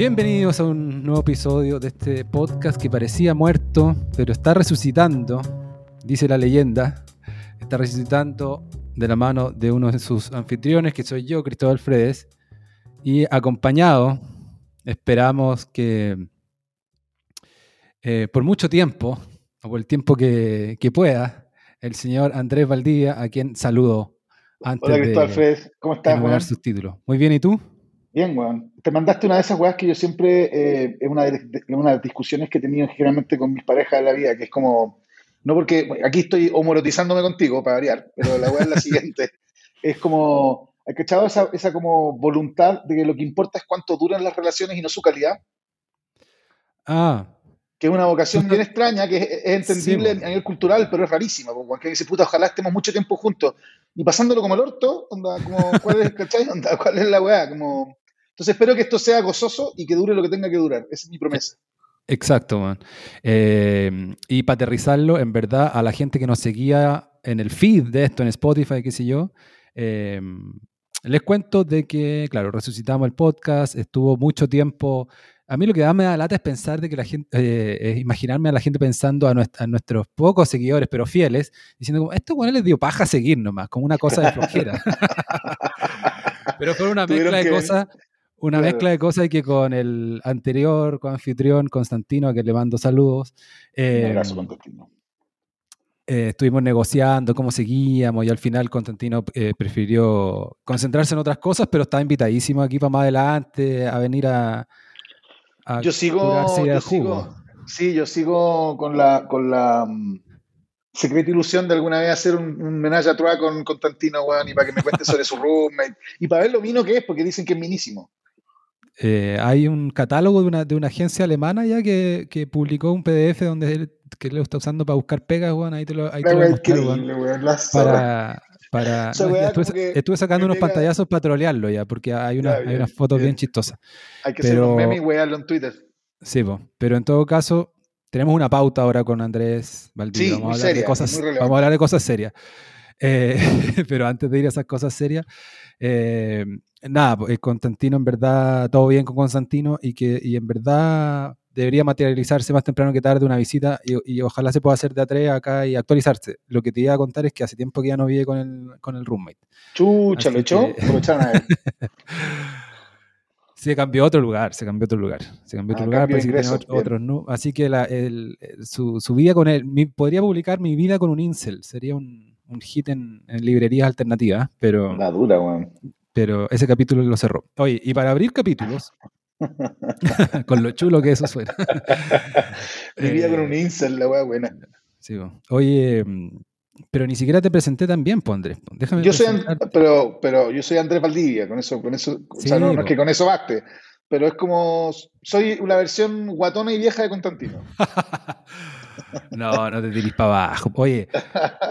Bienvenidos a un nuevo episodio de este podcast que parecía muerto, pero está resucitando, dice la leyenda. Está resucitando de la mano de uno de sus anfitriones, que soy yo, Cristóbal Fredes, y acompañado, esperamos que eh, por mucho tiempo, o por el tiempo que, pueda, el señor Andrés Valdivia, a quien saludo antes Hola, Cristóbal Fredes, ¿cómo estás? sus títulos. Muy bien, ¿y tú? Bien, weón. Te mandaste una de esas weas que yo siempre, eh, es una de, una de las discusiones que he tenido generalmente con mis parejas de la vida, que es como, no porque, aquí estoy homorotizándome contigo para variar, pero la wea es la siguiente. Es como, ¿has cachado esa, esa como voluntad de que lo que importa es cuánto duran las relaciones y no su calidad? Ah, que es una vocación bien extraña, que es, entendible a nivel cultural, pero es rarísima, porque cualquiera dice, puta, ojalá estemos mucho tiempo juntos, y pasándolo como el orto, onda, como, ¿cuál es, ¿cachai? Onda, ¿cuál es la weá? Como, entonces espero que esto sea gozoso y que dure lo que tenga que durar. Esa es mi promesa. Exacto, man. Eh, y para aterrizarlo, en verdad, a la gente que nos seguía en el feed de esto, en Spotify, qué sé yo, eh, les cuento de que, claro, resucitamos el podcast, estuvo mucho tiempo. A mí lo que da me da lata es pensar de que la gente, eh, es imaginarme a la gente pensando a, nuestros pocos seguidores, pero fieles, diciendo como, esto bueno les dio paja seguir nomás, como una cosa de flojera. pero fue una mezcla de cosas una mezcla de cosas que con el anterior con anfitrión Constantino, a que le mando saludos. Eh, Un abrazo, Constantino. Eh, estuvimos negociando cómo seguíamos y al final Constantino eh, prefirió concentrarse en otras cosas, pero está invitadísimo aquí para más adelante a venir a, yo sigo, yo sigo, sí, yo sigo con la con la um, secreta ilusión de alguna vez hacer un, un menage a trois con Constantino, weón, y para que me cuente sobre su roommate y para ver lo vino que es, porque dicen que es minísimo. Eh, hay un catálogo de una, de una agencia alemana ya que, que, publicó un PDF donde él, que lo está usando para buscar pegas, bueno, ahí te lo, ahí te lo para, para estuve, sacando unos pantallazos para trolearlo ya, porque hay una, hay una foto bien, chistosa. Hay que pero, hacer un meme y wearlo en Twitter. Sí, pero en todo caso, tenemos una pauta ahora con Andrés Valdivia. vamos, a hablar de cosas, vamos a hablar de cosas serias. Eh, pero antes de ir a esas cosas serias, eh, nada, pues, Constantino en verdad, todo bien con Constantino y que y en verdad debería materializarse más temprano que tarde una visita y, ojalá se pueda hacer de a acá y actualizarse. Lo que te iba a contar es que hace tiempo que ya no vive con el, con el roommate. Chucha, lo echó, él. se cambió a otro lugar, se cambió a otro lugar. Se cambió a otro ah, lugar, Así que la, su, su, vida con él, podría publicar mi vida con un incel, sería un, un hit en, librerías alternativas, pero. La dura, weón. Pero ese capítulo lo cerró. Oye, y para abrir capítulos, con lo chulo que eso suena. Vivía con un incel, la weá buena. Sí, Oye, pero ni siquiera te presenté tan bien, Andrés. Déjame yo soy, pero, pero yo soy Andrés Valdivia, con eso, con eso, o sea, no, es que con eso baste, pero es como, soy una versión guatona y vieja de Constantino. No, no te tirís para abajo. Oye,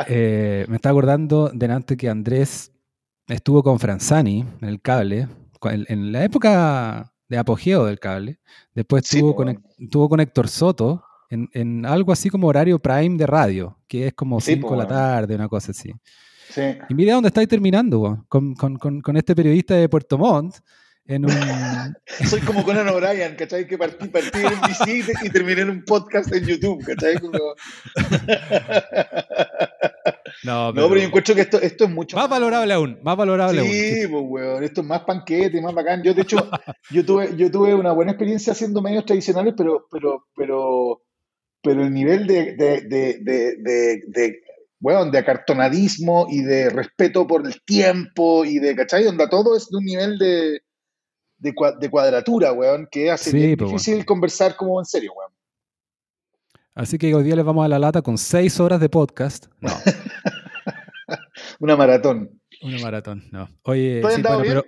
eh, me está acordando delante que Andrés estuvo con Franzani en el cable, en, la época de apogeo del cable. Después estuvo, con, Héctor Soto en, algo así como horario prime de radio, que es como 5 de la tarde, una cosa así. Y mira dónde estáis terminando, con, con, este periodista de Puerto Montt en un... Soy como Conan O'Brien, ¿cachai? Que partí, partí en visita y terminé en un podcast en YouTube, ¿cachai? No, pero... yo encuentro que esto, esto es mucho más, valorable aún, más valorable aún. Sí, pues, weón, esto es más panquete, más bacán. Yo, de hecho, yo tuve, yo tuve una buena experiencia haciendo medios tradicionales, pero, pero, pero, pero el nivel de, de, de, de, de bueno, de acartonadismo y de respeto por el tiempo y de, ¿cachai? Donde todo es de un nivel de, de, cuadratura, weón, que hace difícil conversar como en serio, weón. Así que hoy día les vamos a la lata con seis horas de podcast. No. Una maratón. Una maratón, no. Oye, sí, bueno, pero.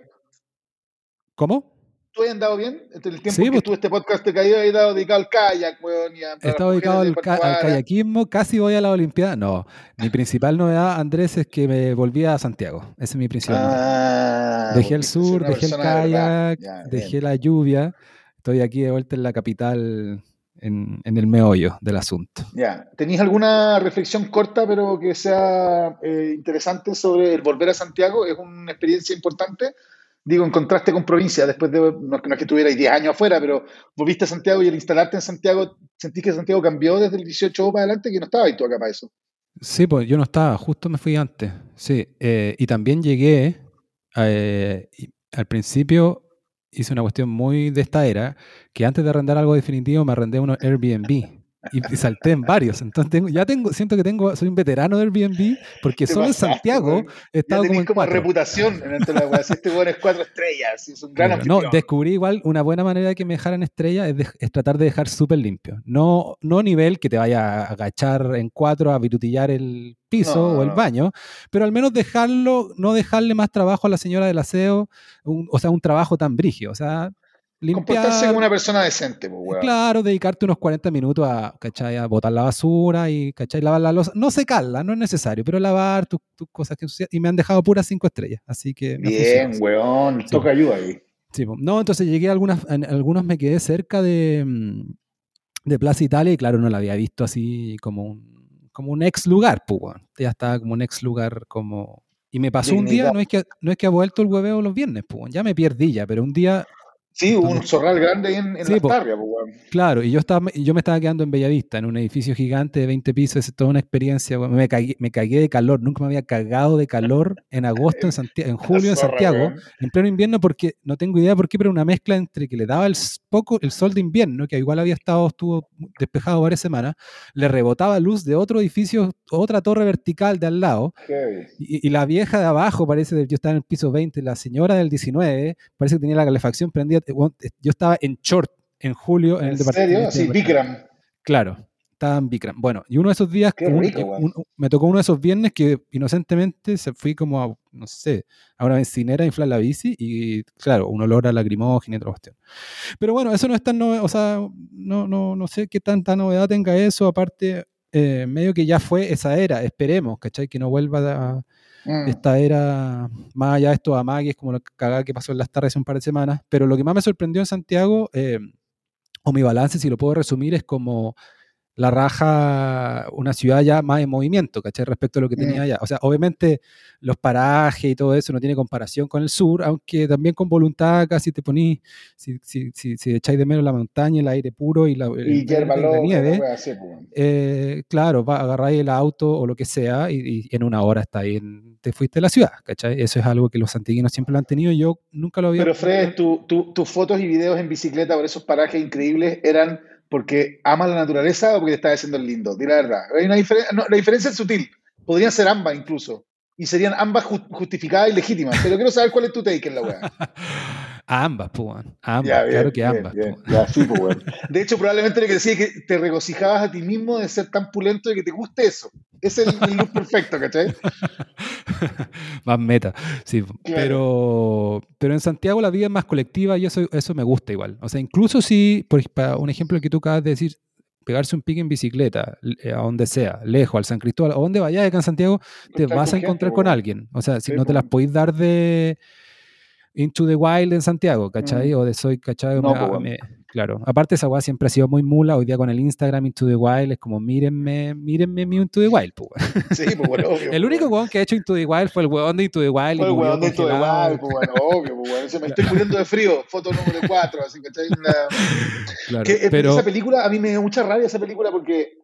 ¿Cómo? ¿Tú has andado bien? El tiempo que pues, tú este podcast te cayó, he dado dedicado al kayak, weón. he estado dedicado al, kayakismo, casi voy a la Olimpiada. No, mi principal novedad, Andrés, es que me volví a Santiago. Ese es mi principal ah, Dejé el sur, dejé el kayak, dejé la lluvia. Estoy aquí de vuelta en la capital, en, en el meollo del asunto. Ya. ¿Tenéis alguna reflexión corta, pero que sea eh, interesante sobre el volver a Santiago? ¿Es una experiencia importante? digo, en contraste con provincia, después de, no, es que estuvierais 10 años afuera, pero volviste a Santiago y al instalarte en Santiago, ¿sentís que Santiago cambió desde el 18 para adelante? Que no estaba y tú acá para eso. Sí, pues yo no estaba, justo me fui antes. Sí, eh, y también llegué, eh, al principio hice una cuestión muy de esta era, que antes de arrendar algo definitivo me arrendé unos Airbnb y, salté en varios. Entonces tengo, ya tengo, siento que tengo, soy un veterano del Airbnb porque solo en Santiago he estado como en como reputación en la Si este bueno es cuatro estrellas, es un gran No, descubrí igual una buena manera de que me dejaran estrella es, tratar de dejar súper limpio. No, no nivel que te vaya a agachar en cuatro a virutillar el piso o el baño, pero al menos dejarlo, no dejarle más trabajo a la señora del aseo, o sea, un trabajo tan brigio. O sea, Comportarse como una persona decente, pues, Claro, dedicarte unos 40 minutos a, ¿cachai? a botar la basura y, ¿cachai? Lavar la losa. No secarla, no es necesario, pero lavar tus, cosas que Y me han dejado puras cinco estrellas, así que... Bien, weón, toca ayuda ahí. Sí, no, entonces llegué a algunas, en algunos me quedé cerca de, mm, de Plaza Italia y claro, no la había visto así como un, como un ex lugar, pues, ya estaba como un ex lugar como... Y me pasó un día, no es, que, no es que ha vuelto el hueveo los viernes, pues, ya me perdí ya, pero un día Sí, hubo un zorral grande en, en la pues, Claro, y yo, estaba, yo me estaba quedando en Bellavista, en un edificio gigante de 20 pisos, es toda una experiencia, me, cagué, me cagué de calor, nunca me había cagado de calor en agosto, en, Santiago, en julio en Santiago, en pleno invierno, porque no tengo idea por qué, pero una mezcla entre que le daba el poco el sol de invierno, que igual había estado, estuvo despejado varias semanas, le rebotaba luz de otro edificio, otra torre vertical de al lado, y, y, la vieja de abajo, parece, yo estaba en el piso 20, la señora del 19, parece que tenía la calefacción prendida yo estaba en short en julio en, el departamento. ¿En serio? Sí, Bikram. Claro, estaba en Bikram. Bueno, y uno de esos días, me tocó uno de esos viernes que inocentemente se fui como a, no sé, a una bencinera a inflar la bici y, claro, un olor a lacrimógena y otra cuestión. Pero bueno, eso no es tan, o sea, no, no, no sé qué tanta novedad tenga eso, aparte, eh, medio que ya fue esa era, esperemos, ¿cachai? Que no vuelva a Mm. Esta era, más allá de estos amagues, como lo cagada que pasó en las tardes hace un par de semanas, pero lo que más me sorprendió en Santiago, eh, o mi balance, si lo puedo resumir, es como la raja una ciudad ya más en movimiento, ¿cachai? Respecto a lo que tenía mm. allá. O sea, obviamente los parajes y todo eso no tiene comparación con el sur, aunque también con voluntad casi te ponís, si, si, si, echáis de menos la montaña, el aire puro y la, nieve, pues, eh, claro, va, agarráis el auto o lo que sea y, en una hora está ahí, te fuiste de la ciudad, ¿cachai? Eso es algo que los antiguinos siempre lo han tenido y yo nunca lo había... Pero Fred, tus fotos y videos en bicicleta por esos parajes increíbles eran porque amas la naturaleza o porque te estás haciendo el lindo. Di la verdad. Hay una la diferencia es sutil. Podrían ser ambas incluso. Y serían ambas justificadas y legítimas. Pero quiero saber cuál es tu take en la weá. ambas, pues, ambas, claro que ambas. ya, sí, pues, De hecho, probablemente lo que decía es que te regocijabas a ti mismo de ser tan pulento y que te guste eso. Ese es el, look perfecto, ¿cachai? más meta, sí. Pero, pero en Santiago la vida es más colectiva y eso, eso me gusta igual. O sea, incluso si, por un ejemplo que tú acabas de decir, pegarse un pique en bicicleta, a donde sea, lejos, al San Cristóbal, o donde vayas acá en Santiago, te vas a encontrar con alguien. O sea, si no te las podéis dar de Into the Wild en Santiago, ¿cachai? Mm. O de Soy, ¿cachai? claro. Aparte, esa weá siempre ha sido muy mula. Hoy día con el Instagram Into the Wild es como, mírenme, mírenme mi Into the Wild, pues. Sí, pues bueno, obvio. el único weón que ha hecho Into the Wild fue el weón de Into the Wild. Fue el weón de Into the Wild, pues bueno, obvio, pues bueno. Se me estoy muriendo de frío. Foto número 4, así, ¿cachai? Claro, que, pero... Esa película, a mí me da mucha rabia esa película porque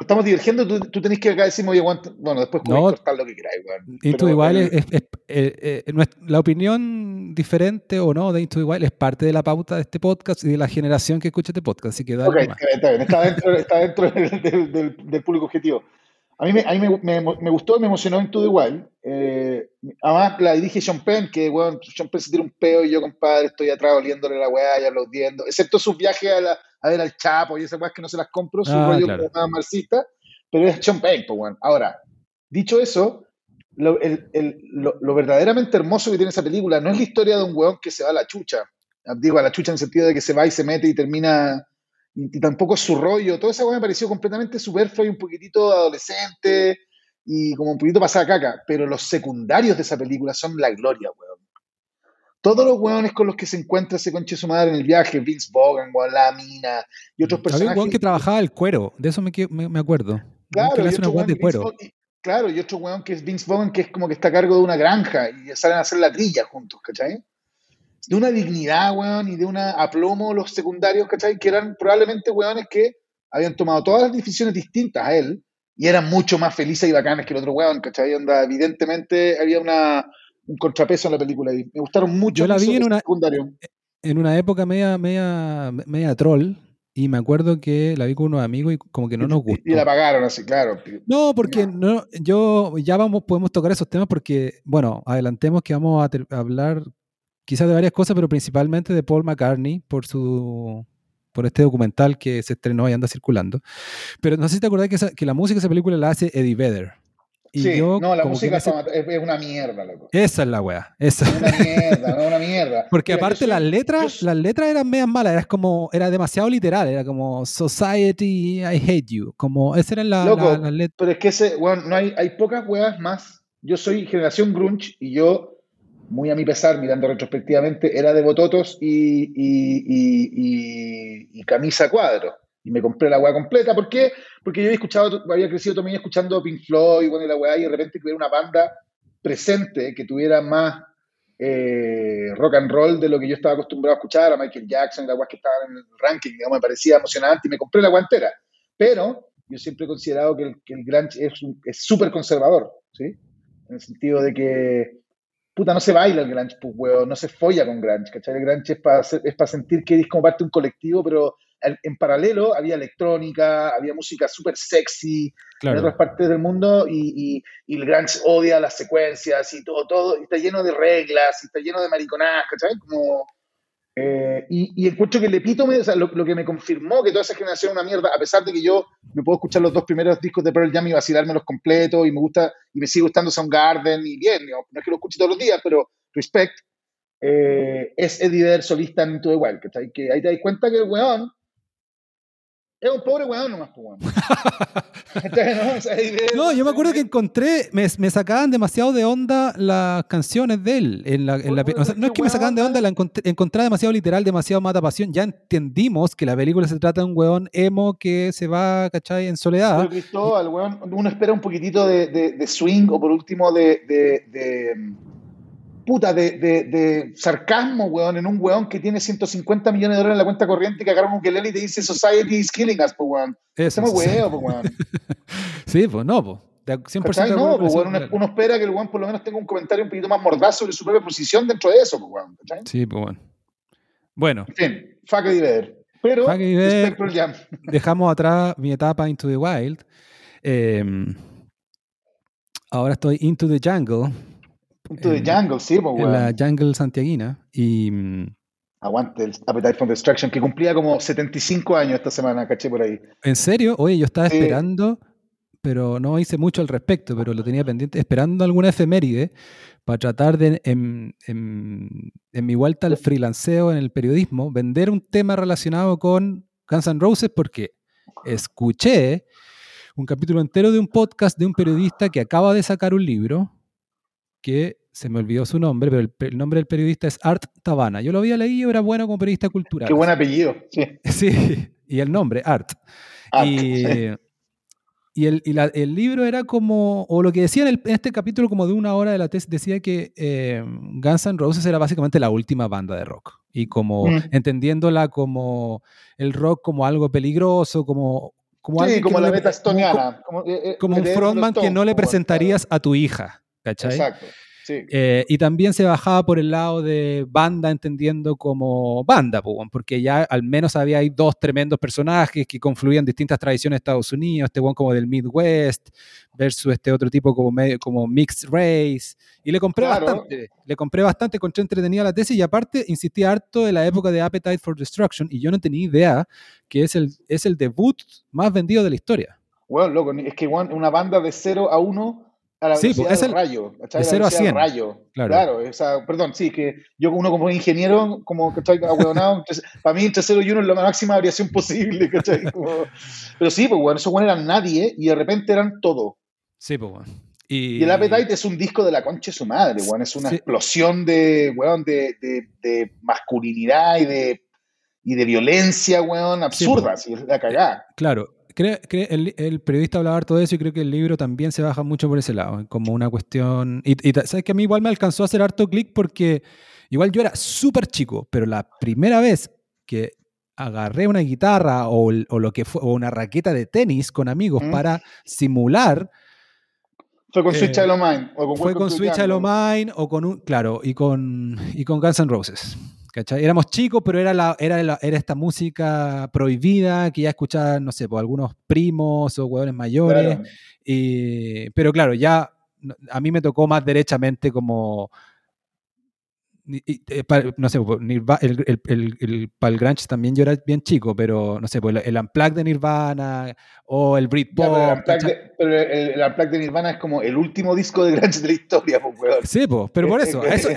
estamos divergiendo, tú, tú tenés que acá decirme, oye, bueno, después no, cortar lo que queráis, Into igual es, es, eh, eh, la opinión diferente o no de Into igual es parte de la pauta de este podcast y de la generación que escucha este podcast, así que dale Ok, está bien, está dentro, está dentro del, del, del, público objetivo. A mí, me, a mí me, me, me gustó, me emocionó Into. Eh, además, la dirige Sean Penn, que, bueno, Sean Penn se tira un peo y yo, compadre, estoy atrás oliéndole la weá y aplaudiendo. Excepto sus viajes a, la, a ver al Chapo y esas weas que no se las compro, su ah, rollo como más marxista, pero es Sean Penn, pues, bueno. Ahora, dicho eso, lo, el, el, lo, lo, verdaderamente hermoso que tiene esa película no es la historia de un weón que se va a la chucha. Digo, a la chucha en el sentido de que se va y se mete y termina y, tampoco es su rollo. Toda esa cosa me pareció completamente superfluo y un poquitito adolescente y como un poquito pasada caca. Pero los secundarios de esa película son la gloria, weón. Todos los weones con los que se encuentra ese conche su madre en el viaje, Vince Bogan, la mina y otros personajes. Había un weón que trabajaba el cuero, de eso me, me, me acuerdo. Claro, y, de cuero. Claro, y otro weón que es Vince Vaughn, que es como que está a cargo de una granja y salen a hacer la trilla juntos, ¿cachai? De una dignidad, weón, y de una aplomo los secundarios, ¿cachai? Que eran probablemente weones que habían tomado todas las decisiones distintas a él y eran mucho más felices y bacanes que el otro weón, ¿cachai? Onda, evidentemente había una, un contrapeso en la película y me gustaron mucho Yo la vi en una, secundario. en una época media, media, media troll, y me acuerdo que la vi con unos amigos y como que no nos gustó. Y la pagaron así, claro. No, porque no, yo ya vamos, podemos tocar esos temas porque, bueno, adelantemos que vamos a, a hablar quizás de varias cosas, pero principalmente de Paul McCartney por su por este documental que se estrenó y anda circulando. Pero no sé si te acordás que, esa, que la música de esa película la hace Eddie Vedder. Y sí, yo, no, la música ese... es una mierda, loco. Esa es la wea. Esa. Es una mierda, no, una mierda. Porque Mira, aparte soy, las letras, yo... las letras eran medias malas, era como, era demasiado literal, era como Society, I hate you. Como, esa era la, loco, la, la letra. Pero es que ese, bueno, no hay, hay pocas weas más. Yo soy generación grunge y yo, muy a mi pesar, mirando retrospectivamente, era de bototos y, y, y, y camisa cuadro y me compré la weá completa. ¿Por qué? Porque yo había escuchado, había crecido también escuchando Pink Floyd, bueno, y la weá, y de repente tuviera una banda presente que tuviera más eh, rock and roll de lo que yo estaba acostumbrado a escuchar, a Michael Jackson y la weá que estaban en el ranking, digamos, me parecía emocionante y me compré la weá entera. Pero yo siempre he considerado que el, que el grunge es súper conservador, ¿sí? En el sentido de que puta, no se baila el grunge, pues, weón, no se folla con grunge, ¿cachai? El grunge es para es pa sentir que eres como parte de un colectivo, pero en paralelo había electrónica, había música súper sexy claro. en otras partes del mundo y, y, y, el grunge odia las secuencias y todo, todo, y está lleno de reglas, y está lleno de mariconadas, ¿cachai? Como, eh, y, y, encuentro que el epítome, o sea, lo, lo, que me confirmó que toda esa generación es una mierda, a pesar de que yo me puedo escuchar los dos primeros discos de Pearl Jam y vacilármelos completos, y me gusta, y me sigue gustando Soundgarden, y bien, no, no es que lo escuche todos los días, pero respect, eh, es Eddie Vedder solista en Into the Wild. Que ahí te das cuenta que el weón es un pobre weón nomás, pues weón. no, o sea, no, yo me acuerdo que encontré, me, me, sacaban demasiado de onda las canciones de él. En la, en la, o sea, no es que me sacaban de onda, la encontré, encontré demasiado literal, demasiado mata pasión. Ya entendimos que la película se trata de un weón emo que se va, ¿cachai? En soledad. Pero Cristóbal, weón, uno espera un poquitito de, de, de swing o por último de puta, de, de, de, sarcasmo, weón, en un weón que tiene 150 millones de dólares en la cuenta corriente que agarra un ukelele y te dice Society is killing us, pues, weón. Eso es weón, pues, weón. sí, pues, no, pues. 100% no, pues, weón, uno, uno, espera que el weón por lo menos tenga un comentario un poquito más mordaz sobre su propia posición dentro de eso, pues, weón. ¿cachai? Sí, pues, bueno. Bueno. En fin, fuck Eddie Vedder. Pero, Jam. dejamos atrás mi etapa Into the Wild. Eh, ahora estoy Into the Jungle Into the Jungle, sí, pues, En la Jungle santiaguina. Y. Aguante el Appetite for Destruction, que cumplía como 75 años esta semana, caché por ahí. ¿En serio? Oye, yo estaba sí. esperando, pero no hice mucho al respecto, pero lo tenía pendiente, esperando alguna efeméride para tratar de, en, en, en mi vuelta al freelanceo en el periodismo, vender un tema relacionado con Guns N' Roses, porque escuché un capítulo entero de un podcast de un periodista que acaba de sacar un libro que se me olvidó su nombre, pero el, el, nombre del periodista es Art Tabana. Yo lo había leído, era bueno como periodista cultural. Qué buen apellido, sí. Sí, y el nombre, Art. Art y, sí. y, el, y la, el, libro era como, o lo que decía en, el, en, este capítulo como de una hora de la tesis, decía que eh, Guns N' Roses era básicamente la última banda de rock. Y como mm. entendiéndola como el rock como algo peligroso, como... Como, sí, como la estoniana. Como, como, eh, como un frontman que no le presentarías a tu hija. ¿Cachai? Exacto. Sí. Eh, y también se bajaba por el lado de banda, entendiendo como banda, porque ya al menos había ahí dos tremendos personajes que confluían distintas tradiciones de Estados Unidos, este one como del Midwest versus este otro tipo como, medio, como Mixed Race. Y le compré claro. bastante, le compré bastante, encontré entretenida la tesis y aparte insistí harto de la época de Appetite for Destruction y yo no tenía idea que es el, es el debut más vendido de la historia. Bueno, loco, es que one, una banda de 0 a 1 a la sí, velocidad es el, rayo. De 0 a 100. Rayo. Claro. claro perdón, sí, que yo uno como ingeniero, como que estoy ahueonado, para mí entre 0 y 1 es la máxima variación posible. Como, pero sí, pues bueno, esos bueno eran nadie y de repente eran todo. Sí, pues bueno. Y... y, el Appetite es un disco de la concha de su madre, weón. Es una sí. explosión de, weón, de, de, de, masculinidad y de, y de violencia, weón, absurda, sí, pues, la cagada. Claro, el, periodista hablaba todo de eso y creo que el libro también se baja mucho por ese lado, como una cuestión... Y, sabes que a mí igual me alcanzó a hacer harto clic porque igual yo era súper chico, pero la primera vez que agarré una guitarra o, lo que fue, o una raqueta de tenis con amigos mm. para simular... Fue con Switch eh, Mine. O con fue con Switch Mine o con un... Claro, y con, y con Guns N' Roses. Éramos chicos, pero era, la, era, era esta música prohibida que ya escuchaban, no sé, por algunos primos o huevones mayores. pero claro, ya a mí me tocó más derechamente como eh, no sé, el, el, el, para el grunge también yo era bien chico, pero no sé, pues el Unplugged de Nirvana o el Britpop. pero el Unplugged, de, Nirvana es como el último disco de grunge de la historia, pues, Sí, pues, pero por eso. eso,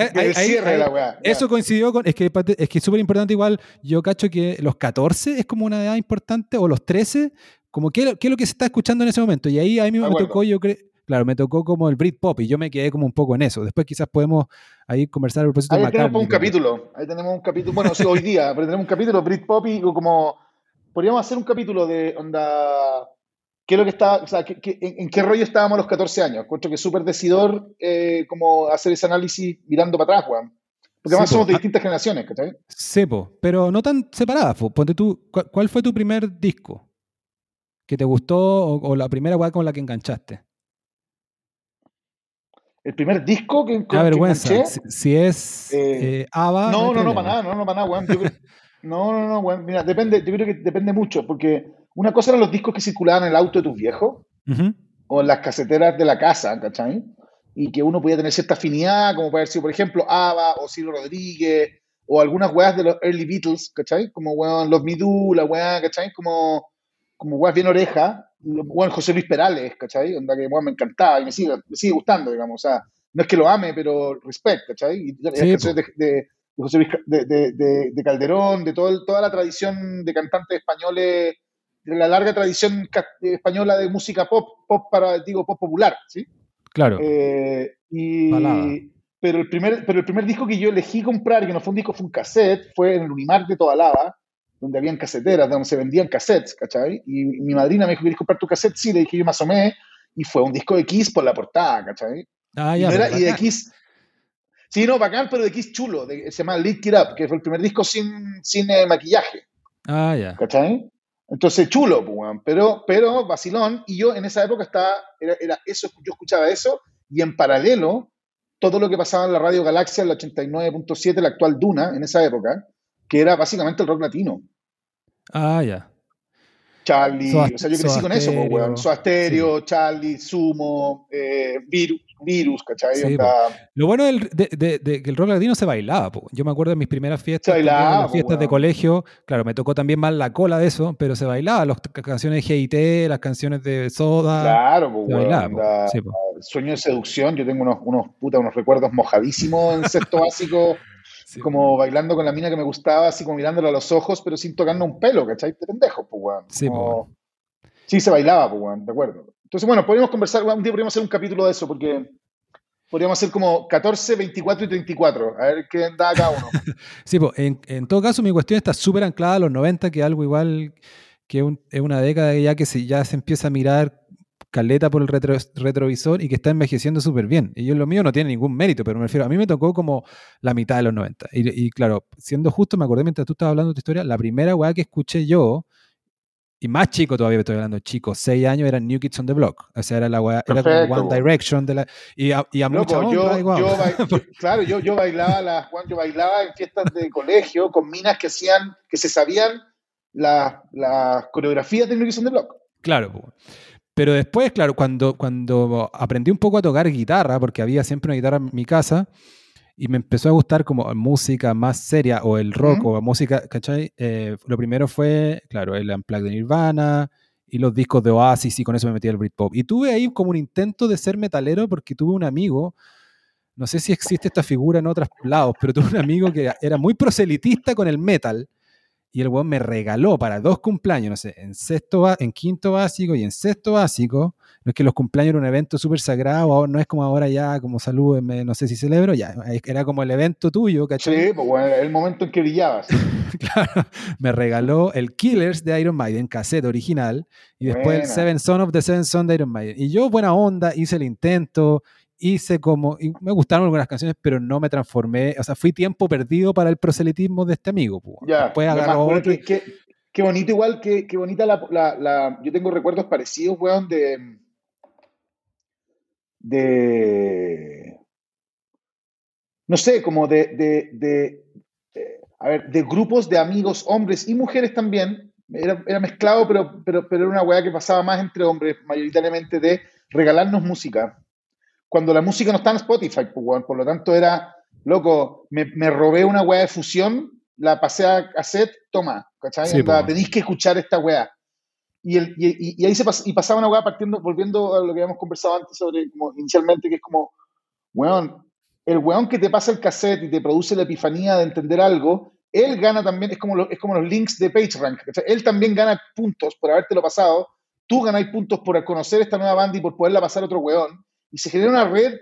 eso coincidió con. Es que es que súper importante, igual. Yo cacho que los 14 es como una edad importante, o los 13, como qué, qué es lo que se está escuchando en ese momento. Y ahí a mí me tocó, yo creo Claro, me tocó como el Britpop y yo me quedé como un poco en eso. Después quizás podemos ahí conversar el proceso Ahí tenemos un capítulo, ahí tenemos un capítulo, bueno, sí, hoy día, pero tenemos un capítulo Britpop y como, podríamos hacer un capítulo de onda, qué es lo que está, o sea, en, qué rollo estábamos a los 14 años. Encuentro que es súper decidor eh, como hacer ese análisis mirando para atrás, Juan. Porque además somos de distintas generaciones, ¿cachai? Sí, pero no tan separadas. Ponte tú, ¿cuál fue tu primer disco que te gustó o, la primera weá con la que enganchaste? El primer disco que, que vergüenza. si, es eh, eh ABBA. No, no, no, para nada, no, no, para nada, weón. no, no, no, weón. Mira, depende, yo creo que depende mucho, porque una cosa eran los discos que circulaban en el auto de tus viejos, o en las caseteras de la casa, ¿cachai? Y que uno podía tener cierta afinidad, como puede ser, por ejemplo, ABBA, o Silvio Rodríguez, o algunas weas de los early Beatles, ¿cachai? Como, weón, los Midú, la wea, ¿cachai? Como, como weas bien oreja, bueno, José Luis Perales, ¿cachai? Onda que me encantaba y me sigue, me sigue gustando, digamos. O sea, no es que lo ame, pero respeto, ¿cachai? Y canciones de, José Luis de, Calderón, de todo toda la tradición de cantantes españoles, de la larga tradición española de música pop, pop para, digo, pop popular, ¿sí? Claro. Eh, y, pero, el primer, pero el primer disco que yo elegí comprar, que no fue un disco, fue un cassette, fue en el Unimar de Toda Lava, donde habían caseteras, donde se vendían cassettes, ¿cachai? Y mi madrina me dijo, ¿quieres comprar tu cassette? Sí, le dije, yo me asomé, y fue un disco de Kiss por la portada, ¿cachai? Ah, ya, y, de Kiss... Sí, no, bacán, pero de Kiss chulo, se llama Lick It Up, que fue el primer disco sin, sin eh, maquillaje. Ah, ya. ¿Cachai? Entonces, chulo, pues, pero, pero vacilón, y yo en esa época estaba, era, era, eso, yo escuchaba eso, y en paralelo, todo lo que pasaba en la Radio Galaxia, en la 89.7, la actual Duna, en esa época, que era básicamente el rock latino. Ah, ya. Charlie, o sea, yo crecí con eso, weón. Soasterio, Charlie, Sumo, eh, Virus, Virus, ¿cachai? Lo bueno de, que el rock latino se bailaba, po. yo me acuerdo de mis primeras fiestas, las fiestas de colegio, claro, me tocó también más la cola de eso, pero se bailaba, las canciones de GIT, las canciones de Soda. Claro, pues, bailaba, Sueño de seducción, yo tengo unos, unos, puta, unos recuerdos mojadísimos en sexto básico como bailando con la mina que me gustaba, así como mirándole a los ojos, pero sin tocarnos un pelo, ¿cachai? De pendejo, pues, weón. Sí, Sí, se bailaba, pues, weón, de acuerdo. Entonces, bueno, podríamos conversar, un día podríamos hacer un capítulo de eso, porque podríamos hacer como 14, 24 y 34, a ver qué da cada uno. sí, pues, en, en, todo caso, mi cuestión está súper anclada a los 90, que algo igual que es una década ya que se, ya se empieza a mirar caleta por el retrovisor y que está envejeciendo súper bien. Y yo lo mío no tiene ningún mérito, pero me refiero, a mí me tocó como la mitad de los 90. Y, claro, siendo justo, me acordé mientras tú estabas hablando de tu historia, la primera weá que escuché yo, y más chico todavía estoy hablando, chico, seis años, era New Kids on the Block. O sea, era la weá, era como One Direction de la, y a, y a mucha yo, Claro, yo, yo bailaba las, yo bailaba en fiestas de colegio con minas que hacían, que se sabían las la coreografías de New Kids on the Block. Claro, pues. Pero después, claro, cuando, cuando aprendí un poco a tocar guitarra, porque había siempre una guitarra en mi casa, y me empezó a gustar como música más seria, o el rock, o música, ¿cachai? Eh, lo primero fue, claro, el Unplugged de Nirvana, y los discos de Oasis, y con eso me metí al Britpop. Y tuve ahí como un intento de ser metalero, porque tuve un amigo, no sé si existe esta figura en otros lados, pero tuve un amigo que era muy proselitista con el metal, y el weón me regaló para dos cumpleaños, no sé, en sexto, en quinto básico y en sexto básico. No es que los cumpleaños eran un evento súper sagrado, no es como ahora ya, como salud, no sé si celebro, ya, era como el evento tuyo, ¿cachai? Sí, pues bueno, el momento en que brillabas. claro, me regaló el Killers de Iron Maiden, cassette original, y después el Seven Son of the Seven Son de Iron Maiden. Y yo, buena onda, hice el intento, hice como, y me gustaron algunas canciones, pero no me transformé, o sea, fui tiempo perdido para el proselitismo de este amigo. Pues. Ya, Después agarró otro. Qué, qué, bonito igual, qué, qué bonita la, la, Yo tengo recuerdos parecidos, weón, de... De... No sé, como de, de, de, a ver, de grupos de amigos, hombres y mujeres también. Era, era mezclado, pero, pero, pero era una weá que pasaba más entre hombres, mayoritariamente, de regalarnos música cuando la música no está en Spotify, pues, por lo tanto era, loco, me, me robé una weá de fusión, la pasé a cassette, toma, ¿cachai? Sí, tenéis que escuchar esta weá. Y, el, y, y, ahí se y pasaba una weá partiendo, volviendo a lo que habíamos conversado antes sobre, como inicialmente, que es como, weón, el weón que te pasa el cassette y te produce la epifanía de entender algo, él gana también, es como, es como los links de PageRank. Él también gana puntos por habértelo pasado, tú ganáis puntos por conocer esta nueva banda y por poderla pasar a otro weón y se genera una red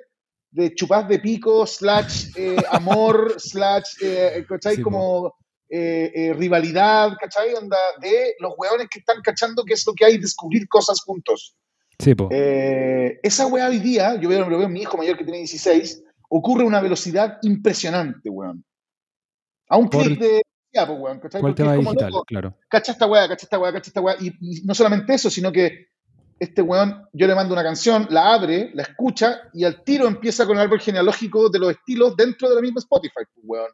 de chupas de pico, slash eh, amor, slash, eh, ¿cachai? como eh, rivalidad, ¿cachai? Onda de los hueones que están cachando qué es lo que hay, descubrir cosas juntos. Sí, po. esa hueá hoy día, yo veo, lo veo en mi hijo mayor que tiene 16, ocurre a una velocidad impresionante, weón. A un clic de... Ya, pues, weón, ¿cachai? Por el tema digital, claro. Cacha esta weá, cacha esta weá, cacha esta weá. y no solamente eso, sino que este weón, yo le mando una canción, la abre, la escucha y al tiro empieza con el árbol genealógico de los estilos dentro de la misma Spotify, pues, weón.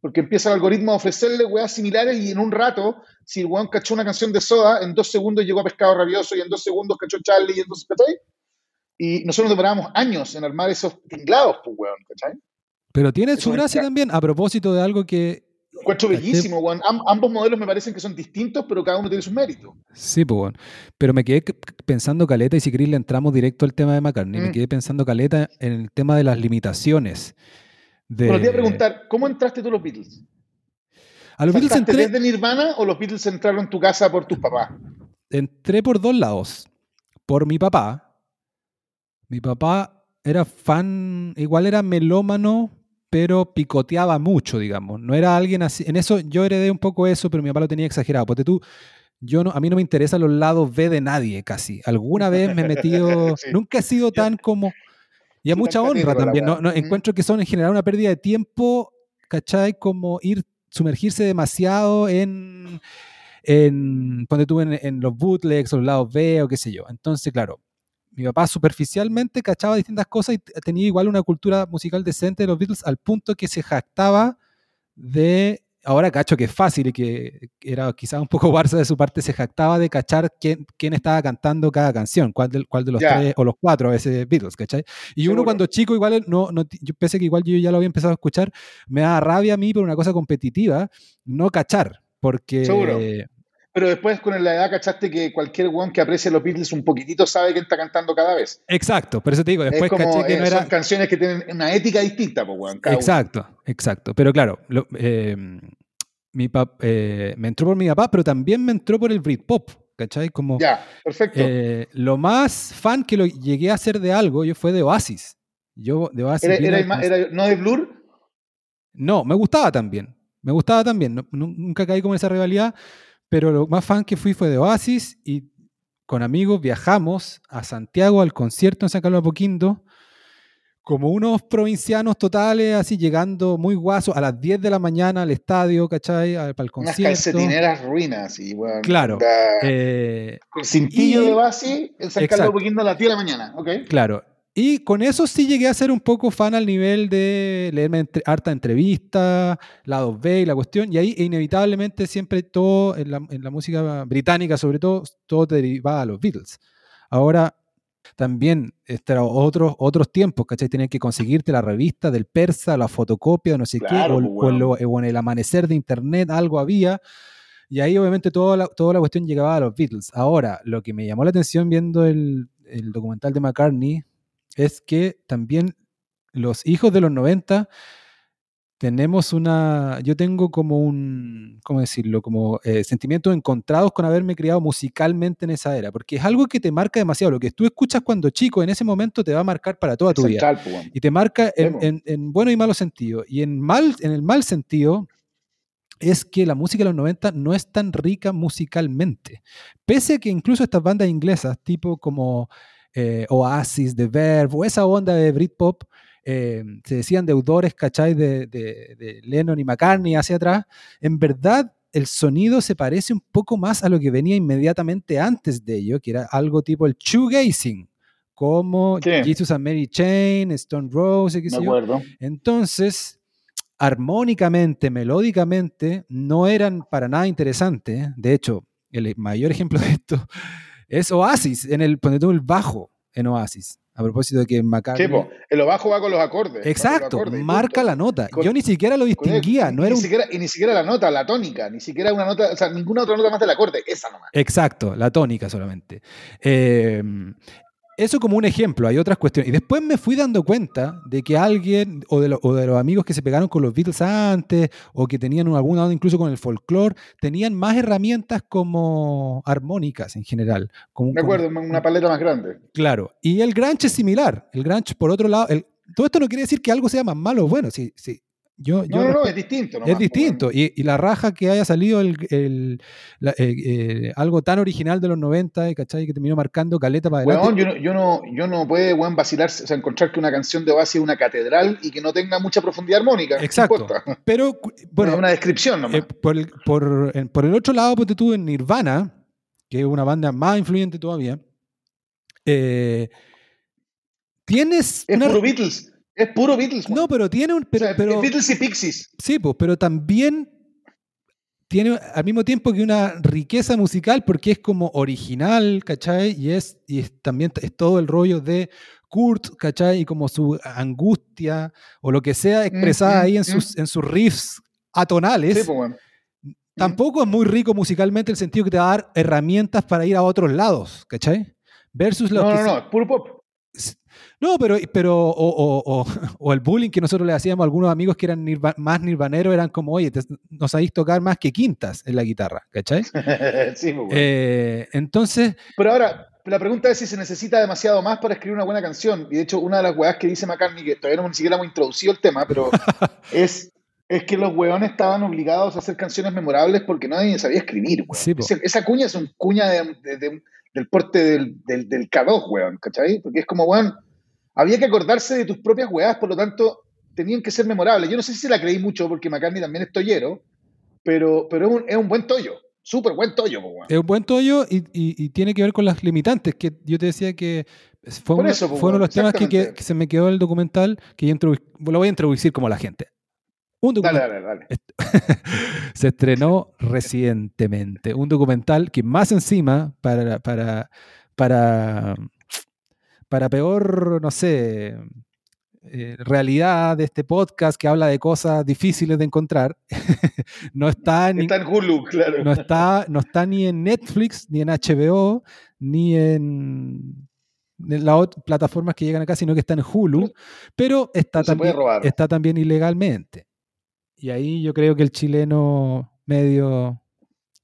Porque empieza el algoritmo a ofrecerle weas similares y en un rato, si el weón cachó una canción de Soda, en dos segundos llegó a Pescado Rabioso y en dos segundos cachó Charlie y entonces, ¿cachai? Y nosotros demorábamos años en armar esos tinglados, pues, weón, ¿cachai? Pero tiene su gracia también, a propósito de algo que Encuentro bellísimo, Juan. ambos modelos me parecen que son distintos, pero cada uno tiene sus méritos. Sí, pues, bueno. Pero me quedé pensando, Caleta, y si queréis le entramos directo al tema de McCartney, me mm. quedé pensando, Caleta, en el tema de las limitaciones. De... Bueno, te iba a preguntar, ¿cómo entraste tú a los Beatles? ¿A los Beatles entré... desde Nirvana o los Beatles entraron en tu casa por tus papás? Entré por dos lados. Por mi papá. Mi papá era fan, igual era melómano, pero picoteaba mucho, digamos. No era alguien así. En eso yo heredé un poco eso, pero mi papá lo tenía exagerado. Porque tú, yo no, a mí no me interesan los lados B de nadie casi. Alguna vez me he metido, nunca he sido tan como, y a mucha honra también. No, encuentro que son en general una pérdida de tiempo, ¿cachai? Como ir, sumergirse demasiado en, en cuando tú en, en los bootlegs o los lados B o qué sé yo. Entonces, claro, mi papá superficialmente cachaba distintas cosas y tenía igual una cultura musical decente de los Beatles al punto que se jactaba de, ahora cacho que es fácil y que era quizás un poco barça de su parte, se jactaba de cachar quién, quién estaba cantando cada canción, cuál de, cuál de los tres o los cuatro a veces Beatles, ¿cachai? Y uno cuando chico igual, no, no, yo pensé que igual yo ya lo había empezado a escuchar, me da rabia a mí por una cosa competitiva, no cachar, porque pero después con la edad cachaste que cualquier one que aprecie los Beatles un poquitito sabe quién está cantando cada vez. Exacto, por eso te digo, después caché que no era... Son canciones que tienen una ética distinta, pues, weón. Exacto, exacto. Pero claro, eh, mi eh, me entró por mi papá, pero también me entró por el Britpop, ¿cachai? Como, ya, perfecto. Eh, lo más fan que lo llegué a hacer de algo yo fue de Oasis. Yo de Oasis... ¿Era, no de Blur? No, me gustaba también. Me gustaba también. nunca caí con esa rivalidad pero lo más fan que fui fue de Oasis y con amigos viajamos a Santiago al concierto en San Carlos de Apoquindo como unos provincianos totales, así llegando muy guasos a las 10 de la mañana al estadio, ¿cachai? para el concierto. Unas calcetineras ruinas, y bueno. Claro. Eh, cintillo de base en San Carlos de Apoquindo a las 10 de la mañana, ¿ok? Claro. Y con eso sí llegué a ser un poco fan al nivel de leerme harta entrevista, la 2B y la cuestión, y ahí inevitablemente siempre todo, en la, música británica sobre todo, todo derivaba a los Beatles. Ahora también este, otros, otros tiempos, ¿cachai? Tenías que conseguirte la revista del persa, la fotocopia, no sé qué, o, pues, el amanecer de internet, algo había. Y ahí obviamente toda la, toda la cuestión llegaba a los Beatles. Ahora, lo que me llamó la atención viendo el, el documental de McCartney, es que también los hijos de los 90 tenemos una, yo tengo como un, ¿cómo decirlo? Como eh, sentimientos encontrados con haberme criado musicalmente en esa era, porque es algo que te marca demasiado. Lo que tú escuchas cuando chico, en ese momento te va a marcar para toda tu vida. Y te marca en, en, bueno y malo sentido. Y en, mal, en el mal sentido es que la música de los 90 no es tan rica musicalmente. Pese a que incluso estas bandas inglesas, tipo como eh, Oasis, The Verve, o esa onda de Britpop, eh, se decían deudores, ¿cachai? De, de, Lennon y McCartney hacia atrás, en verdad el sonido se parece un poco más a lo que venía inmediatamente antes de ello, que era algo tipo el shoegazing, como Jesus and Mary Chain, Stone Rose, qué sé yo. Entonces, armónicamente, melódicamente, no eran para nada interesantes. De hecho, el mayor ejemplo de esto es Oasis, en el, ponete el bajo en Oasis. A propósito de que McCartney... Sí, el bajo va con los acordes. Exacto, marca la nota. Yo ni siquiera lo distinguía. no era y ni siquiera la nota, la tónica, ni siquiera una nota, o sea, ninguna otra nota más del acorde, esa nomás. Exacto, la tónica solamente. Eh, eso como un ejemplo, hay otras cuestiones. Y después me fui dando cuenta de que alguien, o de, los amigos que se pegaron con los Beatles antes, o que tenían alguna onda incluso con el folclore, tenían más herramientas como armónicas en general. Como, acuerdo, una paleta más grande. Claro. Y el grunge es similar. El grunge, por otro lado, todo esto no quiere decir que algo sea más malo o bueno. Sí, sí, no, no, es distinto. es distinto. Y, la raja que haya salido el, eh, eh, algo tan original de los 90, ¿cachai? Que terminó marcando caleta para adelante. yo, no, yo, no, yo no puede, vacilarse, o sea, encontrar que una canción de base es una catedral y que no tenga mucha profundidad armónica. Exacto. Pero, bueno. Es una descripción nomás. Eh, por, el, por, por, el otro lado, pues tú en Nirvana, que es una banda más influyente todavía, tienes. Es puro Beatles. Es puro Beatles. No, pero tiene un. Pero, pero, Beatles y Pixies. Sí, pues, pero también tiene al mismo tiempo que una riqueza musical porque es como original, ¿cachai? Y es, y también es todo el rollo de Kurt, ¿cachai? Y como su angustia o lo que sea expresada mm, ahí en, mm, sus, en sus riffs atonales. Sí, pues, bueno. Tampoco es muy rico musicalmente el sentido que te va a dar herramientas para ir a otros lados, ¿cachai? Versus lo no, que. No, no, no, puro pop. No, pero, pero o, o, el bullying que nosotros le hacíamos a algunos amigos que eran más nirvaneros, eran como, oye, no sabéis tocar más que quintas en la guitarra, ¿cachai? sí, muy bueno. Eh, entonces... Pero ahora, la pregunta es si se necesita demasiado más para escribir una buena canción. Y de hecho, una de las weas que dice McCartney, que todavía no ni siquiera hemos introducido el tema, pero es, es que los weones estaban obligados a hacer canciones memorables porque nadie sabía escribir, esa cuña es un cuña del porte del, del, del K2, weón, ¿cachai? Porque es como, weón había que acordarse de tus propias weas, por lo tanto, tenían que ser memorables. Yo no sé si se la creí mucho porque McCartney también es tollero, pero, pero es, un, es un buen tollo. Súper buen tollo, Es un buen tollo y, y, tiene que ver con las limitantes, que yo te decía que fue, uno, de los temas que, se me quedó el documental, que yo lo voy a introducir como la gente. Un dale, dale, dale. se estrenó recientemente un documental que más encima para, para, para para peor, no sé, eh, realidad de este podcast que habla de cosas difíciles de encontrar, no está, en Hulu, claro. No está, no está ni en Netflix, ni en HBO, ni en, las plataformas que llegan acá, sino que está en Hulu, pero está, también, está también ilegalmente. Y ahí yo creo que el chileno medio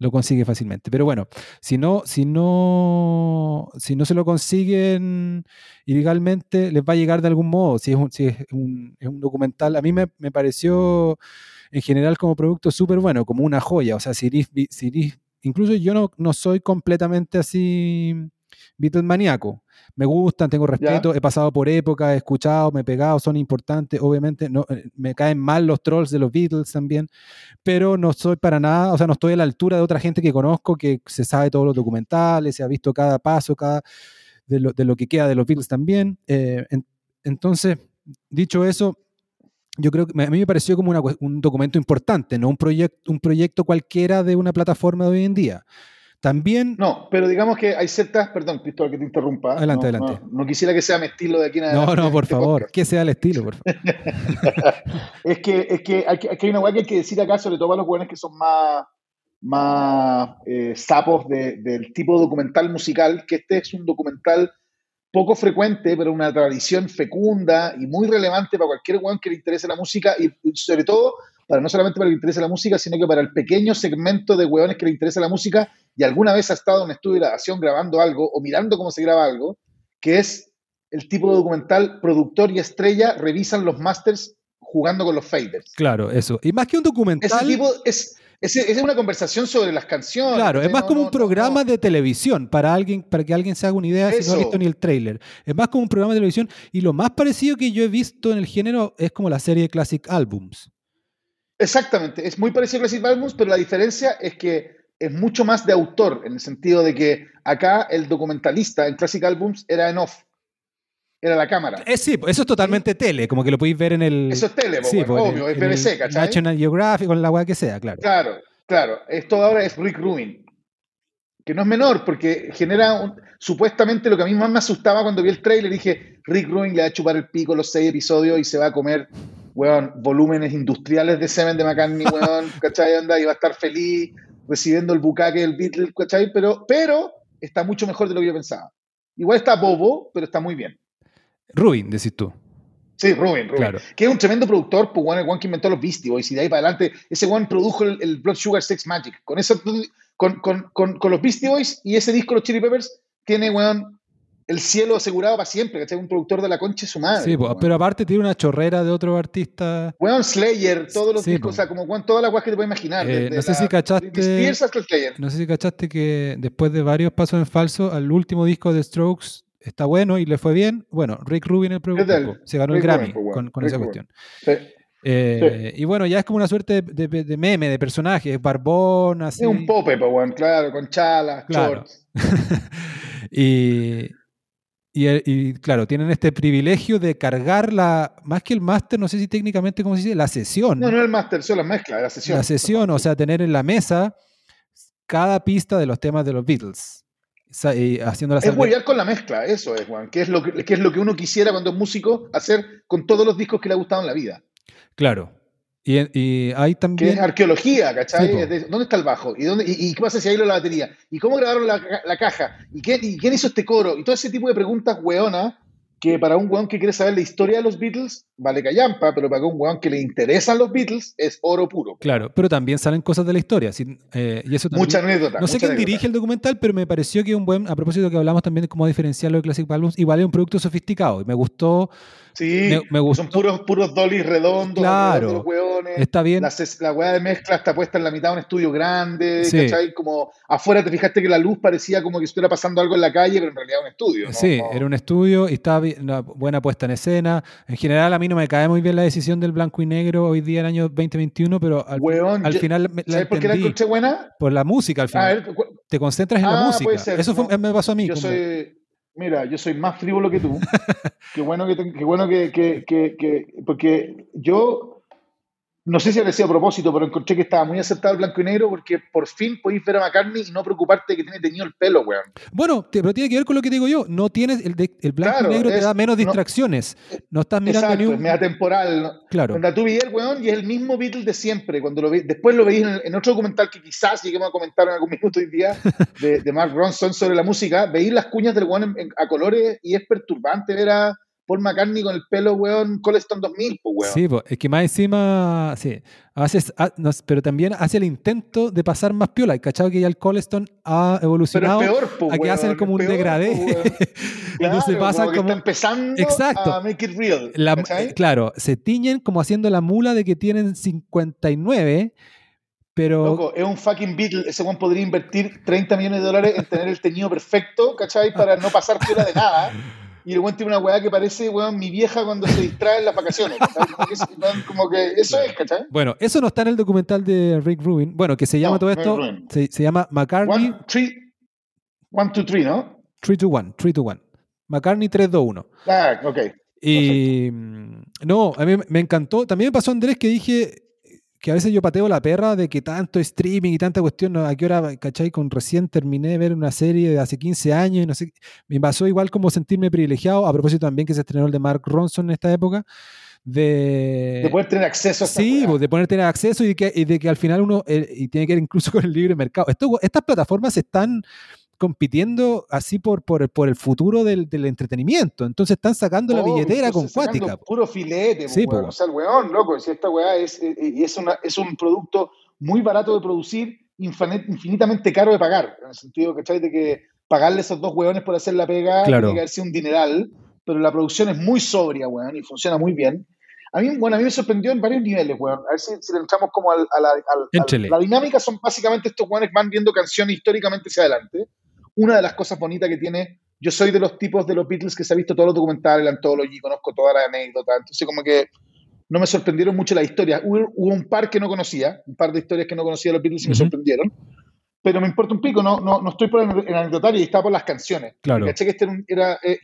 lo consigue fácilmente. Pero bueno, si no, si no, si no se lo consiguen ilegalmente, les va a llegar de algún modo. Si es un, si es un, es un documental, a mí me, pareció en general como producto súper bueno, como una joya. O sea, si, si incluso yo no, no soy completamente así Beatles maníaco. Me gustan, tengo respeto, he pasado por épocas, he escuchado, me he pegado, son importantes. Obviamente no, eh, me caen mal los trolls de los Beatles también, pero no soy para nada, o sea, no estoy a la altura de otra gente que conozco que se sabe todos los documentales, se ha visto cada paso, cada de lo, de lo que queda de los Beatles también. Eh, entonces, dicho eso, yo creo que a mí me pareció como un documento importante, no un, proyecto un proyecto cualquiera de una plataforma de hoy en día. También. No, pero digamos que hay ciertas. Perdón, Cristóbal, que te interrumpa. Adelante, adelante. No, quisiera que sea mi estilo de aquí en adelante. No, no, por este favor, que sea el estilo, por favor. es que, es que hay, que hay una hueá que hay que decir acá, sobre todo para los jóvenes que son más, más eh, sapos del tipo documental musical, que este es un documental poco frecuente, pero una tradición fecunda y muy relevante para cualquier weón que le interese la música y sobre todo para no solamente para que le interese la música, sino que para el pequeño segmento de weones que le interesa la música y alguna vez ha estado en un estudio de grabación grabando algo o mirando cómo se graba algo, que es el tipo de documental productor y estrella revisan los masters jugando con los faders. Claro, eso. Y más que un documental... Ese tipo es es, una conversación sobre las canciones. Claro, es más como un programa de televisión para alguien, para que alguien se haga una idea si no ha visto ni el tráiler. Es más como un programa de televisión y lo más parecido que yo he visto en el género es como la serie de Classic Albums. Exactamente, es muy parecido a Classic Albums, pero la diferencia es que es mucho más de autor, en el sentido de que acá el documentalista en Classic Albums era en off era la cámara. Eh, sí, eso es totalmente tele, como que lo podéis ver en el. Eso es tele, sí, obvio, es BBC, ¿cachai? National Geographic, con la weá que sea, claro. Claro, claro. Esto ahora es Rick Rubin, que no es menor, porque genera supuestamente lo que a mí más me asustaba cuando vi el trailer, dije, Rick Rubin le va a chupar el pico los seis episodios y se va a comer, weón, volúmenes industriales de semen de McCartney, weón, ¿cachai? Onda, y va a estar feliz recibiendo el bucaque del Beatles, ¿cachai? Pero, pero está mucho mejor de lo que yo pensaba. Igual está bobo, pero está muy bien. Rubin, decís tú. Sí, Rubin, Rubin. Que es un tremendo productor, pues bueno, el one que inventó los Beastie Boys y de ahí para adelante, ese one produjo el, Blood Sugar Sex Magic. Con, eso, con, con, con, los Beastie Boys y ese disco, los Chili Peppers, tiene, weón, el cielo asegurado para siempre, ¿cachai? Un productor de la concha su madre. Sí, pero aparte tiene una chorrera de otro artista. Weón, Slayer, todos los discos, o sea, como weón, todas las weas que te puedes imaginar. Eh, no sé si cachaste. No sé si cachaste que después de varios pasos en falso, al último disco de Strokes está bueno y le fue bien. Bueno, Rick Rubin el productor se ganó el Grammy con, esa cuestión. Eh, y bueno, ya es como una suerte de, meme, de personaje, barbón, así. Es un pope, pues, claro, con chalas, shorts. y, y, claro, tienen este privilegio de cargar la, más que el máster, no sé si técnicamente, ¿cómo se dice? La sesión. No, no el máster, solo la mezcla, la sesión. La sesión, o sea, tener en la mesa cada pista de los temas de los Beatles haciendo la Es huevear con la mezcla, eso es, Juan. Que es, lo que, es lo que uno quisiera cuando es músico hacer con todos los discos que le ha gustado en la vida. Claro. Y, y hay también. Que es arqueología, ¿cachai? ¿Dónde está el bajo? ¿Y, dónde, y, qué pasa si hay la batería? ¿Y cómo grabaron la, la caja? ¿Y, qué, ¿Y quién hizo este coro? Y todo ese tipo de preguntas hueonas que para un weón que quiere saber la historia de los Beatles, vale callampa, pero para un weón que le interesan los Beatles, es oro puro. Claro, pero también salen cosas de la historia. Eh, y eso mucha anécdota. No sé quién dirige el documental, pero me pareció que un buen, a propósito que hablamos también de cómo diferenciarlo de Classic Albums, igual es un producto sofisticado. Y me gustó. Sí, me, gustó. son puros, puros dollies redondos, claro, Está bien. La, la weá de mezcla está puesta en la mitad de un estudio grande, ¿cachai? Como afuera te fijaste que la luz parecía como que estuviera pasando algo en la calle, pero en realidad un estudio. Sí, era un estudio y estaba una buena puesta en escena. En general, a mí no me cae muy bien la decisión del blanco y negro hoy día, el año 2021, pero al, final. ¿Sabes por qué la escuché buena? Por la música al final. te concentras en la ah, música. Eso me pasó a mí. Yo soy. Mira, yo soy más frívolo que tú. qué bueno que, qué bueno que, que, que, porque yo no sé si ha sido a propósito, pero encontré que estaba muy aceptado el blanco y negro porque por fin podéis ver a McCartney y no preocuparte de que tiene teñido el pelo, weón. Bueno, pero tiene que ver con lo que digo yo. No tienes el, el blanco y negro te da menos distracciones. No, estás mirando exacto, ni un... es media temporal. Claro. Cuando tú veías el weón y es el mismo Beatle de siempre. Cuando lo después lo veis en, otro documental que quizás lleguemos a comentar en algún minuto hoy día de, de Mark Ronson sobre la música, veis las cuñas del weón a colores y es perturbante ver a Paul McCartney con el pelo, weón, Coleston 2000, pues, weón. Sí, pues, es que más encima, sí, haces, pero tambibién hace el intento de pasar más piola. ¿Y cachado que ya el Coleston ha evolucionado pero es peor, pues, a que hacen como un degradé. claro, se pasa como... Está empezando Exacto. a make it real. claro, se tiñen como haciendo la mula de que tienen 59 pero... Loco, es un fucking Beatle. Ese weón podría invertir 30 millones de dólares en tener el teñido perfecto, ¿cachai? Para no pasar piola de nada y el weón tiene una weá que parece, weón, mi vieja cuando se distrae en las vacaciones. Como que, eso es, ¿cachai? Bueno, eso no está en el documental de Rick Rubin. Bueno, que se llama todo esto. Se, se, llama McCartney. One, three, one, two, three, ¿no? 3 to 1, 3 to 1. McCartney 3, 2, 1. Ah, ok. Y mm, no, a mí me encantó. También me pasó Andrés que dije, que a veces yo pateo la perra de que tanto streaming y tanta cuestión, ¿a qué hora, cachai? Con recién terminé de ver una serie de hace 15 años y no sé, me pasó igual como sentirme privilegiado, a propósito también que se estrenó el de Mark Ronson en esta época, de... De poder tener acceso a Sí, pues, de poder tener acceso y de que, y de que al final uno, eh, y tiene que ver incluso con el libre mercado. Esto, estas plataformas están compitiendo así por, por, por el futuro del, del, entretenimiento. Entonces están sacando la billetera con cuática. Puro filete, sí, o sea, el weón, loco, si esta weá es, eh, eh, es, una, es un producto muy barato de producir, infinitamente caro de pagar, en el sentido, ¿cachai? De que pagarle a esos dos weones por hacer la pega claro. tiene que haber un dineral, pero la producción es muy sobria, weón, y funciona muy bien. A mí, bueno, a mí me sorprendió en varios niveles, weón. A ver si, si le entramos como al, a la, al, la dinámica son básicamente estos weones van viendo canciones históricamente hacia adelante una de las cosas bonitas que tiene, yo soy de los tipos de los Beatles que se ha visto todos los documentales, la antología, conozco todas las anécdotas, entonces como que no me sorprendieron mucho las historias. Hubo, un par que no conocía, un par de historias que no conocía de los Beatles y me sorprendieron, pero me importa un pico, no, no, no estoy por el, anecdotario y estaba por las canciones. Claro. Caché que este era, eh,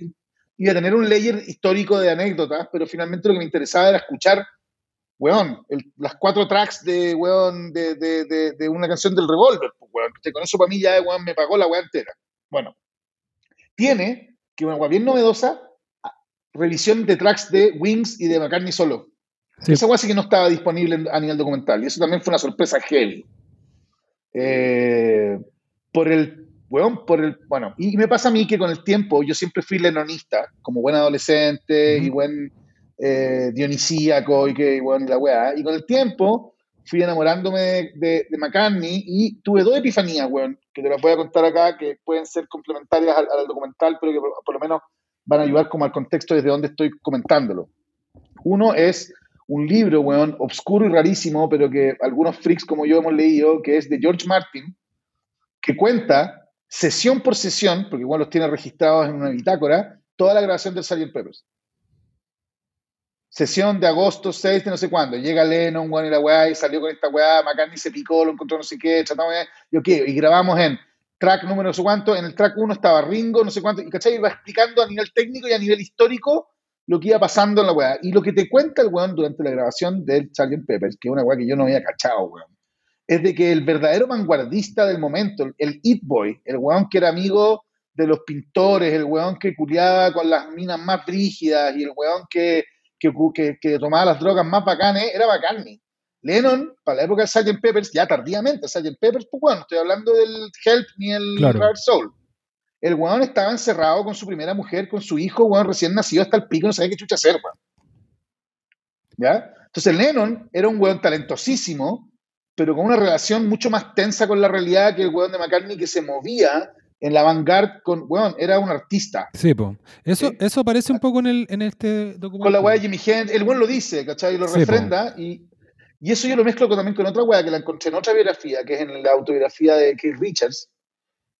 iba a tener un layer histórico de anécdotas, pero finalmente lo que me interesaba era escuchar weón, las cuatro tracks de, weón, de, de, de, una canción del Revolver, pues, weón, con eso para mí ya, weón, me pagó la weá entera. Bueno, tiene, que una bien novedosa, revisión de tracks de Wings y de McCartney solo. Esa weá sí que no estaba disponible a nivel documental y eso también fue una sorpresa heavy. Eh, por el, weón, por el, bueno, y me pasa a mí que con el tiempo yo siempre fui lenonista, como buen adolescente y buen eh, dionisíaco y que, bueno, y la weá, y con el tiempo fui enamorándome de, McCartney y tuve dos epifanías, weón, que te las voy a contar acá, que pueden ser complementarias al, documental, pero que por, lo menos van a ayudar como al contexto desde donde estoy comentándolo. Uno es un libro, weón, obscuro y rarísimo, pero que algunos freaks como yo hemos leído, que es de George Martin, que cuenta sesión por sesión, porque igual los tiene registrados en una bitácora, toda la grabación del Sgt. Peppers sesión de agosto 6 de no sé cuándo, llega Lennon, weón, y la weá, y salió con esta weá, McCartney se picó, lo encontró no sé qué, chatamos, y ok, y grabamos en track número no sé cuánto, en el track 1 estaba Ringo, no sé cuánto, y cachai, iba explicando a nivel técnico y a nivel histórico lo que iba pasando en la weá. Y lo que te cuenta el weón durante la grabación del Sgt. Peppers, que es una weá que yo no había cachado, weón, es de que el verdadero vanguardista del momento, el It Boy, el weón que era amigo de los pintores, el weón que culiaba con las minas más rígidas y el weón que que, que, tomaba las drogas más bacanes era McCartney. Lennon, para la época de Sgt. Peppers, ya tardíamente, Sgt. Peppers, pues bueno, estoy hablando del Help ni el claro. Soul. El weón estaba encerrado con su primera mujer, con su hijo, weón, recién nacido hasta el pico, no sabía qué chucha hacer, weón. ¿Ya? Entonces Lennon era un weón talentosísimo, pero con una relación mucho más tensa con la realidad que el weón de McCartney que se movía en la vanguard con, bueno, era un artista. Sí, pues. Eso, eso aparece un poco en, el, en este documento. Con la weá de Jimmy Hendrix, el buen lo dice, ¿cachai? Y lo refrenda, y, y, eso yo lo mezclo también con otra weá que la encontré en otra biografía, que es en la autobiografía de Keith Richards,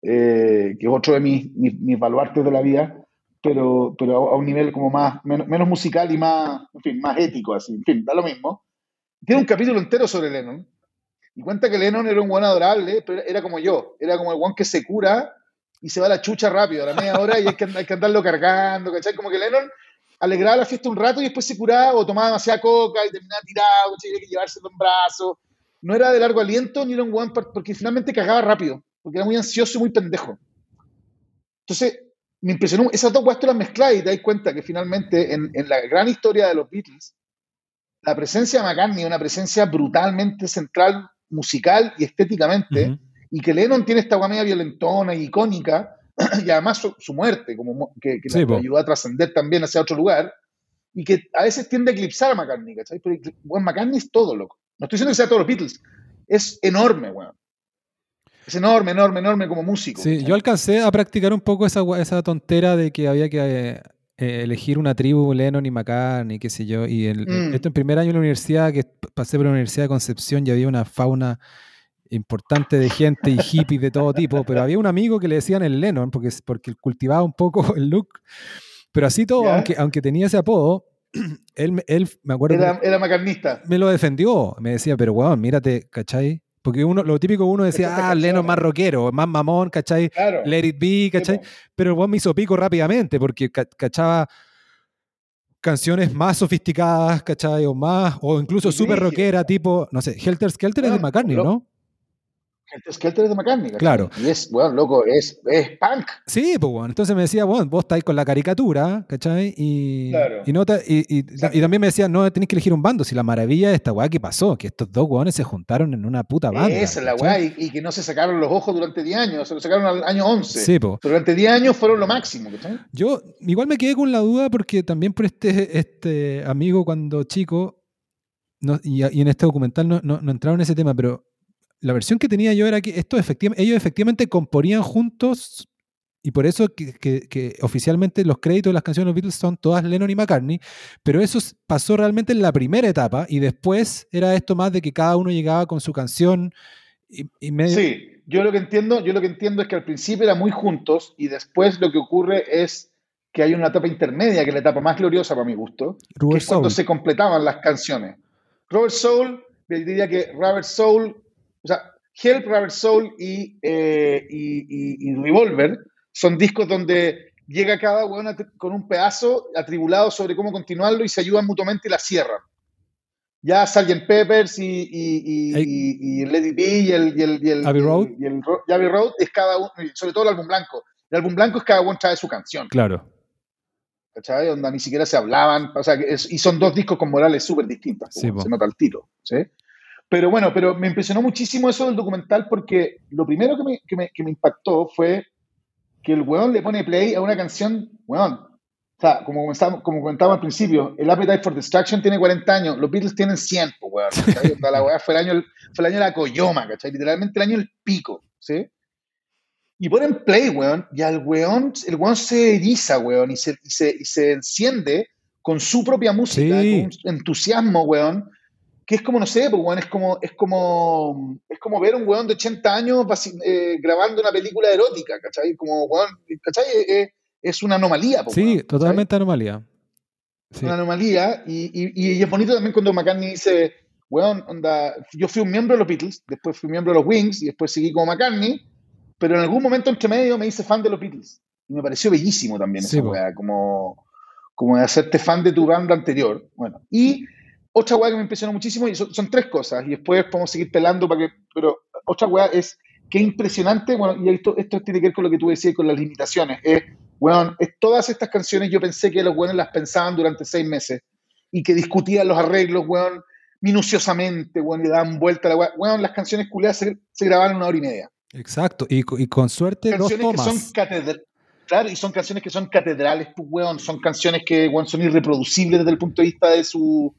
eh, que es otro de mis, mis, baluartes de la vida, pero, pero a un nivel como más, menos, menos, musical y más, en fin, más ético, así, en fin, da lo mismo. Tiene un capítulo entero sobre Lennon, y cuenta que Lennon era un buen adorable, pero era como yo, era como el buen que se cura y se va la chucha rápido, a la media hora, y hay que, hay que andarlo cargando, ¿cachai? Como que Lennon alegraba la fiesta un rato y después se curaba o tomaba demasiada coca y terminaba tirado, ¿cachai? Había que llevarse en brazos. No era de largo aliento ni era un guan porque finalmente cagaba rápido, porque era muy ansioso y muy pendejo. Entonces, me impresionó, esas dos cosas las mezclas y te das cuenta que finalmente en, en, la gran historia de los Beatles, la presencia de McCartney una presencia brutalmente central musical y estéticamente y que Lennon tiene esta guamea violentona y icónica, y además su, muerte, como que, que ayudó a trascender también hacia otro lugar, y que a veces tiende a eclipsar a McCartney, ¿cachai? Pero bueno, McCartney es todo, loco. No estoy diciendo que sea todos los Beatles, es enorme, weón. Es enorme, enorme, enorme como músico. Sí, yo alcancé a practicar un poco esa, esa tontera de que había que eh, elegir una tribu, Lennon y McCartney, qué sé yo. Y mm. esto en primer año en la universidad, que pasé por la Universidad de Concepción y había una fauna importante de gente y hippies de todo tipo, pero había un amigo que le decían el Lennon porque, porque cultivaba un poco el look, pero así todo, aunque, aunque tenía ese apodo, él, él me acuerdo... Era, era macarnista. Me lo defendió, me decía, pero weón, mírate, ¿cachai? Porque uno, lo típico uno decía, ah, Lennon más rockero, más mamón, ¿cachai? Let it be, ¿cachai? pero el weón me hizo pico rápidamente porque cachaba canciones más sofisticadas, ¿cachai? O más, o incluso súper rockera, tipo, no sé, Helter Skelter es de McCartney, ¿no? Skelter es de McCartney, ¿cachai? Claro. Y es, weón, loco, es, es punk. Sí, pues bueno. Entonces me decía, bueno, vos estáis con la caricatura, ¿cachai? Y, Claro. y, no te- y, y- Exacto. y también me decía, no, tenés que elegir un bando. Si la maravilla de esta weá que pasó, que estos dos weones se juntaron en una puta banda. Esa es la weá, y, y que no se sacaron los ojos durante 10 años, se lo sacaron al año 11. Sí, po. Pero durante 10 años fueron lo máximo, ¿cachai? Yo igual me quedé con la duda porque también por este, este amigo cuando chico, no- y, y en este documental no, no, no entraron en ese tema, pero la versión que tenía yo era que efectiva- ellos efectivamente componían juntos y por eso que, que- que oficialmente los créditos de las canciones de los Beatles son todas Lennon y McCartney, pero eso pasó realmente en la primera etapa y después era esto más de que cada uno llegaba con su canción y, y medio... Sí, yo lo que entiendo, yo lo que entiendo es que al principio eran muy juntos y después lo que ocurre es que hay una etapa intermedia, que es la etapa más gloriosa para mi gusto, que es cuando se completaban las canciones. Robert Soul, diría que Robert Soul, o sea, Help, Robert Soul y, eh, y, y- y Revolver son discos donde llega cada at- con un pedazo atribulado sobre cómo continuarlo y se ayudan mutuamente y la cierran. Ya Sgt. Peppers y, y, y, Ey. y- el, y el, y el, Abbey y el- Road. y el Abbey Road es cada uno, sobre todo el álbum blanco. El álbum blanco es cada uno trae su canción. Claro. ¿cachai? Onda ni siquiera se hablaban, o sea, es- y son dos discos con morales súper distintas, Sí, se nota el tiro, ¿sí? Pero bueno, pero me impresionó muchísimo eso del documental porque lo primero que me, que me, que me impactó fue que el weón le pone play a una canción, weón, o sea, como como comentábamos al principio, el Appetite for Destruction tiene 40 años, los Beatles tienen 100, po, weón, la weá fue el, año, fue el año de la coyoma, ¿cachai? Literalmente el año del pico, ¿sí? Y ponen play, weón, y al weón, el weón se eriza, weón, y se, y se, y se enciende con su propia música, Sí. con entusiasmo, weón, que es como, no sé, pues, weón, es como, es como, es como ver a un weón de 80 años eh, grabando una película erótica, ¿cachai? Como, weón, ¿cachai? Eh, eh, es una anomalía, pues, Sí, totalmente anomalía. Sí. Una anomalía, y, y, y es bonito también cuando McCartney dice, weón, onda, yo fui un miembro de los Beatles, después fui miembro de los Wings, y después seguí como McCartney, pero en algún momento entre medio me hice fan de los Beatles. Y me pareció bellísimo también Sí, esa weá, como, como de hacerte fan de tu banda anterior. Bueno, y otra weá que me impresionó muchísimo, y son, son tres cosas, y después podemos seguir pelando para que, pero otra weá es que impresionante, bueno, y esto, esto tiene que ver con lo que tú decías con las limitaciones, es, weón, es, todas estas canciones yo pensé que los weones las pensaban durante seis meses, y que discutían los arreglos, weón, minuciosamente, weón, le daban vuelta a la weá. Weón, las canciones culiadas se, se grabaron en una hora y media Exacto. Y, co- y con suerte dos canciones que son. Claro, y son canciones que son catedrales, pues, weón. Son canciones que, weón, son irreproducibles desde el punto de vista de su,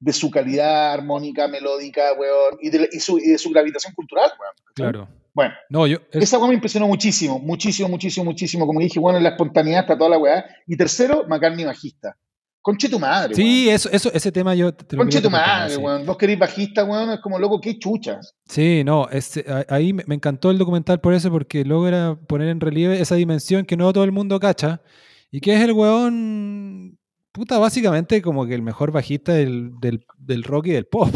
de su calidad armónica, melódica, weón, y de, y su, y de su gravitación cultural, weón. Claro. Bueno, No, yo. es- esa weá me impresionó muchísimo, muchísimo, muchísimo, muchísimo. Como dije, bueno, en la espontaneidad está toda la weá. Y tercero, McCartney bajista. Conche tu madre, sí, eso, eso, ese tema yo te lo weón. Conche tu madre, sí. weón. Vos querés bajista, weón, es como loco, qué chuchas. Sí, no, a- ahí me encantó el documental por eso, porque logra poner en relieve esa dimensión que no todo el mundo cacha, y que es el weón, puta, básicamente como que el mejor bajista del, del, del rock y del pop.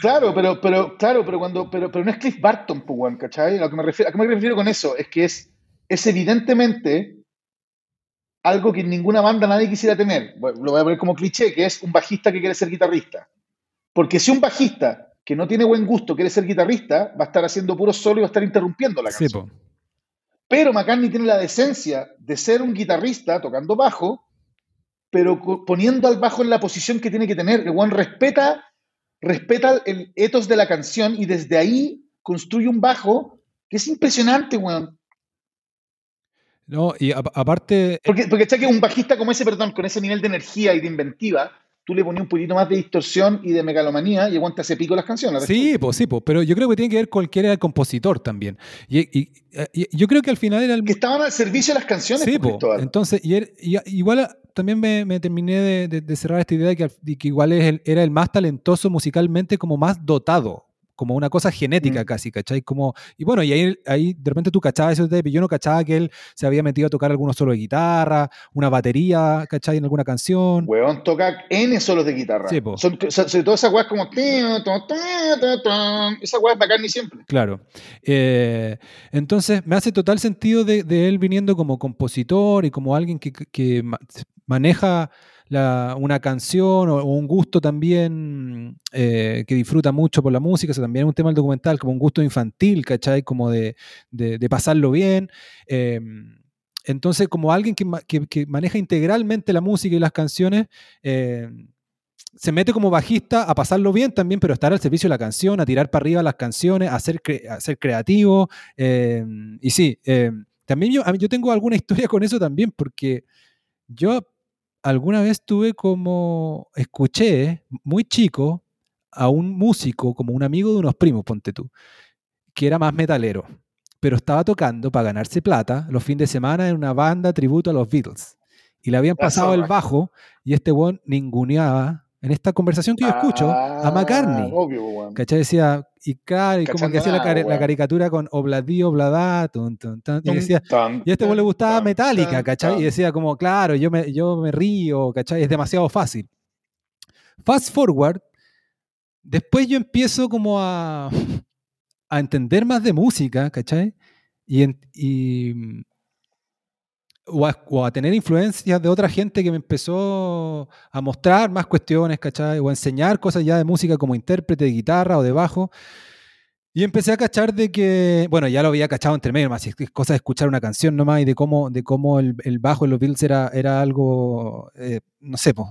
Claro, pero, pero, claro, pero cuando, pero, pero no es Cliff Barton, weón, ¿cachai? A, lo que me refiero, ¿A qué me refiero con eso? Es que es, es evidentemente algo que en ninguna banda nadie quisiera tener. Lo voy a poner como cliché, que es un bajista que quiere ser guitarrista. Porque si un bajista que no tiene buen gusto quiere ser guitarrista, va a estar haciendo puro solo y va a estar interrumpiendo la Sí, canción. po. Pero McCartney tiene la decencia de ser un guitarrista tocando bajo, pero poniendo al bajo en la posición que tiene que tener. El weón respeta, respeta el etos de la canción y desde ahí construye un bajo que es impresionante, weón. No, y aparte, Porque, porque ¿cachai que un bajista como ese, perdón, con ese nivel de energía y de inventiva, tú le ponías un poquito más de distorsión y de megalomanía y aguanta ese pico las canciones. Sí, pues sí, pues, pero yo creo que tiene que ver con quién era el compositor también. Y, y- y yo creo que al final era el... Que estaban al servicio de las canciones, Sí, pues, entonces, y er- igual también me, me terminé de, de- de cerrar esta idea de que, de que igual es el- era el más talentoso musicalmente, como más dotado, como una cosa genética Mm. casi, ¿cachai? Como, y bueno, y ahí, ahí de repente tú cachabas ese tape, y yo no cachaba que él se había metido a tocar algunos solos de guitarra, una batería, ¿cachai? En alguna canción. Weón toca N solos de guitarra. Sí, po. Son, sobre todo esas weas como. Esa wea es McCartney siempre. Claro. Eh, entonces, me hace total sentido de, de él viniendo como compositor y como alguien que, que ma- una canción o, un gusto también eh, que disfruta mucho por la música, eso también es un tema del documental, como un gusto infantil, ¿cachai? Como de, pasarlo bien. Em, entonces, como alguien que, maneja integralmente la música y las canciones, em, se mete como bajista a pasarlo bien también, pero a estar al servicio de la canción, a tirar para arriba las canciones, a ser, creativo. Em, y sí, también yo tengo alguna historia con eso también, porque yo alguna vez tuve como, escuché muy chico a un músico, como un amigo de unos primos, ponte tú, que era más metalero, pero estaba tocando para ganarse plata los fines de semana en una banda tributo a los Beatles. Y le habían pasado el bajo y este weón ninguneaba en esta conversación que yo escucho a McCartney. Ah, obvio, ¿Cachai? Decía, y claro, y como que hacía la, caricatura con Obladí, Obladá, y decía, y a este weón le gustaba Metallica, ¿cachai? Y decía como, claro, yo me, yo me río, ¿cachai? Es demasiado fácil. Fast forward, después yo empiezo como a, a entender más de música, ¿cachai? Y, y, o a, tener influencias de otra gente que me empezó a mostrar más cuestiones, ¿cachai? O a enseñar cosas ya de música como intérprete de guitarra o de bajo. Y empecé a cachar de que, bueno, ya lo había cachado entre medio, más es cosa de escuchar una canción nomás y de cómo, de cómo el, bajo en los Beatles era, era algo, eh, no sé, pues,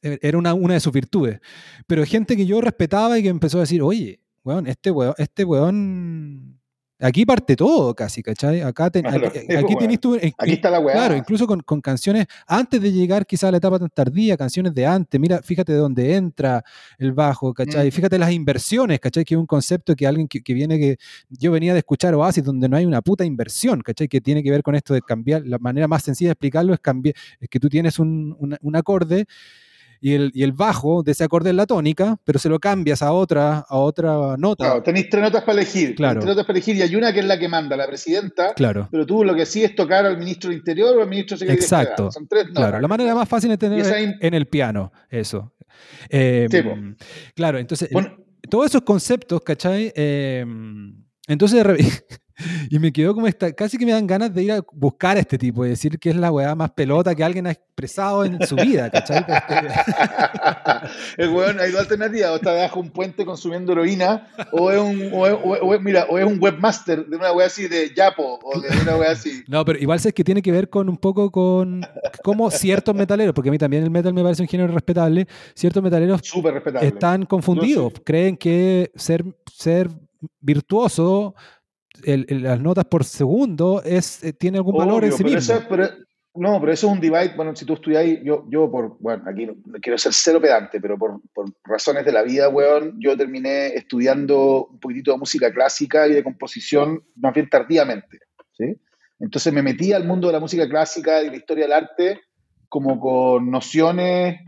era una, una de sus virtudes. Pero gente que yo respetaba y que empezó a decir, oye, weón, este weón, este weón Aquí parte todo casi, ¿cachai? Acá aquí, aquí, tú, aquí está la weá. Claro, incluso con, canciones antes de llegar quizás a la etapa tan tardía, canciones de antes. Mira, fíjate de dónde entra el bajo, ¿cachai? Mm. Fíjate las inversiones, ¿cachai? Que es un concepto que alguien que, viene que. Yo venía de escuchar Oasis donde no hay una puta inversión, ¿cachai? Que tiene que ver con esto de cambiar. La manera más sencilla de explicarlo es cambiar, es que tú tienes un, un acorde y el, y el bajo de ese acorde en la tónica, pero se lo cambias a otra, a otra nota. Claro, tenéis tres notas para elegir. Claro. Tres notas para elegir y hay una que es la que manda, la presidenta. Claro. Pero tú lo que sí es tocar al ministro del Interior o al ministro de Exacto. Son tres notas. Claro, la manera más fácil de tener en el piano, eso. Eh, claro, entonces, todos esos conceptos, ¿cachai? Eh, entonces, Y me quedó como esta, casi que me dan ganas de ir a buscar a este tipo y decir que es la weá más pelota que alguien ha expresado en su vida, ¿cachai? el weón, hay dos alternativas, o está debajo un puente consumiendo heroína, o es un, o mira, o es un webmaster de una weá así de Yapo, o de una weá así. No, pero igual es que tiene que ver con un poco con cómo ciertos metaleros, porque a mí también el metal me parece un género respetable, ciertos metaleros están confundidos, creen que ser, ser virtuoso las notas por segundo es, eh, tiene algún valor en sí mismo. no, pero eso es un divide. Bueno, si tú estudias yo, yo por, bueno, aquí no, quiero ser cero pedante, pero por, por, razones de la vida, weón, yo terminé estudiando un poquitito de música clásica y de composición más bien tardíamente, ¿sí? Entonces me metí al mundo de la música clásica y la historia del arte como con nociones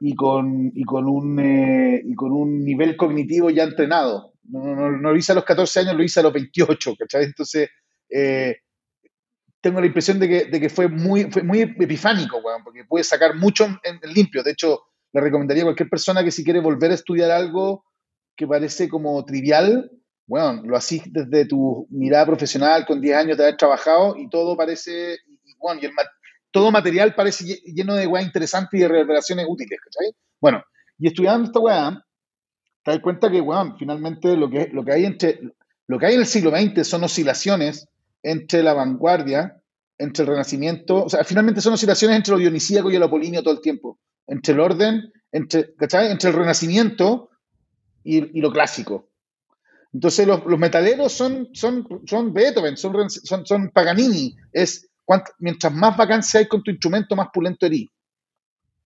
y con, y con, un, eh, y con un nivel cognitivo ya entrenado. No, lo hice a los 14 años, lo hice a los 28, ¿cachai? Entonces, eh, tengo la impresión de que, fue, muy, muy epifánico, porque puede sacar mucho en, limpio. De hecho, le recomendaría a cualquier persona que si quiere volver a estudiar algo que parece como trivial, bueno, lo haces desde tu mirada profesional, con 10 años de haber trabajado y todo parece, bueno, todo material parece lleno de weá interesantes y de revelaciones útiles. Bueno, y estudiando esta weá, te das cuenta que, bueno, finalmente lo que, lo que hay entre, lo que hay en el siglo XX son oscilaciones entre la vanguardia, entre el renacimiento, o sea, finalmente son oscilaciones entre lo dionisíaco y lo apolíneo todo el tiempo, entre el orden, entre, ¿cachai? entre el renacimiento y, lo clásico. Entonces los, metaleros son, son, son Beethoven, son, son, son Paganini, es mientras más vacancia hay con tu instrumento, más pulento eres.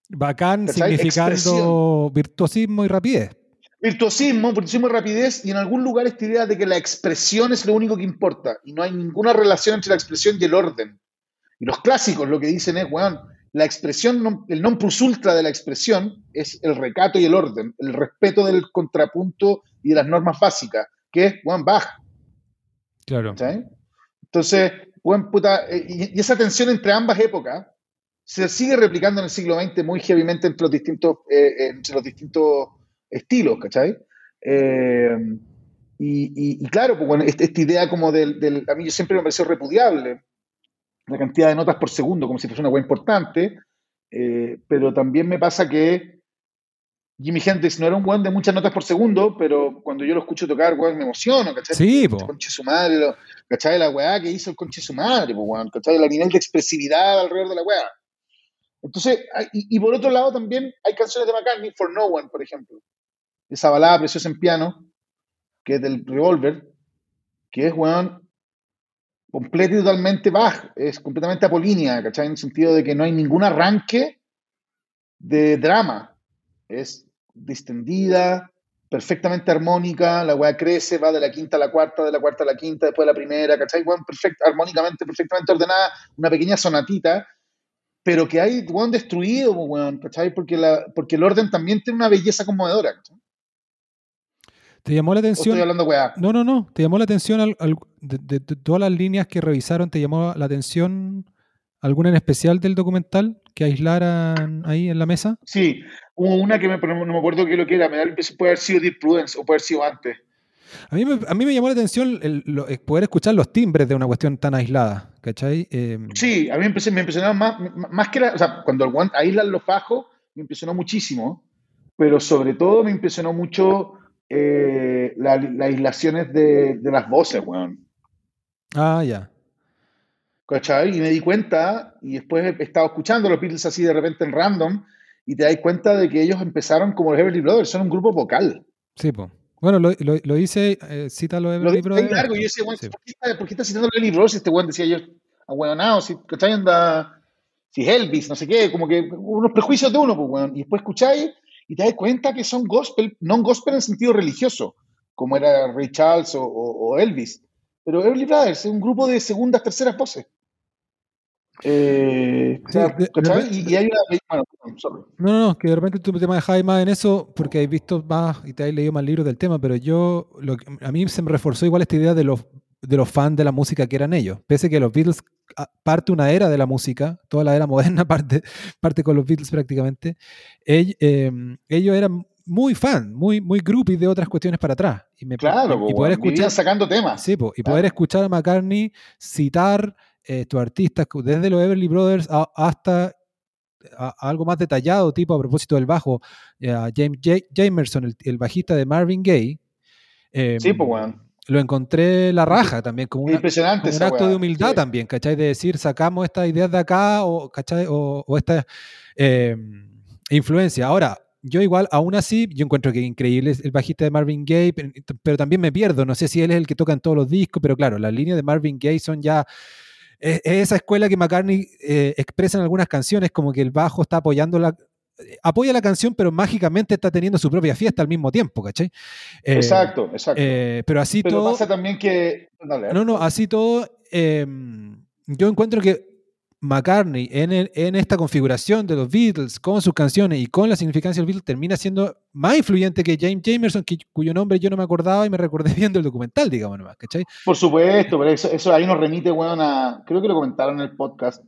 Bacán significando virtuosismo y rapidez. Virtuosismo, virtuosismo y rapidez, y en algún lugar esta idea de que la expresión es lo único que importa, y no hay ninguna relación entre la expresión y el orden. Y los clásicos lo que dicen es, weón, la expresión, el non plus ultra de la expresión es el recato y el orden, el respeto del contrapunto y de las normas básicas, que es, weón, Bach. Claro. Entonces, weón, puta, eh, y, esa tensión entre ambas épocas se sigue replicando en el siglo XX muy heavymente entre los distintos, eh, entre los distintos estilos, ¿cachai? Eh, y, claro, pues bueno, esta, idea como del, A mí yo siempre me pareció repudiable la cantidad de notas por segundo, como si fuese una cosa importante, eh, pero también me pasa que Jimi Hendrix no era un weón de muchas notas por segundo, pero cuando yo lo escucho tocar, weón, me emociono, ¿cachai? Sí, po. Conche su madre, lo- ¿cachai? La weá que hizo el conche su madre, po, weón, ¿cachai? El nivel de expresividad alrededor de la weá. Entonces, hay- y, y por otro lado también hay canciones de McCartney, For No One, por ejemplo. Esa balada preciosa en piano, que es del Revolver, que es, weón, completa y totalmente Bach, es completamente apolínea, ¿cachai? En el sentido de que no hay ningún arranque de drama. Es distendida, perfectamente armónica, la weá crece, va de la quinta a la cuarta, de la cuarta a la quinta, después a la primera, ¿cachai? Weón, perfect- armónicamente, perfectamente ordenada, una pequeña sonatita, pero que hay, weón, destruido, weón, ¿cachai? Porque, la, porque el orden también tiene una belleza conmovedora, ¿cachai? ¿Te llamó la O estoy atención? hablando weá. No, no, no. ¿Te llamó la atención al- al- de, de- de todas las líneas que revisaron? ¿Te llamó la atención alguna en especial del documental que aislaran ahí en la mesa? Sí, hubo una que me, no me acuerdo qué lo que era, me da la impresión puede haber sido Deep Prudence o puede haber sido antes. A mí me, a mí me llamó la atención el- lo- el poder escuchar los timbres de una cuestión tan aislada, ¿cachai? Eh, Sí, a mí me, me impresionaron más, más que la, o sea, cuando el aíslan los bajos, me impresionó muchísimo, pero sobre todo me impresionó mucho eh, la- las aislaciones de, de las voces, weón. ah, ya. ¿Cachai? Y me di cuenta, y después he estado escuchando los Beatles así de repente en random, y te das cuenta de que ellos empezaron como los Everly Brothers, son un grupo vocal. Sí, pues. Bueno, lo, lo, lo hice, eh, cita lo de Lo Everly dije Brothers. largo, yo decía, weón, Sí. ¿por, qué está, ¿por qué está citando a Everly Brothers? Este weón decía yo, ahueonado, si, ¿cachai? Anda, si Elvis, no sé qué, como que unos prejuicios de uno, pues, weón. Y después escucháis y te das cuenta que son gospel, no gospel en sentido religioso, como era Ray Charles o, o- o Elvis. Pero Everly Brothers es un grupo de segundas, terceras voces. Eh, y, y hay una. Bueno. No, no, no, que de repente tú te manejas más en eso porque has visto más y te has leído más libros del tema, pero yo, lo a mí se me reforzó igual esta idea de los, de los fans de la música que eran ellos. Pese que los Beatles parte una era de la música, toda la era moderna parte, parte con los Beatles prácticamente, ell- eh, ellos eran muy fan, muy, muy groupies de otras cuestiones para atrás. Y, me, Claro, y- y pues, poder escuchar, sacando temas. Sí, po, y Claro. poder escuchar a McCartney citar eh, estos artistas, cu- desde los Everly Brothers a- hasta a- a algo más detallado, tipo a propósito del bajo, eh, a James J- Jamerson, el, el bajista de Marvin Gaye, eh, Sí, pues, weón. Lo encontré la raja también, como, una- Impresionante como un acto weá, de humildad sí. también, ¿cachai? De decir, sacamos estas ideas de acá o, ¿cachai? O, o esta eh, influencia. Ahora, yo igual, aún así, yo encuentro que increíble es el bajista de Marvin Gaye, pero, pero también me pierdo, no sé si él es el que toca en todos los discos, pero claro, las líneas de Marvin Gaye son ya... Es, es esa escuela que McCartney eh, expresa en algunas canciones, como que el bajo está apoyando la... Apoya la canción, pero mágicamente está teniendo su propia fiesta al mismo tiempo, ¿cachai? Eh, exacto, exacto. eh, pero así Pero todo... pasa también que. dale, No, no, así todo, eh, yo encuentro que McCartney en, el- en esta configuración de los Beatles, con sus canciones y con la significancia del Beatles, termina siendo más influyente que James Jamerson, que- cuyo nombre yo no me acordaba y me recordé viendo el documental, digamos nomás, ¿cachai? Por supuesto, pero eso, eso ahí nos remite, weón, a. Creo que lo comentaron en el podcast.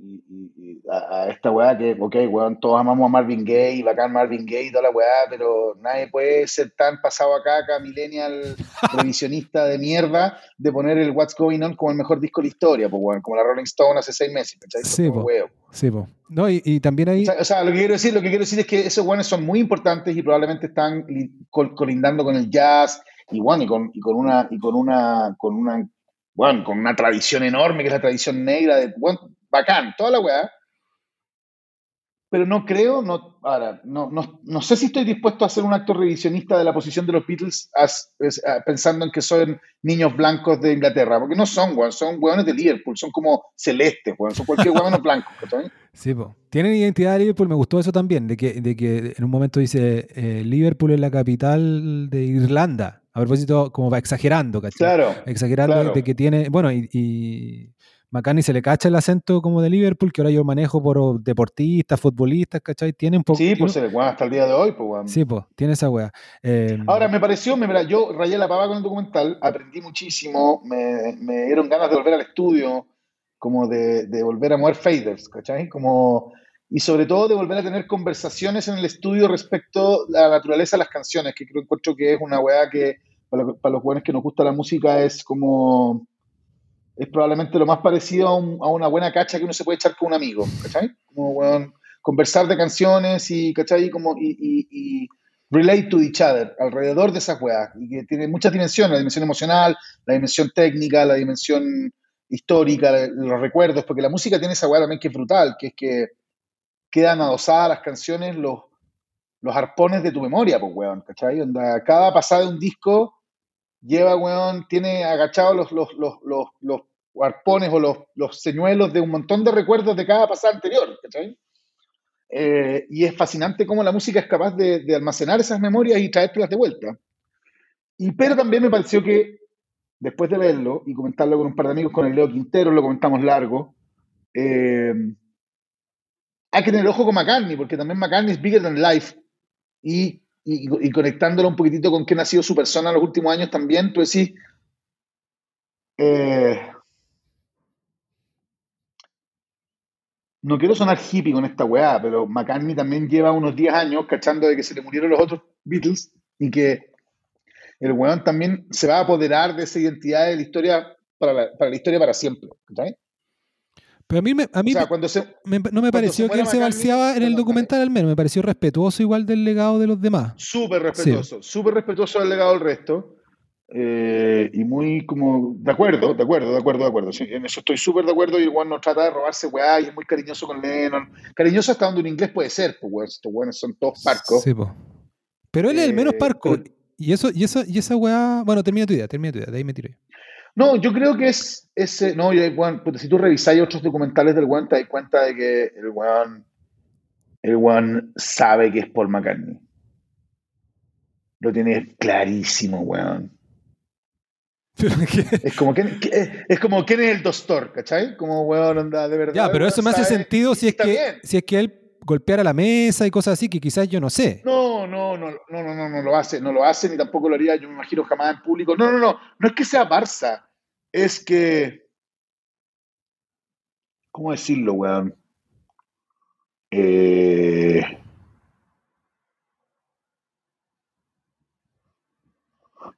Y, y- y a, a esta weá que, ok, weón, todos amamos a Marvin Gaye, bacán Marvin Gaye y toda la weá, pero nadie puede ser tan pasado a caca, millennial, revisionista de mierda, de poner el What's Going On como el mejor disco de la historia, pues, weón, como la Rolling Stone hace seis meses, ¿cachai? Sí, po. Sí, po. No, y, y también ahí... O sea, o sea, lo que quiero decir, lo que quiero decir es que esos weones son muy importantes y probablemente están col- colindando con el jazz y bueno, y con, y con una, y con una, con una, bueno, con una tradición enorme que es la tradición negra de bueno, bacán, toda la weá. Pero no creo, no, ahora, no, no, no sé si estoy dispuesto a hacer un acto revisionista de la posición de los Beatles as- pensando en que son niños blancos de Inglaterra, porque no son, weón, son weones de Liverpool, son como celestes, weón, son cualquier weón blanco. Sí, po. Tienen identidad de Liverpool, me gustó eso también, de que, de que en un momento dice eh, Liverpool es la capital de Irlanda, a propósito, como va exagerando, ¿cachai? Claro, exagerando claro. de que tiene, bueno, y, y McCartney se le cacha el acento como de Liverpool, que ahora yo manejo por deportistas, futbolistas, ¿cachai? Tiene un poco... Sí, pues weón, hasta el día de hoy, pues weón. Sí, pues, tiene esa wea. Eh, Ahora, me pareció, me, mira, yo rayé la pava con el documental, aprendí muchísimo, me, me dieron ganas de volver al estudio, como de, de volver a mover faders, ¿cachai? Como, y sobre todo de volver a tener conversaciones en el estudio respecto a la naturaleza de las canciones, que creo encuentro que es una weá que para, para los buenos que nos gusta la música es como, es probablemente lo más parecido a, un- a una buena cacha que uno se puede echar con un amigo, ¿cachai? Como, weón, conversar de canciones y, ¿cachai? Como, y, y, y relate to each other alrededor de esas weas. Y que tiene muchas dimensiones, la dimensión emocional, la dimensión técnica, la dimensión histórica, los recuerdos, porque la música tiene esa wea también que es brutal, que es que quedan adosadas las canciones los, los arpones de tu memoria, pues, weón, ¿cachai? Onda, cada pasada de un disco lleva, weón, tiene agachados los, los, los, los arpones o los, los señuelos de un montón de recuerdos de cada pasada anterior. Eh, y es fascinante cómo la música es capaz de, de almacenar esas memorias y traértelas de vuelta. Y, pero también me pareció que, después de verlo y comentarlo con un par de amigos, con el Leo Quintero, lo comentamos largo, eh, hay que tener ojo con McCartney, porque también McCartney es bigger than life. Y, y, y conectándolo un poquitito con quién ha sido su persona en los últimos años también, tú decís, eh, no quiero sonar hippie con esta weá, pero McCartney también lleva unos 10 años cachando de que se le murieron los otros Beatles y que el weón también se va a apoderar de esa identidad de la historia para la, para la historia para siempre. Pero a mí, me, a mí O sea, cuando se, me- no me pareció que él se balseaba en el documental al menos, me pareció respetuoso igual del legado de los demás. Súper respetuoso, súper respetuoso del legado del resto. Eh, y muy como, de acuerdo, de acuerdo, de acuerdo, de acuerdo. sí, en eso estoy súper de acuerdo y el weón no trata de robarse weá y es muy cariñoso con Lennon. Cariñoso hasta donde un inglés puede ser, pues weón, estos weones son todos parcos. Sí, po. Pero él es el menos Eh, parco. pero- Y eso, y eso, y esa weá. Bueno, termina tu idea, termina tu idea, de ahí me tiro yo. No, yo creo que es ese, no, y, puta, si tú revisáis otros documentales del weón, te das cuenta de que el weón, el weón sabe que es Paul McCartney. Lo tiene clarísimo, weón. Es como, ¿quién, qué- es, como, ¿quién es el doctor? ¿Cachai? Como, weón, anda, de verdad. ya, pero eso me hace sentido si es, que, bien. si es que él golpeara la mesa y cosas así, que quizás yo no sé. No, no, no, no, no, no, no lo hace, no lo hace, ni tampoco lo haría, yo me imagino jamás en público. No, no, no, no es que sea Barça, es que. ¿Cómo decirlo, weón? Eh,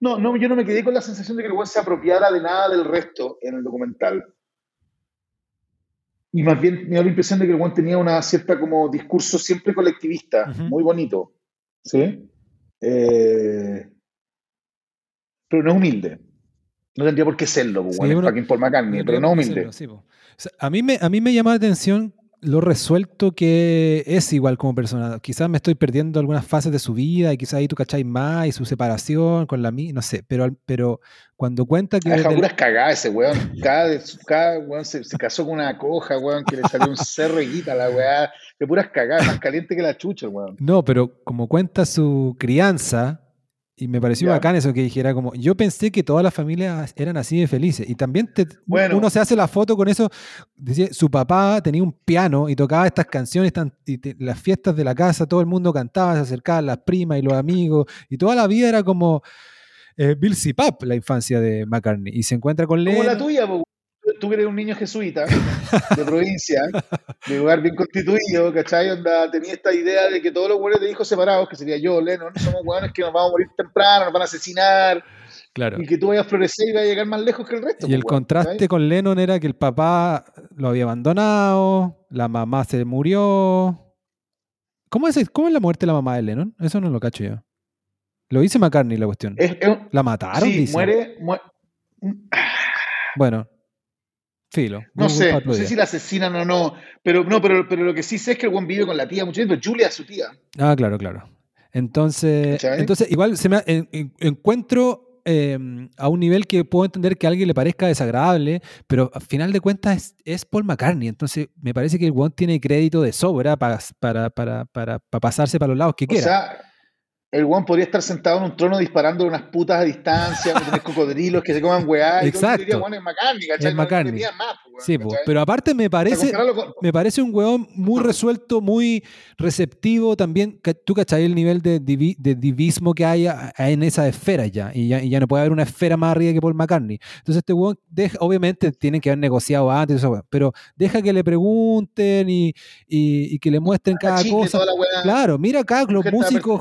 No, no, yo no me quedé con la sensación de que el weón se apropiara de nada del resto en el documental. Y más bien me da la impresión de que el weón tenía una cierta como discurso siempre colectivista, muy bonito. ¿Sí? Eh, pero no es humilde. No tendría por qué serlo, pues, Sí, weón, es fucking Paul McCartney, pero no qué humilde. serlo, sí, po. O sea, a, mí me, a mí me llama la atención lo resuelto que es igual como persona. Quizás me estoy perdiendo algunas fases de su vida y quizás ahí tú cacháis más y su separación con la mía, no sé, pero, pero cuando cuenta que... El- puras cagadas ese weón. Cada, cada weón se, se casó con una coja, weón, que le salió un cerro y guita la weá. De puras cagadas, más caliente que la chucha, weón. No, pero como cuenta su crianza, y me pareció bacán eso que dijera como, yo pensé que todas las familias eran así de felices, y también te- Bueno. uno se hace la foto con eso, decía, su papá tenía un piano y tocaba estas canciones, tan- y te- las fiestas de la casa, todo el mundo cantaba, se acercaban las primas y los amigos, y toda la vida era como eh, Bill Pap, la infancia de McCartney, y se encuentra con Como la Lennon. tuya, po. Tú- que eres un niño jesuita de provincia, de lugar bien constituido, ¿cachai? Onda, tenía esta idea de que todos los hueones de hijos separados, que sería yo, Lennon, somos hueones que nos vamos a morir temprano, nos van a asesinar, Claro. y que tú vayas a florecer y vayas a llegar más lejos que el resto. Y el weón, contraste ¿cachai? con Lennon era que el papá lo había abandonado, la mamá se murió. ¿Cómo es, cómo es la muerte de la mamá de Lennon? Eso no lo cacho yo. Lo dice McCartney la cuestión. Es, es un- ¿La mataron? sí, dice. muere, muere- Bueno, filo. No Google sé, no sé si la asesinan o no, pero no, pero, pero lo que sí sé es que el buen vive con la tía mucho tiempo. Julia es su tía. Ah, claro, claro. Entonces, ¿Cachai? entonces igual se me ha- en- en- encuentro eh, a un nivel que puedo entender que a alguien le parezca desagradable, pero al final de cuentas es, es Paul McCartney. Entonces, me parece que el one tiene crédito de sobra para, para, para, para, para pasarse para los lados que O quiera. sea, el Juan podría estar sentado en un trono disparando unas putas a distancia, tener cocodrilos que se coman weá. Y Exacto. diría, "Juan, es McCartney, ¿cachai? Es McCartney. más, pues, Sí, po, ¿cachai? pero aparte me parece, con- me parece un weón muy resuelto, muy receptivo también. Tú cachai el nivel de, divi- de divismo que hay en esa esfera ya y, ya. y ya no puede haber una esfera más arriba que Paul McCartney. Entonces este weón, deja, obviamente tienen que haber negociado antes, pero deja que le pregunten y, y- y que le muestren cada cosa. Claro, mira acá los músicos,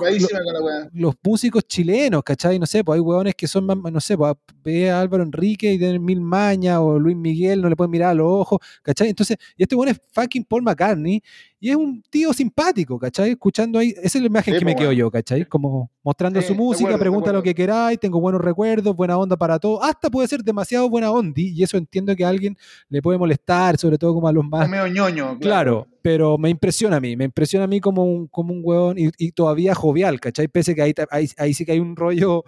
los músicos chilenos, ¿cachai? No sé, pues hay hueones que son más, no sé, pues ve a Álvaro Enrique y tienen mil mañas, o Luis Miguel, no le pueden mirar a los ojos, ¿cachai? Entonces, y este weón es fucking Paul McCartney y es un tío simpático, ¿cachai? Escuchando ahí, esa es la imagen Sí, que me pues, quedo yo, ¿cachai? Como mostrando Sí, su música, acuerdo, pregunta lo que queráis, tengo buenos recuerdos, buena onda para todo, hasta puede ser demasiado buena onda y eso entiendo que a alguien le puede molestar, sobre todo como a los más Es medio ñoño, Claro, pero me impresiona a mí, me impresiona a mí como un, como un huevón y, y todavía jovial, ¿cachai? Pese que ahí, ahí, ahí sí que hay un rollo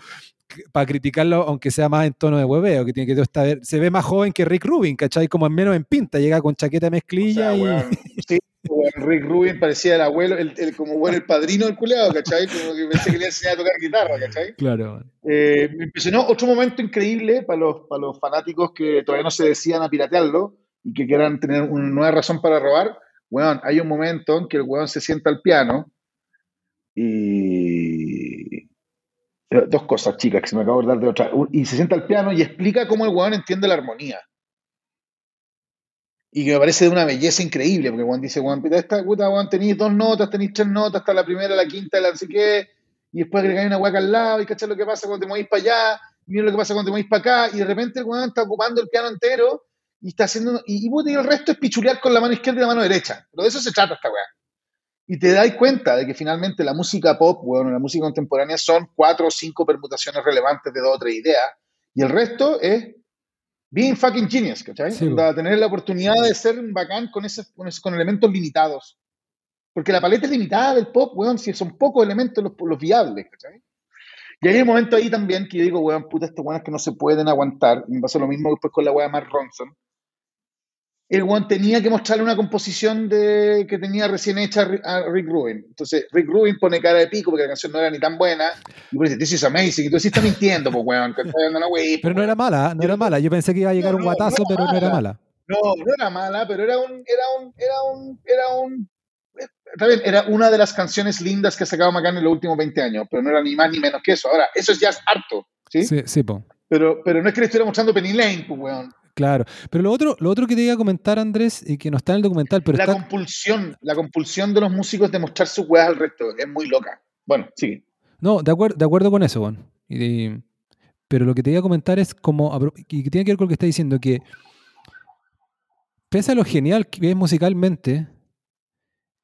para criticarlo, aunque sea más en tono de hueveo, que tiene que estar, se ve más joven que Rick Rubin, ¿cachai? Como en menos en pinta, llega con chaqueta de O mezclilla sea, y... weón, sí, weón, Rick Rubin parecía el abuelo, el, el- como bueno, el padrino del culeado, ¿cachai? Como que pensé que le enseñaba a tocar guitarra, ¿cachai? Claro, Eh, me impresionó otro momento increíble para los, para los fanáticos que todavía no se decían a piratearlo y que quieran tener una nueva razón para robar. Weón, hay un momento en que el weón se sienta al piano y. eh, Dos cosas, chicas, que se me acabo de dar de otra. Y se sienta al piano y explica cómo el weón entiende la armonía. Y que me parece de una belleza increíble, porque Juan dice, Juan, esta puta, Juan, tenéis dos notas, tenéis tres notas, hasta la primera, la quinta, la no sé y después agregáis una hueca al lado, y cachai lo que pasa cuando te movís para allá, y mira lo que pasa cuando te movís para acá, y de repente el Juan está ocupando el piano entero, y está haciendo, y, y, el resto es pichulear con la mano izquierda y la mano derecha. Pero de eso se trata esta weá. Y te das cuenta de que finalmente la música pop, bueno, la música contemporánea son cuatro o cinco permutaciones relevantes de dos o tres ideas, y el resto es being fucking genius, ¿cachai? Sí, tener la oportunidad de ser un bacán con, ese, con, ese- con elementos limitados. Porque la paleta es limitada del pop, weón, si son pocos elementos los, los viables, ¿cachai? Y hay un momento ahí también que yo digo, weón, puta, estos weones que no se pueden aguantar. Me pasó lo mismo después con la weá de Mark Ronson. El weón tenía que mostrarle una composición de, que tenía recién hecha a Ri- a Rick Rubin. Entonces, Rick Rubin pone cara de pico porque la canción no era ni tan buena. Y pone, this is amazing. Y tú decís, está mintiendo, pues, weón. que está dando la wey, pero no era mala, no era mala, yo pensé que iba a llegar No, un no guatazo, pero no era mala. No, no era mala, pero era un, era un, era un, era un, está bien, era una de las canciones lindas que ha sacado McCartney en los últimos 20 años, pero no era ni más ni menos que eso. Ahora, eso es ya harto, ¿sí? Sí, sí, po. Pero, pero no es que le estuviera mostrando Penny Lane, pues, weón. Claro, pero lo otro, lo otro que te iba a comentar, Andrés, y que no está en el documental, pero la está, compulsión, la compulsión de los músicos de mostrar sus weas al resto es muy loca. Bueno, sigue. No, de, acuer- de acuerdo con eso, Juan. Pero lo que te iba a comentar es como, y que tiene que ver con lo que está diciendo, que pese a lo genial que es musicalmente,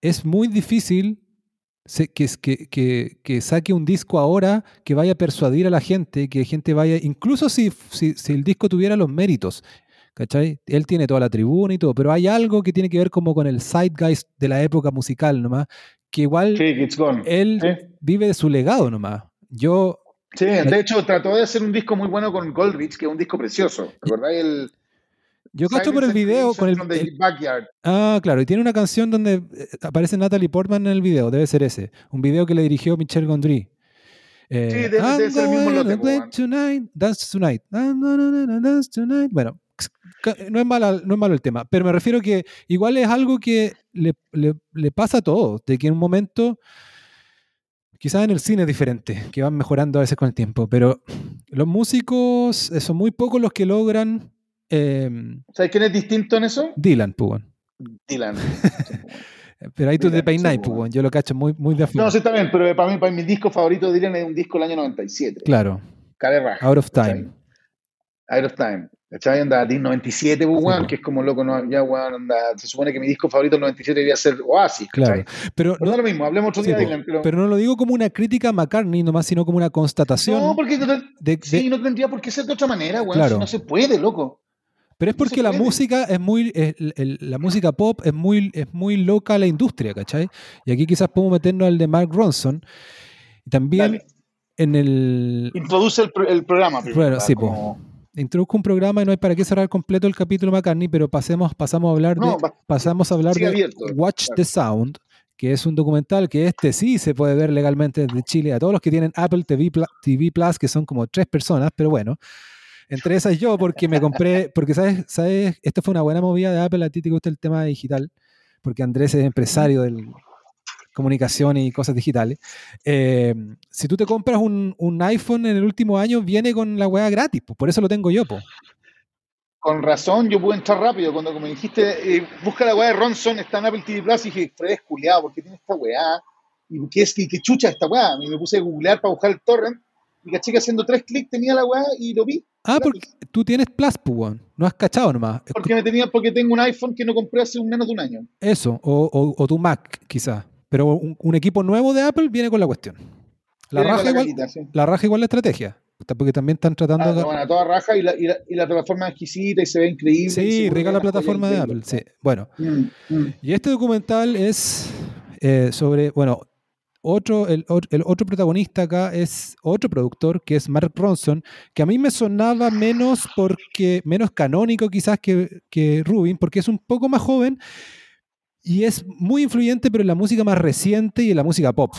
es muy difícil que, que, que- que saque un disco ahora que vaya a persuadir a la gente, que gente vaya, incluso si, si, si el disco tuviera los méritos, ¿cachai? Él tiene toda la tribuna y todo, pero hay algo que tiene que ver como con el zeitgeist de la época musical nomás, que igual Sí, it's gone. él Sí. vive de su legado nomás. Yo, Sí, de hecho, trató de hacer un disco muy bueno con Goldrich, que es un disco precioso. ¿Recordáis el yo cacho por el video, con el? Ah, claro, y tiene una canción donde eh, aparece Natalie Portman en el video, debe ser ese. Un video que le dirigió Michel Gondry. Eh, Sí, debe- debe ser el mismo lote, tonight, dance tonight. Dance tonight. Bueno, no es, mala, no es malo el tema, pero me refiero que igual es algo que le, le- le pasa a todos, de que en un momento, quizás en el cine es diferente, que van mejorando a veces con el tiempo, pero los músicos eh, son muy pocos los que logran... eh, ¿Sabes quién es distinto en eso? Dylan, pues, bueno. Dylan. Pero ahí tú Dylan, te peináis, sí, pues, yo lo cacho muy, muy de afuera. No, sí, está bien, pero para mí, para mí, mi disco favorito de Dylan es un disco del año 97. Claro, raja, Out of. Time. Out of Time. ¿Cachai? Anda, DIN 97, pues, weón, po. que es como loco, no, ya, weón, anda. Se supone que mi disco favorito del 97 debería ser Oasis, Claro. Pero Pero no no, es lo mismo, hablemos otro sí, día de po, Dylan, pero... pero no lo digo como una crítica a McCartney nomás, sino como una constatación. no, porque de- sí, no tendría por qué ser de otra manera, weón, Claro. si no se puede, loco. Pero es no porque la música es muy. el- el- la música pop es muy, es muy loca a la industria, ¿cachai? Y aquí quizás podemos meternos al de Mark Ronson. Y también Dale. en el. Introduce el, el programa primero. Bueno, sí, como- Introduzco un programa y no hay para qué cerrar completo el capítulo McCartney, pero pasemos, pasamos a hablar No, de, va- pasamos a hablar de abierto, Watch claro. the Sound, que es un documental que este sí se puede ver legalmente desde Chile. A todos los que tienen Apple TV, TV Plus, que son como tres personas, pero bueno. Entre esas yo, porque me compré, porque sabes, sabes, esto fue una buena movida de Apple, a ti te gusta el tema digital, porque Andrés es empresario de comunicación y cosas digitales. Eh, si tú te compras un, un iPhone en el último año, viene con la weá gratis, pues, por eso lo tengo yo, pues. Con razón, yo pude entrar rápido. Cuando como me dijiste, eh, busca la weá de Ronson, está en Apple TV Plus, y dije, Fred, culiado, ¿por qué tiene esta weá? ¿Y qué, es, qué, qué chucha esta weá? Y me puse a googlear para buscar el torrent, y caché que haciendo tres clics tenía la weá y lo vi. Ah, porque tú tienes Plus, pues, no has cachado nomás. Porque me tenía, porque tengo un iPhone que no compré hace un menos de un año. Eso, o, o, tu Mac, quizás. Pero un, equipo nuevo de Apple viene con la cuestión. La, raja, igual, la raja igual la estrategia. Porque también están tratando ah, de. Bueno, toda raja y la, y, la, plataforma es exquisita y se ve increíble. Sí, rica la plataforma de Apple. Sí. Bueno. Mm, mm. Y este documental es eh, sobre. Bueno, otro, el, otro protagonista acá es otro productor, que es Mark Ronson, que a mí me sonaba menos porque menos canónico quizás que, que Rubin, porque es un poco más joven y es muy influyente, pero en la música más reciente y en la música pop.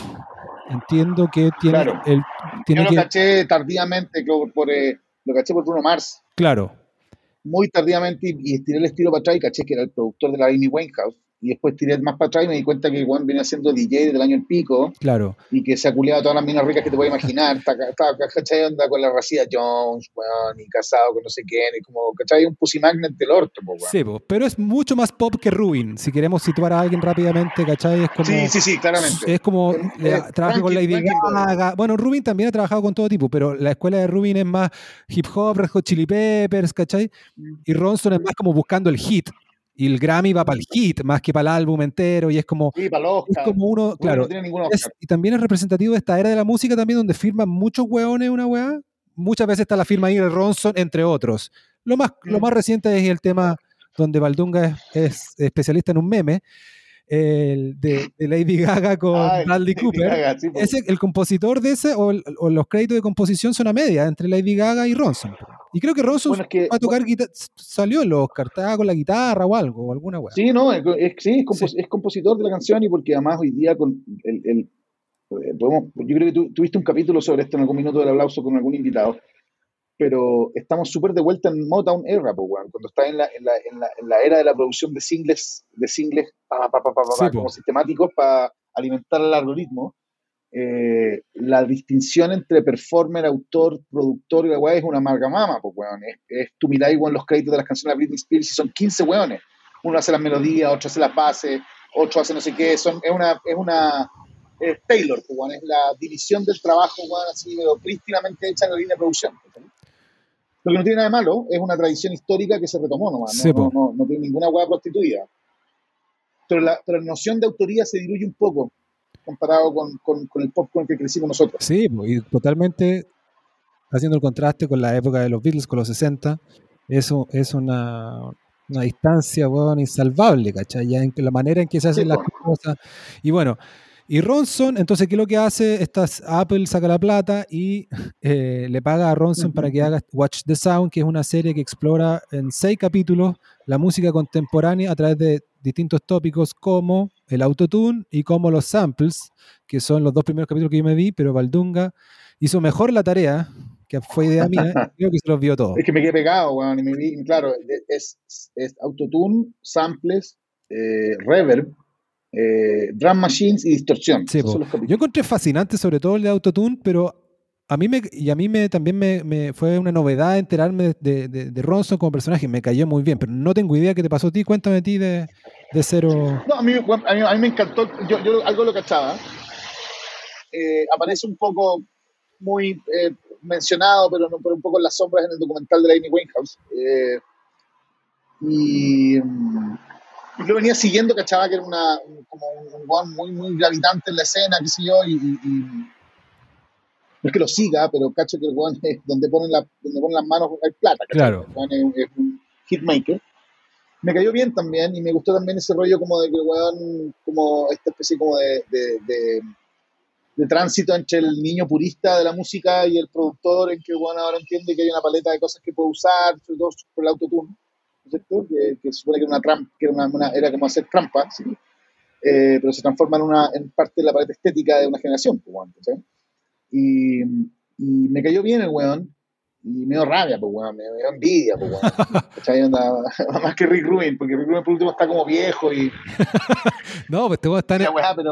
Entiendo que tiene el. Yo lo caché tardíamente, por, eh, lo caché por Bruno Mars. Claro. Muy tardíamente y, estiré el estilo para atrás y caché que era el productor de la Amy Winehouse y después tiré más para atrás y me di cuenta que Juan venía siendo DJ desde el año el pico. Claro. Y que se ha culeado todas las minas ricas que te puedes imaginar. Estaba, ¿cachai? Onda con la Racía Jones, weón, y casado con no sé quién, y como, ¿cachai? Un pussy magnet del orto, weón. Sí, pero es mucho más pop que Rubin. Si queremos situar a alguien rápidamente, ¿cachai? Es como, sí, sí, sí, claramente. Es como, trabaja con Lady Gaga. Bueno, Rubin también ha trabajado con todo tipo, pero la escuela de Rubin es más hip hop, Red Hot Chili Peppers, ¿cachai? Mm. Y Ronson es más como buscando el hit. Y el Grammy va para el hit más que para el álbum entero. Y es como. Sí, para los Es como uno. claro. y también es representativo de esta era de la música también, donde firman muchos hueones una hueá. Muchas veces está la firma ahí de Ronson, entre otros. Lo más, lo mm. más reciente es el tema donde Valdunga es especialista en un meme el de, Lady Gaga con ah, Bradley Cooper. ese, el compositor de ese, o, los créditos de composición son a media entre Lady Gaga y Ronson. Y creo que Ronson va a tocar guitarra, salió en los estaba con la guitarra o algo, o alguna weá. Sí, no, es, sí, es, compositor de la canción y porque además hoy día con el, el eh, podemos, yo creo que tú tuviste un capítulo sobre esto en algún minuto del aplauso con algún invitado pero estamos súper de vuelta en Motown era, pues, cuando está en la, en, la, en, la, era de la producción de singles, de singles pa, pa, pa, como sistemáticos para alimentar el algoritmo, eh, la distinción entre performer, autor, productor y la weá es una amalgamama, pues, weón. Es, es, tú miráis, los créditos de las canciones de Britney Spears y son 15 weones. Uno hace las melodías, otro hace las bases, otro hace no sé qué. Son, es una, es una es Taylor, pues, es la división del trabajo, weón, así, prístinamente hecha en la línea de producción. Lo que no tiene nada de malo, es una tradición histórica que se retomó nomás, no, no, tiene ninguna hueá prostituida. Pero la, pero la, noción de autoría se diluye un poco comparado con, con, el pop con el que crecimos nosotros. Sí, y totalmente haciendo el contraste con la época de los Beatles, con los 60, eso es una, una distancia, bueno, insalvable, ¿cachai? Ya en la manera en que se hacen las cosas. Y bueno, y Ronson, entonces, ¿qué es lo que hace? Estas, Apple saca la plata y eh, le paga a Ronson para que haga Watch the Sound, que es una serie que explora en seis capítulos la música contemporánea a través de distintos tópicos como el autotune y como los samples, que son los dos primeros capítulos que yo me vi, pero Valdunga hizo mejor la tarea, que fue idea mía, creo que se los vio todos. Es que me quedé pegado, weón, y me vi, claro, es, es autotune, samples, eh, reverb, eh, drum machines y distorsión. yo encontré fascinante sobre todo el de Autotune, pero a mí me, y a mí me, también me, fue una novedad enterarme de, de, Ronson como personaje, me cayó muy bien, pero no tengo idea qué te pasó a ti, cuéntame a ti de, de cero. No, a mí, a mí, me encantó, yo, yo, algo lo cachaba, eh, aparece un poco muy eh, mencionado, pero, no, pero un poco en las sombras en el documental de Amy Winehouse. Eh, y mm, yo venía siguiendo, cachaba que era una, como un guan muy, muy gravitante en la escena, qué sé yo, y, no es que lo siga, pero cacho que el guan es donde ponen, la, donde ponen las manos hay plata, claro. El es, un hitmaker. Me cayó bien también y me gustó también ese rollo como de que el weón, como esta especie como de, de, de, de, tránsito entre el niño purista de la música y el productor, en que el weón ahora entiende que hay una paleta de cosas que puede usar, sobre todo por el autotune que, que supone que era una trampa, que era, una, era como hacer trampa, ¿sí? eh, pero se transforma en, una, en parte de la pared estética de una generación, pues, ¿sí? y, y, me cayó bien el weón, y me dio rabia, pues, weón, me, dio envidia, pues, weón. más que Rick Rubin, porque Rick Rubin por último está como viejo y... no, pues este weón está, en,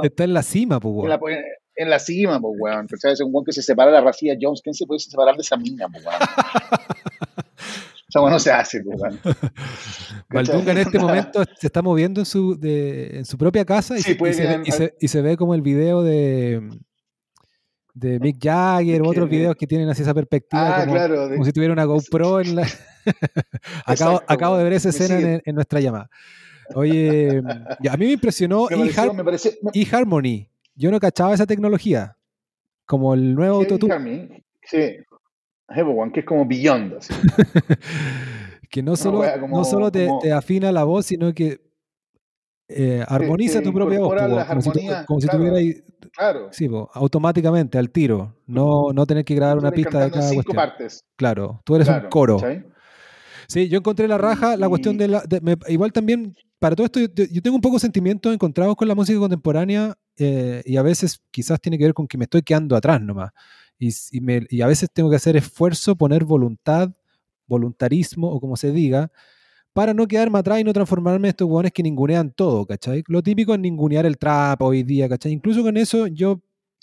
está en la cima, pues, weón. En la, en la cima, pues, weón. Es un weón que se separa de la Racía Jones. ¿Quién se puede separar de esa mina, pues, weón? sea, bueno, se hace. Pues, Valdunga en este momento se está moviendo en su, de, en su propia casa y, se, y, se, ve como el video de, de Mick Jagger, u otros videos que tienen así esa perspectiva, Ah, como, claro. de- como si tuviera una GoPro en la... acabo, Exacto, acabo de ver esa escena en, en nuestra llamada. Oye, a mí me impresionó me pareció, eHarmony. Yo no cachaba esa tecnología. Como el nuevo Heavy autotune. Sí. One, que es como Beyond. así. que no solo, no solo te, como- te afina la voz, sino que eh, armoniza tu propia voz. como, si, como si claro. Claro. sí, po, automáticamente, al tiro. No, no tener que grabar una pista de cada cinco cuestión. partes. Claro, tú eres un coro. Sí, yo encontré la raja, la cuestión de la... de- me- igual también, para todo esto, yo, yo tengo un poco sentimientos encontrados con la música contemporánea eh, y a veces quizás tiene que ver con que me estoy quedando atrás nomás. Y, me- y a veces tengo que hacer esfuerzo, poner voluntad, voluntarismo o como se diga, para no quedarme atrás y no transformarme en estos hueones que ningunean todo, ¿cachai? Lo típico es ningunear el trap hoy día, ¿cachai? Incluso con eso yo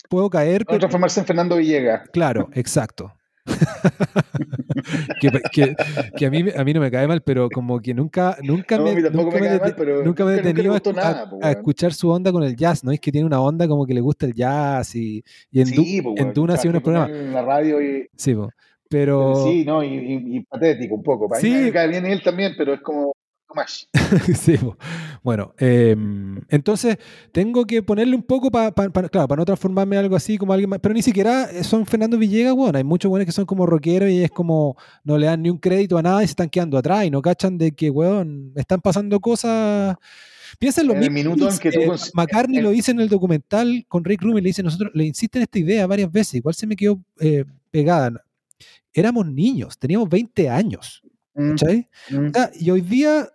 puedo caer, No pero... transformarse en Fernando Villegas. Claro, exacto. que, que- que a, mí, a mí no me cae mal, pero como que nunca, nunca No, me, nunca me me mal, pero nunca me he detenido a, nada, a- po, escuchar su onda con el jazz, ¿no? Es que tiene una onda como que le gusta el jazz y, y en, Du- Sí, pues, en weón, Duna hacía unos programas. En la radio y. Sí, po. pero... Sí, no, y, y- y patético un poco. Para Sí. mí me cae bien él también, pero es como. Much. Sí, bueno, em, entonces tengo que ponerle un poco para, claro, para no transformarme en algo así como alguien más, pero ni siquiera son Fernando Villegas, bueno, hay muchos buenos que son como rockeros y es como no le dan ni un crédito a nada y se están quedando atrás y no cachan de que, weón, están pasando cosas... Piensa en lo En el mismo. minuto en que tú eh, McCartney en- lo dice en el documental con Rick Rubin, le dice, nosotros le insisten esta idea varias veces, igual se me quedó eh, pegada. Éramos niños, teníamos 20 años, Mm, ¿cachai? mm. O sea, y hoy día,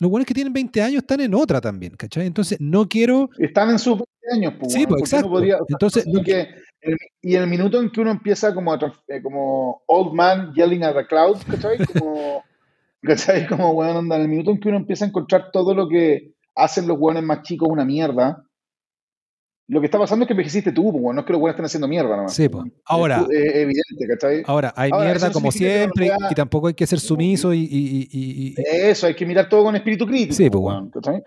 los buenos que tienen 20 años están en otra también, ¿cachai? Entonces, no quiero. Están en sus 20 años, pues. Sí, pues, ¿por qué no exacto. podría- o sea, Entonces, no que- el- y en el minuto en que uno empieza como, eh, como old man yelling at the cloud, ¿cachai? Como, ¿cachai? Como, weón, onda, en el minuto en que uno empieza a encontrar todo lo que hacen los weones más chicos una mierda, lo que está pasando es que envejeciste tú, pues, no es que los weones estén haciendo mierda nomás. Sí, pues. Ahora- Es, evidente, ¿cachai? Ahora, hay Ahora, mierda como no siempre y- tampoco hay que ser sumiso y. Eso, hay que mirar todo con espíritu crítico, Sí, pues, weón, ¿cachai?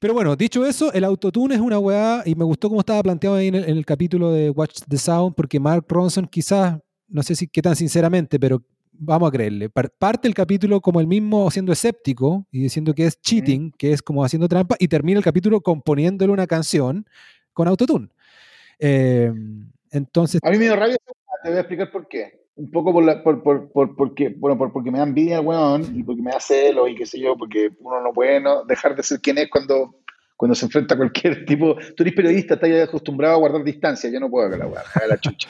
Pero bueno, dicho eso, el autotune es una weá y me gustó cómo estaba planteado ahí en el, en el capítulo de Watch the Sound, porque Mark Ronson quizás, no sé si qué tan sinceramente, pero vamos a creerle, par- parte el capítulo como el mismo siendo escéptico y diciendo que es cheating, que es como haciendo trampa, y termina el capítulo componiéndole una canción con autotune. Eh, entonces, A mí me dio rabia, te voy a explicar por qué. Un poco por, la, por, por, por, porque, bueno, por, porque me da envidia el weón y porque me da celo y qué sé yo, porque uno no puede no dejar de ser quien es cuando, cuando se enfrenta a cualquier tipo. Tú eres periodista, estás acostumbrado a guardar distancia, yo no puedo con la weá, la chucha.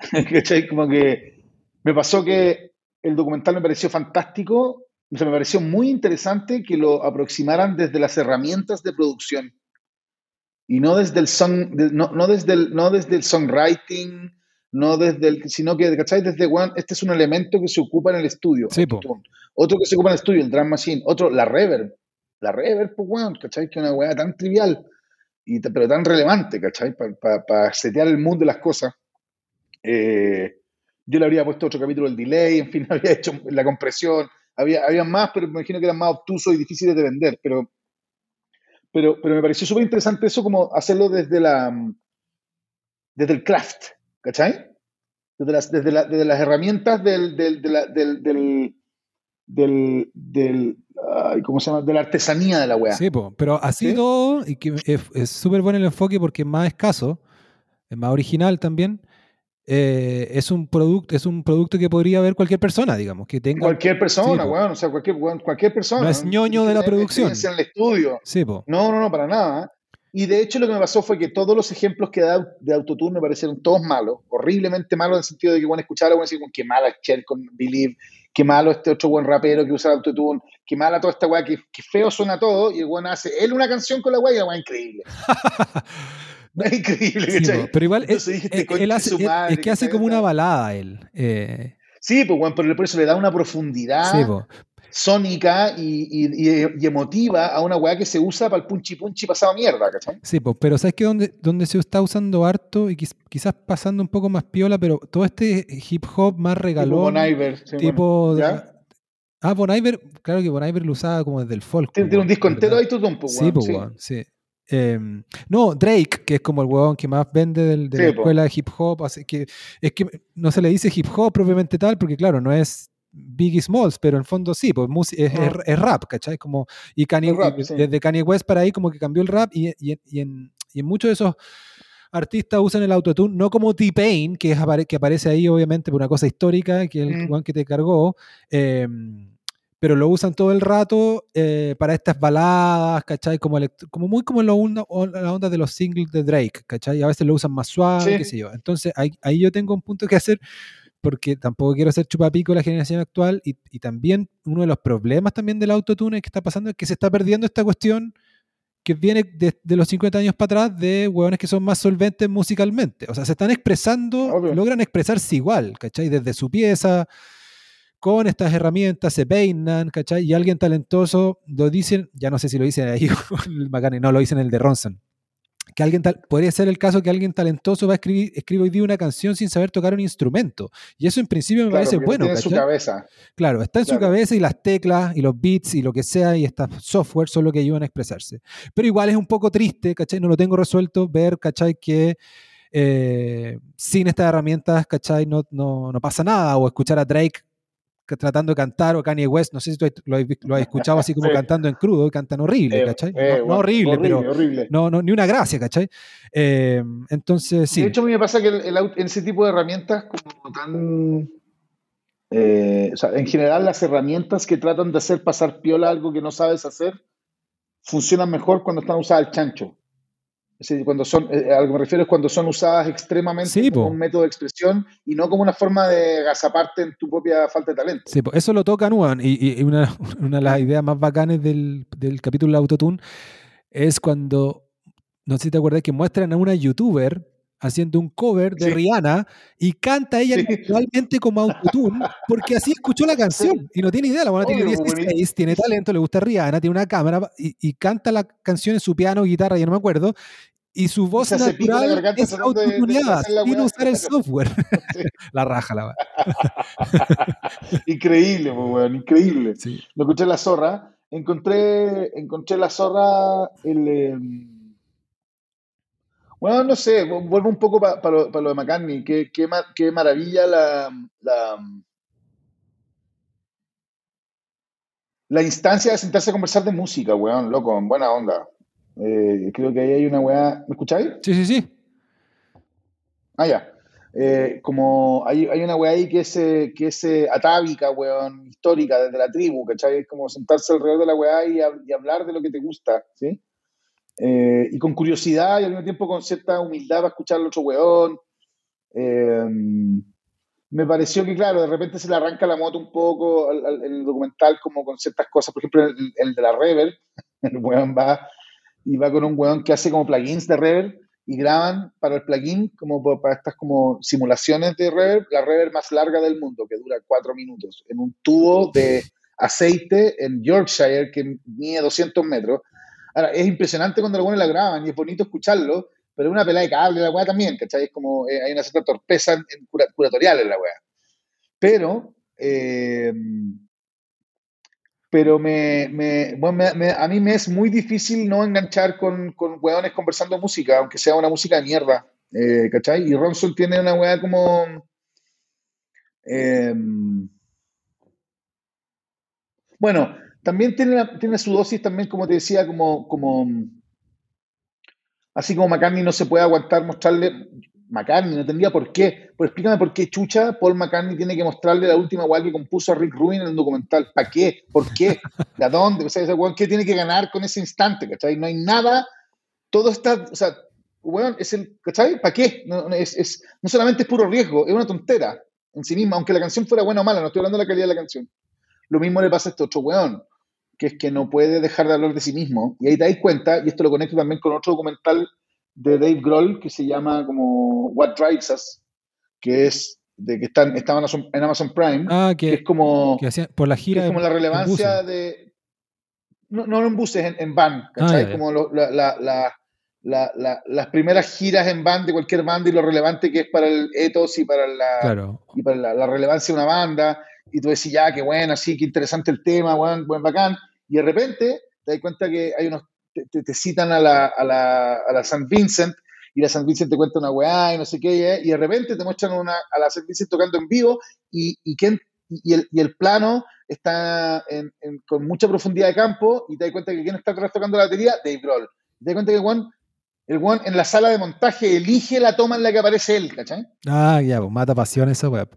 ¿Cachai? Como que me pasó que el documental me pareció fantástico, o sea, me pareció muy interesante que lo aproximaran desde las herramientas de producción y no desde el song, no, no desde el, no desde el songwriting, no desde el, sino que, ¿cachai? Desde, weón, este es un elemento que se ocupa en el estudio, Sí, otro que se ocupa en el estudio, el drum machine, otro, la reverb, la reverb, pues, weón, ¿cachai? Que es una weá tan trivial, y, pero tan relevante, ¿cachai? Para setear el mood de las cosas. Eh, yo le habría puesto otro capítulo del delay, en fin, había hecho la compresión, había, había más, pero me imagino que eran más obtusos y difíciles de vender, pero, pero, pero me pareció súper interesante eso como hacerlo desde la desde el craft, ¿cachai? Desde las, desde la- desde las herramientas del, del, de la- del, del, del, del- ay, ¿cómo se llama? De la artesanía de la weá. sí, po, pero así ¿Sí? todo, y que es es súper bueno el enfoque porque es más escaso, es más original también. Eh, es un producto es un producto que podría ver cualquier persona digamos que tenga Cualquier persona, Sí, weón, o sea, cualquier, cualquier persona. No es ñoño de la producción. En el estudio. sí po. No, no, no, para nada. Y de hecho lo que me pasó fue que todos los ejemplos que da de autotune me parecieron todos malos, horriblemente malos en el sentido de que bueno, escuchar a bueno, decir, qué mala Cher con Believe, qué malo este otro buen rapero que usa autotune, qué mala toda esta weá, que, que feo suena todo, y el weón hace él una canción con la weá y la weá increíble. Es increíble, Sí, pero igual Entonces dije, conche él hace, su madre, es que hace como una balada él eh, Sí, pues bueno, pero por eso le da una profundidad sí, sónica y, y- y- y emotiva a una weá que se usa para el punchi punchi pasado mierda, ¿cachai? Sí, po, pero ¿sabes qué? Donde, donde se está usando harto y quiz- quizás pasando un poco más piola, pero todo este hip hop más Tipo regalón, Bon Iver, sí, tipo... bueno, ah, Bon Iver, claro que Bon Iver lo usaba como desde el folk. Tiene, un disco entero ahí tú, pues, Sí, weón, pues, sí. sí. Em, no, Drake, que es como el huevón que más vende del- de la po. escuela de hip hop, así que es que no se le dice hip hop propiamente tal, porque claro, no es Biggie Smalls, pero en fondo sí, pues es, es- es rap, ¿cachai? Como, y Kanye, rap, sí. desde Kanye West para ahí como que cambió el rap y, y en- y en, y en muchos de esos artistas usan el autotune, no como T-Pain, que, es que aparece ahí obviamente por una cosa histórica, que es el Mm. que te cargó, em, pero lo usan todo el rato eh, para estas baladas, ¿cachai? Como, como muy como lo onda- la onda de los singles de Drake, ¿cachai? A veces lo usan más suave, Sí. qué sé yo. Entonces ahí, ahí yo tengo un punto que hacer porque tampoco quiero ser chupapico de la generación actual y, y también uno de los problemas también del autotune que está pasando es que se está perdiendo esta cuestión que viene de, de los 50 años para atrás de hueones que son más solventes musicalmente. O sea, se están expresando, Obvio. logran expresarse igual, ¿cachai? Desde su pieza, con estas herramientas, se peinan, ¿cachai? Y alguien talentoso lo dicen, ya no sé si lo dicen ahí, el no, lo dicen en el de Ronson. Que alguien tal, podría ser el caso que alguien talentoso va a escribir, escribe hoy día una canción sin saber tocar un instrumento. Y eso en principio me Claro, parece bueno, tiene en su cabeza. Claro, está en su cabeza y las teclas y los beats y lo que sea y estas software son lo que ayudan a expresarse. Pero igual es un poco triste, ¿cachai? No lo tengo resuelto ver, ¿cachai? Que eh, sin estas herramientas, ¿cachai? No, no, no pasa nada. O escuchar a Drake tratando de cantar o Kanye West, no sé si tú lo has, lo has escuchado así como Sí. cantando en crudo y cantan horrible, Eh, ¿cachai? eh, no, horrible, pero horrible. no, no, ni una gracia, ¿cachai? Eh, entonces, sí. De hecho, a mí me pasa que el, ese tipo de herramientas como tan... o sea, en general las herramientas que tratan de hacer pasar piola algo que no sabes hacer funcionan mejor cuando están usadas al chancho. Decir, cuando son, eh, a lo que me refiero es cuando son usadas extremadamente Sí, como po. un método de expresión y no como una forma de agazaparte en tu propia falta de talento. Sí, pues eso lo tocan, weón. Y, y- y una, una de las ideas más bacanes del, del capítulo de Autotune es cuando, no sé si te acuerdas, que muestran a una youtuber haciendo un cover de Sí. Rihanna y canta ella Sí. naturalmente como Autotune porque así escuchó la canción y no tiene idea. La buena tiene Obvio, 16, buenísimo. tiene talento, le gusta Rihanna, tiene una cámara y, y canta la canción en su piano, guitarra, ya no me acuerdo. Y su voz la natural es autotuneada, sin usar el software. Sí. la raja, la weá. Increíble, pues, weón, increíble. Sí. Lo escuché la zorra. Encontré, encontré en la zorra el. eh, bueno, no sé, vu- vuelvo un poco para lo, pa lo de McCartney. Qué, qué, ma- qué maravilla la, la, la instancia de sentarse a conversar de música, weón, loco, en buena onda. Eh, creo que ahí hay una weá. ¿Me escucháis? sí, sí, sí. Ah, ya. Eh, como hay, hay una weá ahí que es, eh, que es eh, atávica, weón, histórica, desde la tribu, ¿cachai? Es como sentarse alrededor de la weá y, y hablar de lo que te gusta, ¿sí? Eh, y con curiosidad y al mismo tiempo con cierta humildad para escuchar al otro weón. Eh, me pareció que, claro, de repente se le arranca la moto un poco al- el documental como con ciertas cosas. Por ejemplo, el, el de la Reverb, el weón va y va con un weón que hace como plugins de Reverb y graban para el plugin como pa- para estas como simulaciones de reverb, la reverb más larga del mundo, que dura cuatro minutos, en un tubo de aceite en Yorkshire que mide 200 metros. Es impresionante cuando buenos la graban y es bonito escucharlo, pero es una pelada de cable la weá también, ¿cachai? Es como, eh, hay una cierta torpeza curatorial en la weá. Pero, eh, pero me, bueno, a mí me es muy difícil no enganchar con, con weones conversando música, aunque sea una música de mierda, eh, ¿cachai? Y Ronson tiene una weá como... eh, bueno, también tiene, tiene su dosis también, como te decía, como, como así como McCartney no se puede aguantar mostrarle McCartney, no tendría por qué. Pues explícame por qué chucha Paul McCartney tiene que mostrarle la última weá que compuso a Rick Rubin en el documental. ¿Para qué? ¿Por qué? ¿De dónde? ¿qué tiene que ganar con ese instante? ¿Cachai? No hay nada. Todo está, o sea, weón, es el, ¿cachai? ¿Para qué? No, es- no solamente es puro riesgo, es una tontera en sí misma, aunque la canción fuera buena o mala, no estoy hablando de la calidad de la canción. Lo mismo le pasa a este otro weón, que es que no puede dejar de hablar de sí mismo. Y ahí te das cuenta, y esto lo conecto también con otro documental de Dave Grohl que se llama como What Drives Us, que es de que están, está en Amazon, Prime, Ah, que que, es como, que hacían por la que gira. es como la relevancia de... No, no en buses, en, en van, ¿cachai? Ah, ya, ya. Como lo- la- la- la- la- la- las primeras giras en van de cualquier banda y lo relevante que es para el ethos y para la, Claro. y para la, la relevancia de una banda, y tú decís, ya, qué bueno, sí, qué interesante el tema, buen, buen bacán, y de repente te das cuenta que hay unos te, te citan a la, a, la, a la San Vincent y la San Vincent te cuenta una weá y no sé qué, y de repente te muestran una, a la San Vincent tocando en vivo y, y, quién, y, el, y el plano está en, en, con mucha profundidad de campo y te das cuenta que quién está atrás tocando la batería, Dave Grohl. Te das cuenta que el one, el one en la sala de montaje elige la toma en la que aparece él, ¿cachai? Ah, ya, pues mata pasión esa web.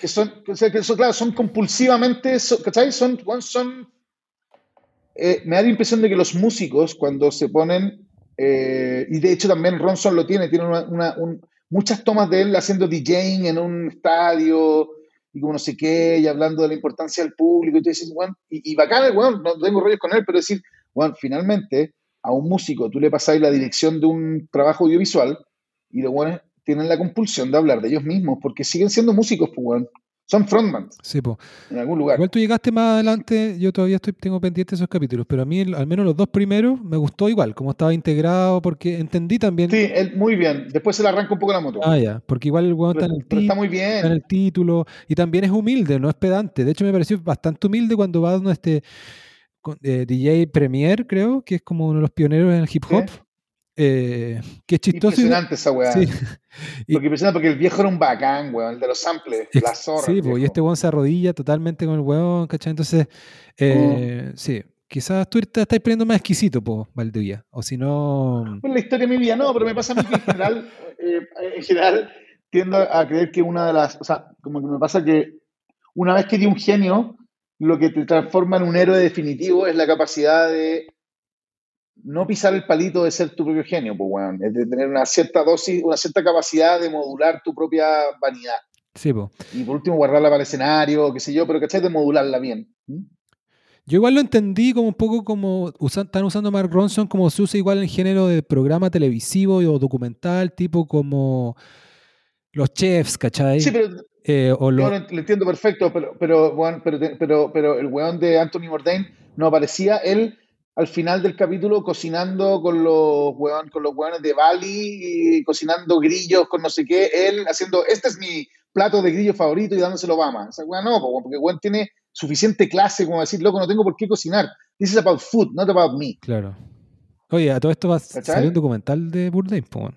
Que son, o sea, que eso, claro, son compulsivamente, ¿cachai? Son, son eh, me da la impresión de que los músicos cuando se ponen, eh, y de hecho también Ronson lo tiene, tiene muchas tomas de él haciendo DJing en un estadio y como no sé qué, y hablando de la importancia del público, y tú dices, bueno, y, y bacán, bueno, no tengo rollos con él, pero decir, bueno, finalmente a un músico tú le pasáis la dirección de un trabajo audiovisual y los buenos tienen la compulsión de hablar de ellos mismos porque siguen siendo músicos, pues. Son frontman. Sí, pues. En algún lugar. Igual tú llegaste más adelante, yo todavía estoy, tengo pendientes esos capítulos, pero a mí al menos los dos primeros me gustó igual, como estaba integrado, porque entendí también. Sí, él, muy bien. Después se le arranca un poco la moto. Ah, ya, porque igual el weón está en el título. Está muy bien. Está en el título. Y también es humilde, no es pedante. De hecho, me pareció bastante humilde cuando va a este eh, DJ Premier, creo, que es como uno de los pioneros en el hip hop. Eh, que es chistoso. Impresionante esa weá. Sí. porque impresionante porque el viejo era un bacán, weón, el de los samples, es, la zorra. Sí, y este weón se arrodilla totalmente con el weón, ¿cachai? Entonces, eh, oh. sí, quizás tú te estás poniendo más exquisito, po, Valdivia, o si no... Pues la historia de mi vida no, pero me pasa a mí que en general, eh, en general tiendo a creer que una de las, o sea, como que me pasa que una vez que di un genio, lo que te transforma en un héroe definitivo es la capacidad de no pisar el palito de ser tu propio genio, pues, weón. Es de tener una cierta dosis, una cierta capacidad de modular tu propia vanidad. Sí, po. Y por último, guardarla para el escenario, qué sé yo, pero ¿cachai? De modularla bien. ¿Mm? Yo igual lo entendí como un poco como usan, están usando Mark Ronson como se usa igual en género de programa televisivo o documental, tipo como los chefs, ¿cachai? Sí, pero eh, o lo... yo lo entiendo perfecto, pero, pero, bueno, pero, pero, pero el weón de Anthony Bourdain no aparecía él al final del capítulo cocinando con los hueones, con los hueones de Bali, y cocinando grillos con no sé qué, él haciendo, este es mi plato de grillo favorito y dándoselo a Obama. O sea, weón, no, porque weón tiene suficiente clase como decir, loco, no tengo por qué cocinar. This is about food, not about me. Claro. Oye, a todo esto va a salir un documental de Bourdain, pues,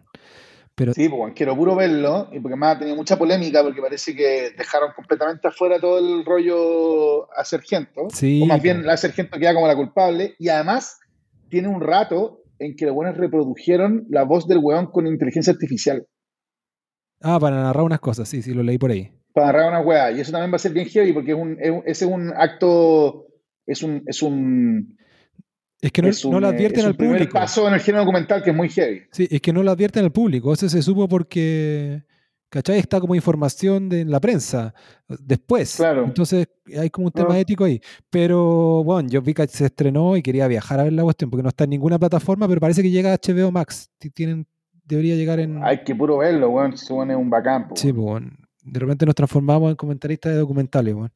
pero... Sí, pues quiero puro verlo, y porque más ha tenido mucha polémica, porque parece que dejaron completamente afuera todo el rollo a Sargento, sí, o más bien la Sargento queda como la culpable, y además tiene un rato en que los buenos reprodujeron la voz del weón con inteligencia artificial. Ah, para narrar unas cosas, sí, sí, lo leí por ahí. Para narrar una weá, y eso también va a ser bien heavy, porque es un, es, ese es un acto, es un, es un es que no, es un, no lo advierten es un al público. paso en el género documental que es muy heavy. Sí, es que no lo advierten al público. Eso se supo porque, ¿cachai? Está como información de la prensa después. Claro. Entonces hay como un tema no. ético ahí. Pero bueno, yo vi que se estrenó y quería viajar a ver la cuestión porque no está en ninguna plataforma, pero parece que llega a HBO Max. Tienen, debería llegar en. Hay que puro verlo, weón. Bueno. Se pone un bacán. Sí, pues, bueno. De repente nos transformamos en comentaristas de documentales, weón.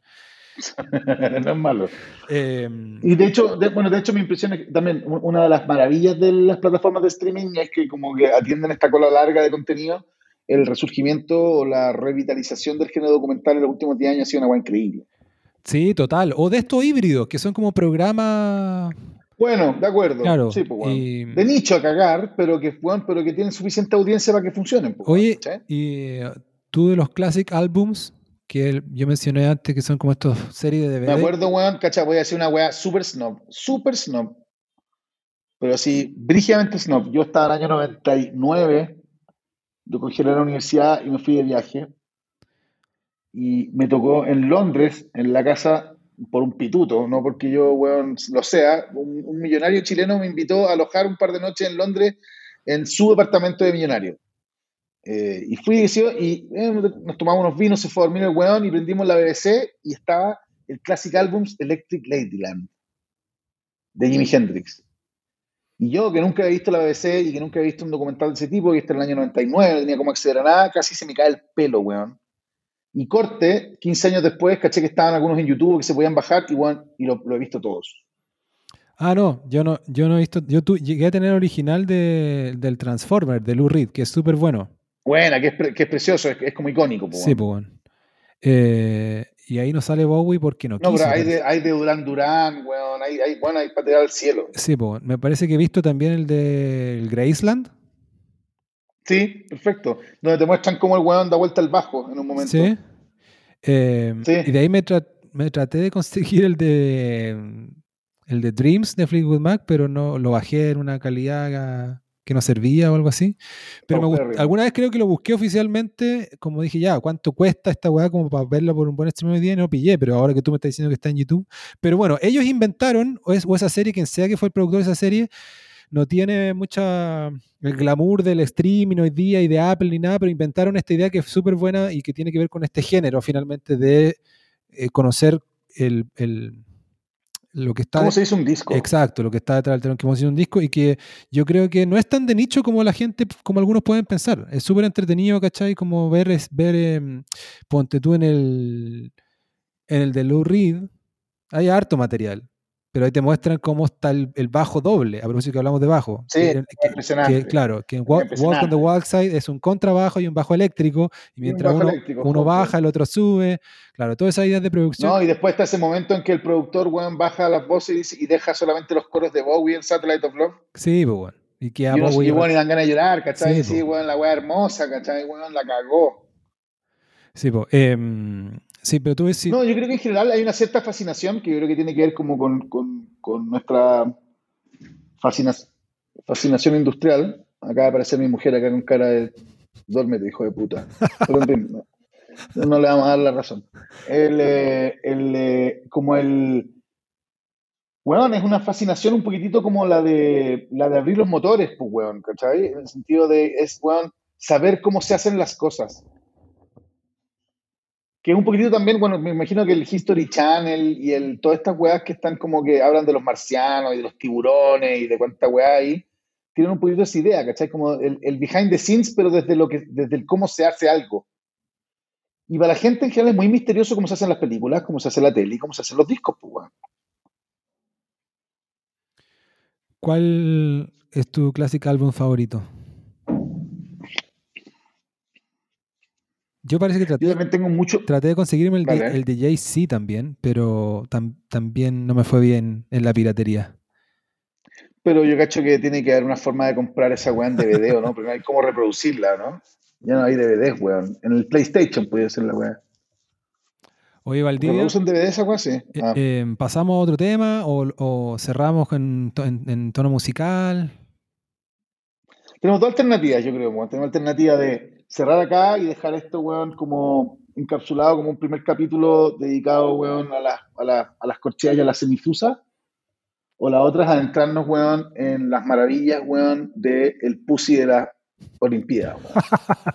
no es malo. Eh, y de hecho, de, bueno, de hecho mi impresión es que también una de las maravillas de las plataformas de streaming es que como que atienden esta cola larga de contenido, el resurgimiento o la revitalización del género documental en los últimos 10 años ha sido una cosa increíble. Sí, total. O de estos híbridos, que son como programas... Bueno, de acuerdo. Claro. Sí, pues, bueno. y... De nicho a cagar, pero que, bueno, pero que tienen suficiente audiencia para que funcionen. Pues, Oye, ¿sí? y tú de los classic albums que yo mencioné antes, que son como estas series de DVD. Me acuerdo, weón, cacha, voy a decir una weá super snob, super snob. Pero así, brígidamente snob. Yo estaba en el año 99, yo cogí la universidad y me fui de viaje. Y me tocó en Londres, en la casa, por un pituto, no porque yo, weón, lo sea. Un, un millonario chileno me invitó a alojar un par de noches en Londres en su departamento de millonario. Eh, y fui y eh, nos tomamos unos vinos, se fue a dormir el weón y prendimos la BBC y estaba el Classic Albums Electric Ladyland de Jimi Hendrix. Y yo, que nunca había visto la BBC y que nunca había visto un documental de ese tipo, que este en el año 99, no tenía cómo acceder a nada, casi se me cae el pelo, weón. Y corte, 15 años después, caché que estaban algunos en YouTube que se podían bajar y, weón, y lo, lo he visto todos. Ah, no, yo no, yo no he visto. Yo tu, llegué a tener el original de, del Transformer, de Lou Reed, que es súper bueno. Buena, que es, pre, que es precioso, es, es, como icónico. Po, sí, pues bueno. Eh, Y ahí no sale Bowie porque no, No, quiso. pero hay de, hay de Duran Duran, weón. Hay, hay, bueno, hay para tirar al cielo. Sí, po, me parece que he visto también el de el Graceland. Sí, perfecto. Donde te muestran cómo el weón da vuelta al bajo en un momento. Sí. Eh, Sí. Y de ahí me, tra- me traté de conseguir el de el de Dreams de Fleetwood Mac, pero no lo bajé en una calidad que no servía o algo así. Pero me alguna vez creo que lo busqué oficialmente, como dije, ya, ¿cuánto cuesta esta weá como para verla por un buen stream hoy día? No pillé, pero ahora que tú me estás diciendo que está en YouTube. Pero bueno, ellos inventaron, o, es- o esa serie, quien sea que fue el productor de esa serie, no tiene mucha el glamour del streaming hoy día y de Apple ni nada, pero inventaron esta idea que es súper buena y que tiene que ver con este género finalmente de eh, conocer el, el- lo que está ¿Cómo se dice un disco? exacto, lo que está detrás del telón que hemos sido un disco y que yo creo que no es tan de nicho como la gente, como algunos pueden pensar. Es súper entretenido, ¿cachai? Como ver, ver em, ponte tú en el en el de Lou Reed, hay harto material. Pero ahí te muestran cómo está el, el bajo doble, a propósito que hablamos de bajo. Sí, que, es que- impresionante. que, claro, que en Walk, Walk on the Wild Side es un contrabajo y un bajo eléctrico, y mientras uno, baja, el otro sube. Claro, todas esas ideas de producción. No, y después está ese momento en que el productor, weón, baja las voces y, dice- y deja solamente los coros de Bowie en Satellite of Love. Sí, pues bueno. Y que y, uno, Bowie- y, weón, y dan ganas de llorar, ¿cachai? Sí, Sí, sí po. weón, la weá hermosa, ¿cachai? Weón, la cagó. Sí, po, em, sí, pero tú sí- No, yo creo que en general hay una cierta fascinación que yo creo que tiene que ver como con, con- nuestra fascina- fascinación industrial. Acaba de aparecer mi mujer acá con cara de duérmete, hijo de puta. Pero en fin, no, le vamos a dar la razón. El, eh, el, eh, como el... Weón, es una fascinación un poquitito como la de, la de abrir los motores, pues, weón, ¿cachai? En el sentido de, es, weón, saber cómo se hacen las cosas que es un poquitito también, bueno, me imagino que el History Channel y el, todas estas weas que están como que hablan de los marcianos y de los tiburones y de cuánta weá hay, tienen un poquito esa idea, ¿cachai? Como el, behind the scenes, pero desde, lo que, desde el cómo se hace algo. Y para la gente en general es muy misterioso cómo se hacen las películas, cómo se hace la tele y cómo se hacen los discos, pues, weón. ¿Cuál es tu clásico álbum favorito? Yo parece que traté, Yo también tengo mucho... traté de conseguirme el de, Vale. el de Jay-Z también, pero tam- también no me fue bien en la piratería. Pero yo cacho que tiene que haber una forma de comprar esa weá en DVD, ¿o no? Porque no hay cómo reproducirla, ¿no? Ya no hay DVDs, weón. En el PlayStation puede ser la weá. Oye, Valdivia, ¿Reproducen DVD esa weá? Sí. eh, Ah. eh, ¿pasamos a otro tema o, o cerramos en, en- en tono musical? Tenemos dos alternativas, yo creo. Tenemos alternativa de cerrar acá y dejar esto, weón, como encapsulado como un primer capítulo dedicado, weón, a, las- a, las- a las corcheas y a las semifusas. O la otra es adentrarnos, weón, en las maravillas, weón, del el pussy de la Olimpiada.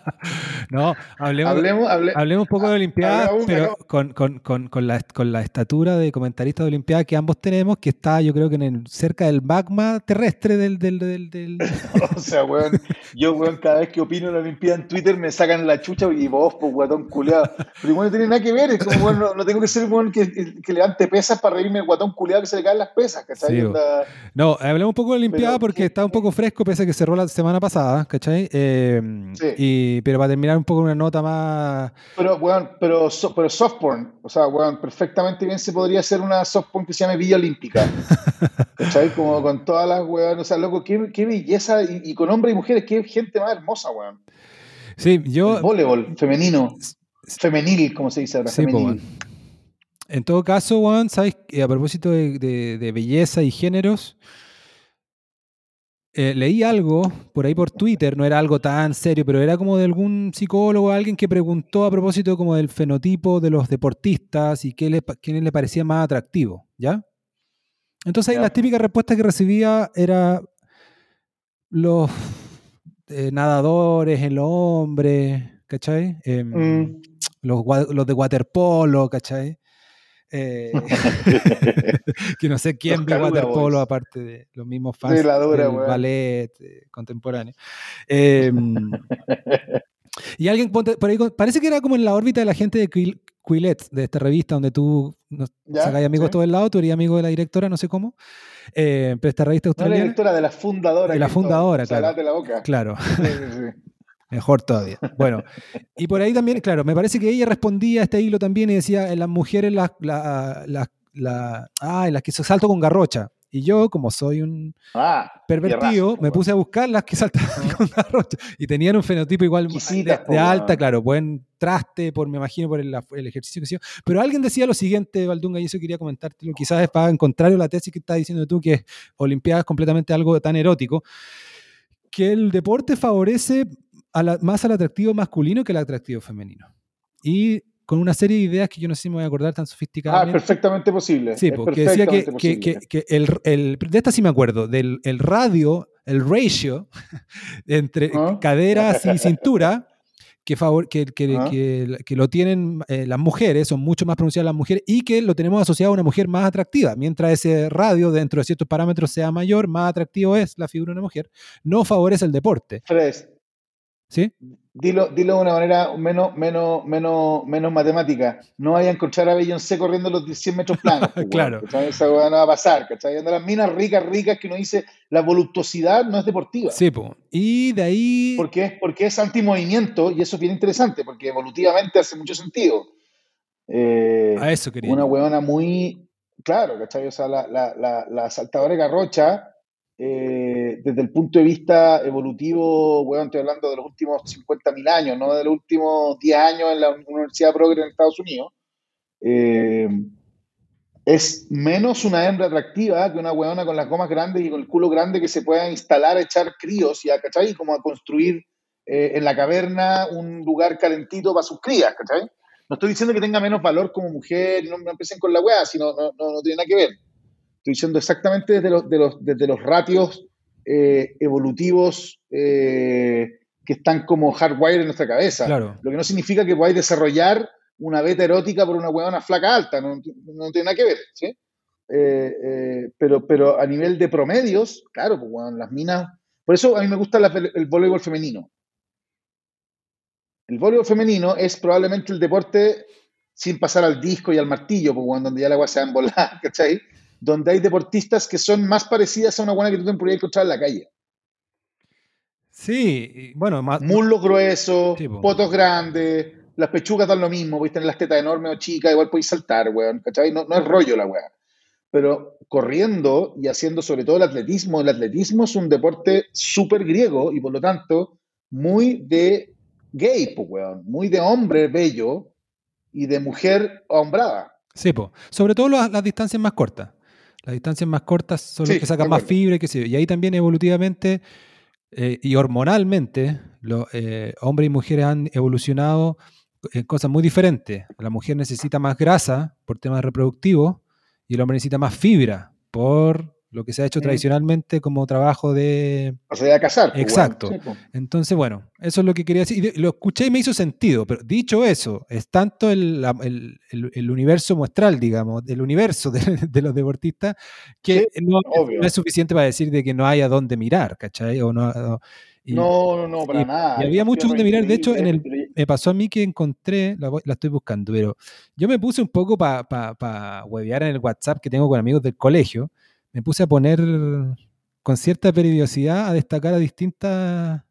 No, hablemos, Hablemos, hable- hablemos un poco de Olimpiadas, hablemos, pero con, con- con- con la, con la estatura de comentarista de Olimpiadas que ambos tenemos, que está yo creo que en el, cerca del magma terrestre del... del, del- del- O sea, weón, yo, weón, cada vez que opino en la Olimpiada en Twitter me sacan la chucha y vos, pues, guatón culeado. Pero igual no tiene nada que ver, es como, weón, no, no tengo que ser, weón, que, que levante pesas para reírme del guatón culeado que se le caen las pesas, ¿cachai? Sí, Onda- No, hablemos un poco de Olimpiada Pero, porque ¿qué- está un poco fresco, pese a que cerró la semana pasada, ¿cachai? Eh, Sí. y, pero para terminar un poco una nota más... Pero, weón, pero, so- pero soft porn, o sea, weón, perfectamente bien se podría hacer una soft porn que se llame Villa Olímpica. ¿Cachai? Como con todas las, weón, o sea, loco, qué, qué belleza, y, y con hombres y mujeres, qué gente más hermosa, weón. Sí, yo... El voleibol femenino, femenil, como se dice ahora, Sí, femenil. weón. En todo caso, Juan, ¿sabes? Eh, A propósito de, de- de belleza y géneros, eh, leí algo por ahí por Twitter, no era algo tan serio, pero era como de algún psicólogo, alguien que preguntó a propósito como del fenotipo de los deportistas y qué le, pa- quién le parecía más atractivo, ¿ya? Entonces ahí Ya. la típica respuesta que recibía era los eh, nadadores en los hombres, ¿cachai? Mm. los, los de waterpolo, ¿cachai? Eh, que no sé quién Caluga waterpolo aparte de los mismos fans Sí, la dura, del ballet eh, contemporáneo. Em, y alguien por ahí parece que era como en la órbita de la gente de Quil- Quillette, de esta revista donde tú sacáis amigos sí. todo el lado, tú eres amigo de la directora, no sé cómo. Eh, pero esta revista No la australiana, directora, de la fundadora. De la fundadora, claro. la boca. claro. Sí, sí, sí. Mejor todavía. Bueno, y por ahí también, claro, me parece que ella respondía a este hilo también y decía, en las mujeres las, la, la, la, ah, las que se salto con garrocha. Y yo, como soy un Ah, pervertido, raza, me puse a buscar las que saltaban con garrocha. Y tenían un fenotipo igual de, de alta, claro, buen traste, por me imagino, por el, el ejercicio que hacía. Pero alguien decía lo siguiente, Valdunga, y eso quería comentártelo, quizás es para en contrario a la tesis que estás diciendo tú, que es Olimpiadas completamente algo tan erótico, que el deporte favorece a la- más al atractivo masculino que al atractivo femenino. Y con una serie de ideas que yo no sé si me voy a acordar tan Ah, sofisticadamente. perfectamente posible. Sí, porque decía que, que- que- que el, el- de esta sí me acuerdo, del el radio, el ratio entre ¿Ah? caderas y cintura, que, favor, que, que, ¿Ah? que- que lo tienen eh, las mujeres, son mucho más pronunciadas las mujeres, y que lo tenemos asociado a una mujer más atractiva. Mientras ese radio, dentro de ciertos parámetros, sea mayor, más atractivo es la figura de una mujer, no favorece el deporte. Fred, ¿Sí? dilo, dilo de una manera menos, menos, menos, menos matemática. No vaya a encontrar a Beyoncé corriendo los 100 metros planos. pues, Claro. ¿cachai? Esa weá no va a pasar. ¿cachai? Anda las minas ricas, ricas que uno dice, la voluptuosidad no es deportiva. Sí, po. y de ahí... Porque es, porque es antimovimiento y eso es bien interesante, porque evolutivamente hace mucho sentido. Eh, A eso quería. una huevona muy, claro, ¿cachai? O sea, la, la, la, la saltadora de garrocha, eh, desde el punto de vista evolutivo, weón, estoy hablando de los últimos 50.000 años, no de los últimos 10 años en la Universidad Progre en Estados Unidos, eh, es menos una hembra atractiva que una huevona con las gomas grandes y con el culo grande que se pueda instalar a echar críos y a, como a construir eh, en la caverna un lugar calentito para sus crías, ¿cachai? No estoy diciendo que tenga menos valor como mujer, no, no empiecen con la weá, sino no, no, no tiene nada que ver. Estoy diciendo exactamente desde los, de los, desde los ratios eh, evolutivos eh, que están como hardwire en nuestra cabeza. Claro. Lo que no significa que podáis desarrollar una beta erótica por una huevona flaca alta, no, no tiene nada que ver, ¿sí? Eh, eh, pero, pero a nivel de promedios, claro, pues weón, las minas. Por eso a mí me gusta la- el voleibol femenino. El voleibol femenino es probablemente el deporte sin pasar al disco y al martillo, pues, weón, donde ya la agua se va a embolar, ¿cachai? Donde hay deportistas que son más parecidas a una buena que tú te podrías encontrar en la calle. Sí, bueno, más, Muslos gruesos, potos grandes, las pechugas dan lo mismo, podéis tener las tetas enormes o chicas, igual podéis saltar, weón, ¿cachai? No, no es rollo la weá. Pero corriendo y haciendo sobre todo el atletismo, el atletismo es un deporte súper griego y por lo tanto muy de gay, pues, weón, muy de hombre bello y de mujer ahombrada. Sí, po. sobre todo las, las distancias más cortas. Las distancias más cortas son las Sí, que sacan más fibra y qué sé yo. Y ahí también evolutivamente eh, y hormonalmente, los eh, hombres y mujeres han evolucionado en cosas muy diferentes. La mujer necesita más grasa por temas reproductivos y el hombre necesita más fibra por lo que se ha hecho tradicionalmente como trabajo de... O sea, a casar. pues. Exacto. Sí, pues. Entonces, bueno, eso es lo que quería decir. Y de- lo escuché y me hizo sentido, pero dicho eso, es tanto el, el- el- el universo muestral, digamos, el universo de, de los deportistas, que no, obvio. no es suficiente para decir de que no haya dónde mirar, ¿cachai? O no, o- y No, no, no, para y- nada. y había Hay mucho donde mirar. De hecho, en el, me pasó a mí que encontré, la, la estoy buscando, pero yo me puse un poco para pa, pa huevear en el WhatsApp que tengo con amigos del colegio, me puse a poner con cierta periodicidad a destacar a distintas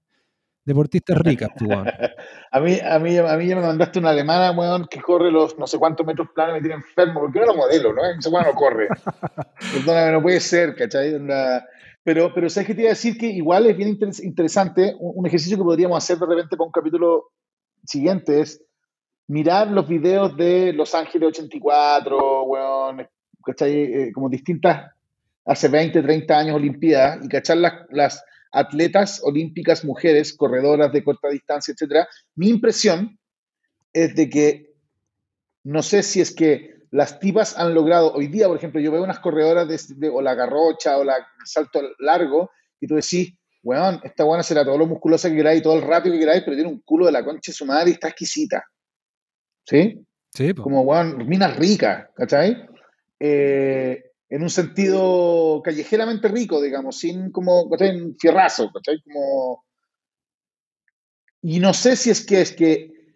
deportistas ricas. pues, weón. A mí, a, mí, a mí ya me mandaste una alemana, weón, que corre los no sé cuántos metros planos y me tiene enfermo, porque no la modelo, ¿no? Esa weón no corre. Perdóname, no puede ser, ¿cachai? Pero, pero ¿sabes qué te iba a decir? Que igual es bien interes- interesante, un, un ejercicio que podríamos hacer de repente para un capítulo siguiente es mirar los videos de Los Ángeles 84, weón, ¿cachai? Eh, como distintas, hace 20, 30 años Olimpiadas, y cachar las, las atletas olímpicas mujeres, corredoras de corta distancia, etcétera. Mi impresión es de que no sé si es que las tipas han logrado, hoy día, por ejemplo, yo veo unas corredoras de, de- o la garrocha o la el salto largo, y tú decís, weón, esta buena será todo lo musculosa que queráis, todo el rápido que queráis, pero tiene un culo de la concha de su madre y está exquisita. ¿Sí? Sí, po. como weón, minas ricas, ¿cachai? Eh, en un sentido callejeramente rico, digamos, sin como, ¿cachai? Un fierrazo, ¿cachai? Como... Y no sé si es que es que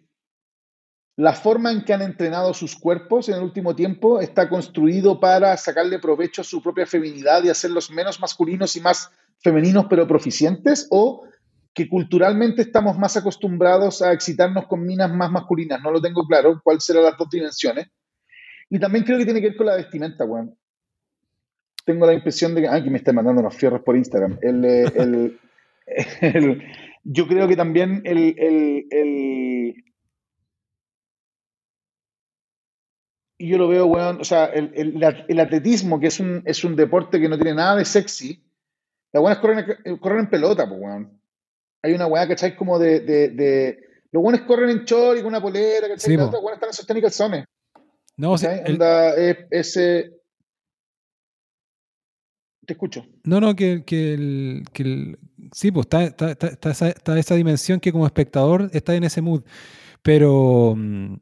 la forma en que han entrenado sus cuerpos en el último tiempo está construido para sacarle provecho a su propia feminidad y hacerlos menos masculinos y más femeninos pero proficientes, o que culturalmente estamos más acostumbrados a excitarnos con minas más masculinas. No lo tengo claro cuál serán las dos dimensiones. Y también creo que tiene que ver con la vestimenta, weón. Tengo la impresión de que. Ay, que me está mandando unos fierros por Instagram. El, el, el, yo creo que también el, y yo lo veo, weón, o sea, el, el, atletismo, que es un, es un deporte que no tiene nada de sexy, las weonas corren, corren en pelota, pues, weón. Hay una weá, ¿cachai? Como de, de, de... Los weones corren en chor y con una polera, ¿cachai? Sí, weonas están en sostén y calzones. No, o sea, ese... Te escucho. No, no, que, que, el, que el, sí, pues está, está, está, esa, está, esa, dimensión que como espectador está en ese mood. Pero. Mm,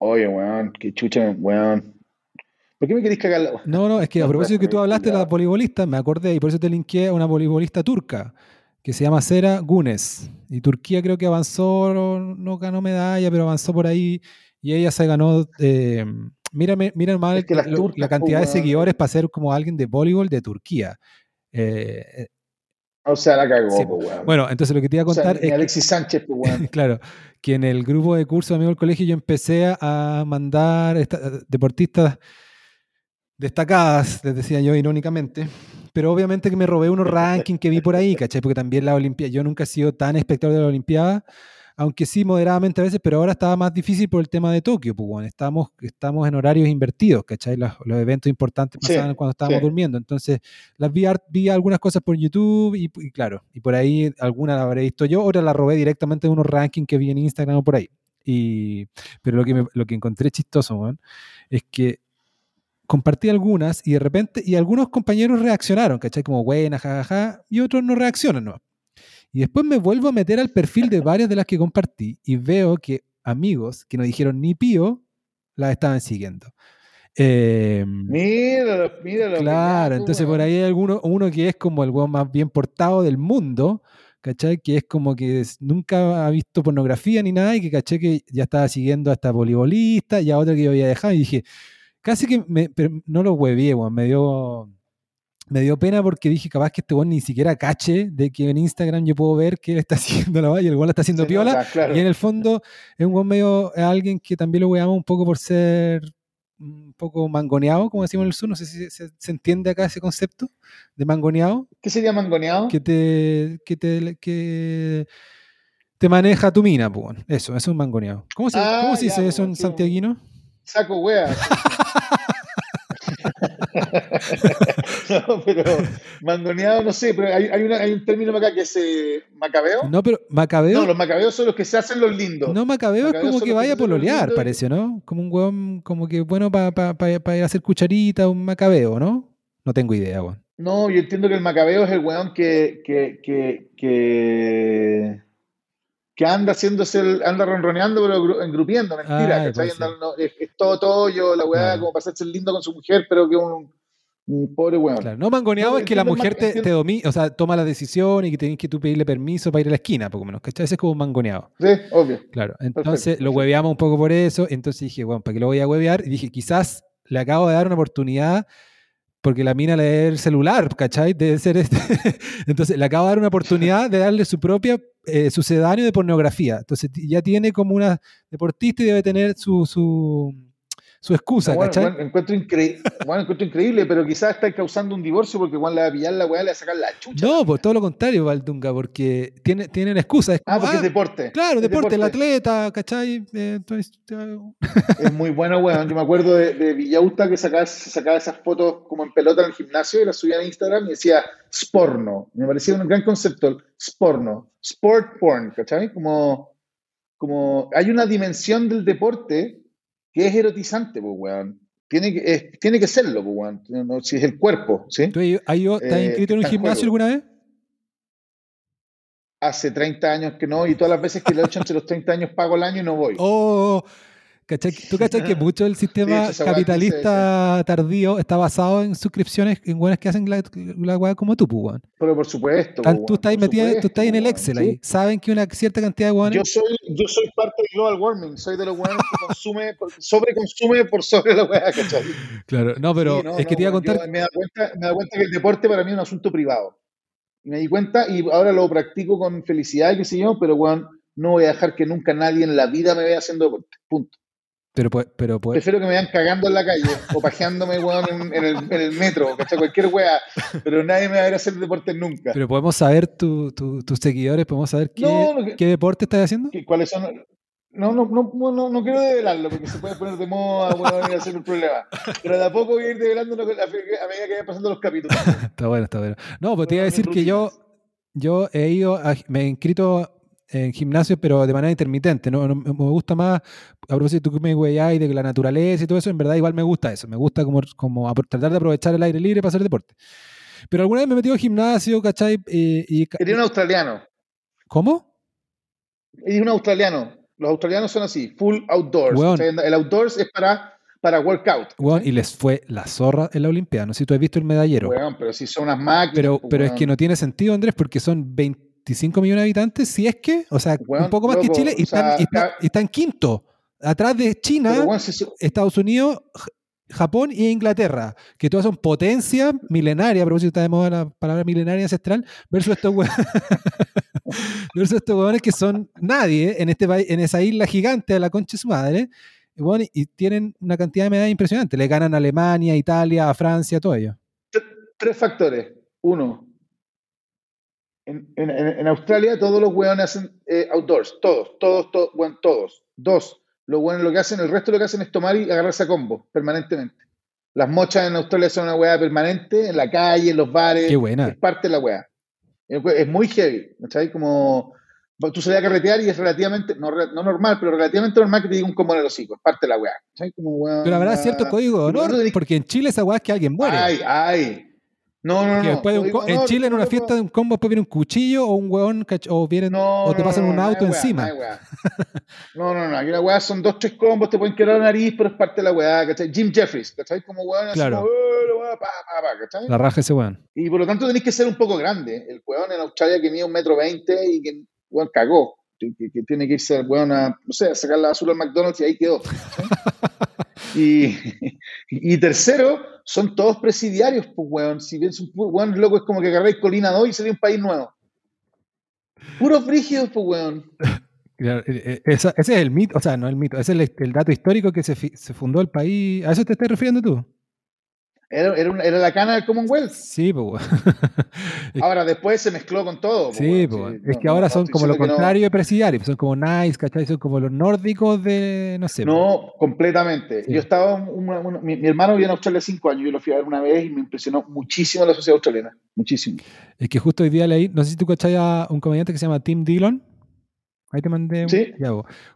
Oye, weón, qué chucha, weón. ¿Por qué me querés cagar la... No, no, es que a propósito que tú hablaste de la voleibolista, me acordé y por eso te linké a una voleibolista turca que se llama Sera Gunes. Y Turquía creo que avanzó, no, ganó medalla, pero avanzó por ahí y ella se ganó. Eh, mírame, mira mal la cantidad de seguidores para ser como alguien de voleibol de Turquía. Eh, eh, o sea, la cagó, weón. Bueno, entonces lo que te iba a contar es. Alexis Sánchez, pues, weón. claro, que en el grupo de curso de amigos del colegio yo empecé a mandar deportistas destacadas, les decía yo irónicamente, pero obviamente que me robé unos rankings que vi por ahí, ¿cachai? Porque también la Olimpiada, yo nunca he sido tan espectador de la Olimpiada, aunque sí moderadamente a veces, pero ahora estaba más difícil por el tema de Tokio, pues bueno, estamos, estamos en horarios invertidos, ¿cachai? Los, eventos importantes pasaban cuando estábamos durmiendo, entonces las vi, vi, algunas cosas por YouTube y, claro, y por ahí algunas la habré visto yo, ahora la robé directamente de unos rankings que vi en Instagram o por ahí. Y, pero lo que, lo que encontré chistoso, bueno, es que compartí algunas y de repente, y algunos compañeros reaccionaron, ¿cachai? Como buena, jajaja, y otros no reaccionan, ¿no? Y después me vuelvo a meter al perfil de varias de las que compartí y veo que amigos que no dijeron ni pío, las estaban siguiendo. Eh, míralo, míralo. Claro, entonces por ahí hay alguno, uno que es como el weón más bien portado del mundo, ¿cachai? Que es como que nunca ha visto pornografía ni nada y que caché que ya estaba siguiendo a esta voleibolista y a otra que yo había dejado y dije, Casi que me, pero no lo hueví, weón. Me dio, me dio pena porque dije, capaz que este weón ni siquiera cache de que en Instagram yo puedo ver que él está haciendo la valla y el weón la está haciendo piola. Y en el fondo es un weón medio, es alguien que también lo weamos un poco por ser un poco mangoneado, como decimos en el sur. No sé si se, entiende acá ese concepto de mangoneado. ¿Qué sería mangoneado? Que te, que te, que te maneja tu mina, pues. Eso, eso es un mangoneado. ¿Cómo se, ¿cómo ah, se dice eso en santiaguino? Saco wea. no, pero mangoneado, no sé, pero hay, hay, un término acá que es eh, macabeo. No, pero macabeo. No, los macabeos son los que se hacen los lindos. No, macabeo, es como que vaya a pololear, parece, ¿no? Como un hueón, como que bueno para ir a hacer cucharita, un macabeo, ¿no? No tengo idea, weón. No, yo entiendo que el macabeo es el weón que, que, que, que que anda haciéndose, anda ronroneando, pero engrupiendo, mentira, ah, pues es, todo todo yo, la weá, como para hacerse lindo con su mujer, pero que un, un pobre weón. No mangoneado es que la mujer te, te domina, o sea, toma la decisión y que tenés que tú pedirle permiso para ir a la esquina, poco menos, ¿cachai? Ese es como un mangoneado. Sí, obvio. Claro, entonces lo hueveamos un poco por eso, entonces dije, bueno, ¿para qué lo voy a huevear? Y dije, quizás le acabo de dar una oportunidad porque la mina lee el celular, ¿cachai? Debe ser este. Entonces, le acabo de dar una oportunidad de darle su propia eh, sucedáneo de pornografía. Entonces, ya tiene como una deportista y debe tener su, su, su excusa, bueno, ¿cachai? encuentro, bueno, encuentro increíble, pero quizás está causando un divorcio porque Juan le va a pillar la weá, le va a sacar la chucha. No, pues todo lo contrario, Valdunga, porque tiene, tienen excusa. ah, porque es ah, deporte. Claro, deporte, el atleta, ¿cachai? Eh, es muy bueno, weón. Yo me acuerdo de, de Villauta que sacaba, sacaba esas fotos como en pelota en el gimnasio y las subía en Instagram y decía sporno. Me parecía un gran concepto, sporno. Sport porn, ¿cachai? Como, como hay una dimensión del deporte que es erotizante, pues, weón. Tiene que, tiene que serlo, pues, weón. si es el cuerpo, ¿sí? ¿Tú has eh, inscrito en un gimnasio alguna vez? Hace 30 años que no, y todas las veces que le hecho entre los 30 años pago el año y no voy. Oh, ¿Tú cachai que mucho del sistema capitalista tardío está basado en suscripciones en buenas que hacen la, la como tú, pues, Pero por supuesto. tú estás, metido, tú estás en el Excel ahí. Saben que una cierta cantidad de guanes. Yo soy, yo soy parte del global warming. Soy de los guanes que consume, sobreconsume por sobre la weá, ¿cachai? Claro, no, pero es que te iba a contar. me, da cuenta, me da cuenta que el deporte para mí es un asunto privado. Y me di cuenta y ahora lo practico con felicidad, qué sé yo, pero weón, no voy a dejar que nunca nadie en la vida me vea haciendo deporte. Punto. Pero, pero, Prefiero que me vean cagando en la calle o pajeándome, weón, en, el, en el metro, ¿cachai? Cualquier weá, pero nadie me va a ver hacer deporte nunca. Pero podemos saber tus seguidores, podemos saber qué, qué deporte estás haciendo. ¿Cuáles son? No, no, no, no, no quiero develarlo porque se puede poner de moda, bueno, y hacer un problema. Pero de a poco voy a ir develando a medida que vayan pasando los capítulos. está bueno, está bueno. No, pues te iba a decir que yo, yo he ido, me he inscrito en gimnasio, pero de manera intermitente. ¿no? me gusta más, a propósito tú me y de la naturaleza y todo eso, en verdad igual me gusta eso. Me gusta como, como tratar de aprovechar el aire libre para hacer deporte. Pero alguna vez me he metido al gimnasio, ¿cachai? Y, y, un australiano. ¿Cómo? Es un australiano. Los australianos son así, full outdoors. el outdoors es para, para workout. y les fue la zorra en la Olimpiada. No sé si tú has visto el medallero. pero si son unas máquinas. Pero, pues, es que no tiene sentido, Andrés, porque son 25 millones de habitantes, si es que, o sea, un poco más que Chile, y están, quinto. Atrás de China, Estados Unidos, Japón y Inglaterra, que todas son potencias milenarias, a propósito está de moda la palabra milenaria ancestral, versus estos versus estos huevones que son nadie en, este en esa isla gigante de la concha de su madre, y tienen una cantidad de medallas impresionante. Le ganan a Alemania, Italia, a Francia, todo ello. Tres factores. Uno, en, Australia todos los hueones hacen eh, outdoors, todos, todos, todos, bueno, todos. Dos, los hueones lo que hacen, el resto lo que hacen es tomar y agarrarse a combo permanentemente. Las mochas en Australia son una hueá permanente, en la calle, en los bares. Qué buena. Es parte de la hueá. Es muy heavy, ¿sabes? Como tú salías a carretear y es relativamente, no, no, normal, pero relativamente normal que te diga un combo en el hocico, es parte de la weá. pero habrá cierto código ¿no? porque en Chile esa weá es que alguien muere. Ay, ay. No, no, no. en Chile, en una fiesta de un combo, después viene un cuchillo o un weón o, vienen, o te pasan un auto encima. No, no, no. Aquí la weá son dos, tres combos, te pueden quedar la nariz, pero es parte de la weá, ¿cachai? Jim Jeffries, ¿cachai? Como weón claro. así, oh, La raja ese weón. Y por lo tanto tenéis que ser un poco grande. El weón en Australia que mide un metro veinte y que weón cagó. Que, tiene que irse weón a, no sé, a sacar la basura al McDonald's y ahí quedó. y, y tercero, son todos presidiarios, pues, weón. Si ves un weón loco, es como que agarráis Colina 2 y sería un país nuevo. Puros brígidos, pues, weón. E, e, ese es el mito, o sea, no el mito, ese es el, dato histórico que se, se, fundó el país. ¿A eso te estás refiriendo tú? Era, era, la cana del Commonwealth. Sí, pues. ahora, después se mezcló con todo. sí, pues. es que ahora son como lo contrario de presidiarios. Son como nice, ¿cachai? Son como los nórdicos de. No sé. No, completamente. Yo estaba. mi, hermano vivió en Australia cinco años. Yo lo fui a ver una vez y me impresionó muchísimo la sociedad australiana. Muchísimo. Es que justo hoy día leí. No sé si tú cachai a un comediante que se llama Tim Dillon. Ahí te mandé un ¿Sí?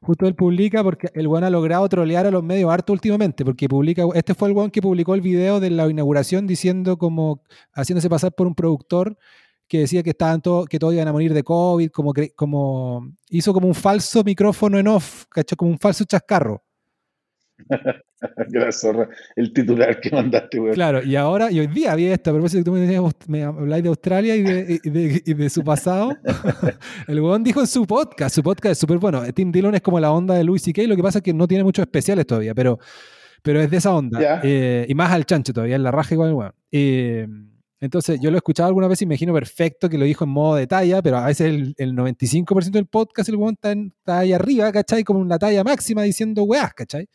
Justo él publica porque el weón ha logrado trolear a los medios harto últimamente, porque publica, este fue el weón que publicó el video de la inauguración diciendo como, haciéndose pasar por un productor que decía que estaban todo, que todos iban a morir de COVID, como, como hizo como un falso micrófono en off, ¿cachai? Como un falso chascarro. Zorra, el titular que mandaste, güey. Claro, y ahora, y hoy día había esto, a propósito que tú me, me habláis de Australia y de, y de, su pasado. el weón dijo en su podcast, su podcast es súper bueno. Tim Dillon es como la onda de Louis C.K., lo que pasa es que no tiene muchos especiales todavía, pero, pero es de esa onda. Eh, y más al chancho todavía, en la raja igual el weón. Eh, entonces, yo lo he escuchado alguna vez y me imagino perfecto que lo dijo en modo de talla, pero a veces el, el 95% del podcast el weón está, está, ahí arriba, ¿cachai? Como una talla máxima diciendo weás, ¿cachai?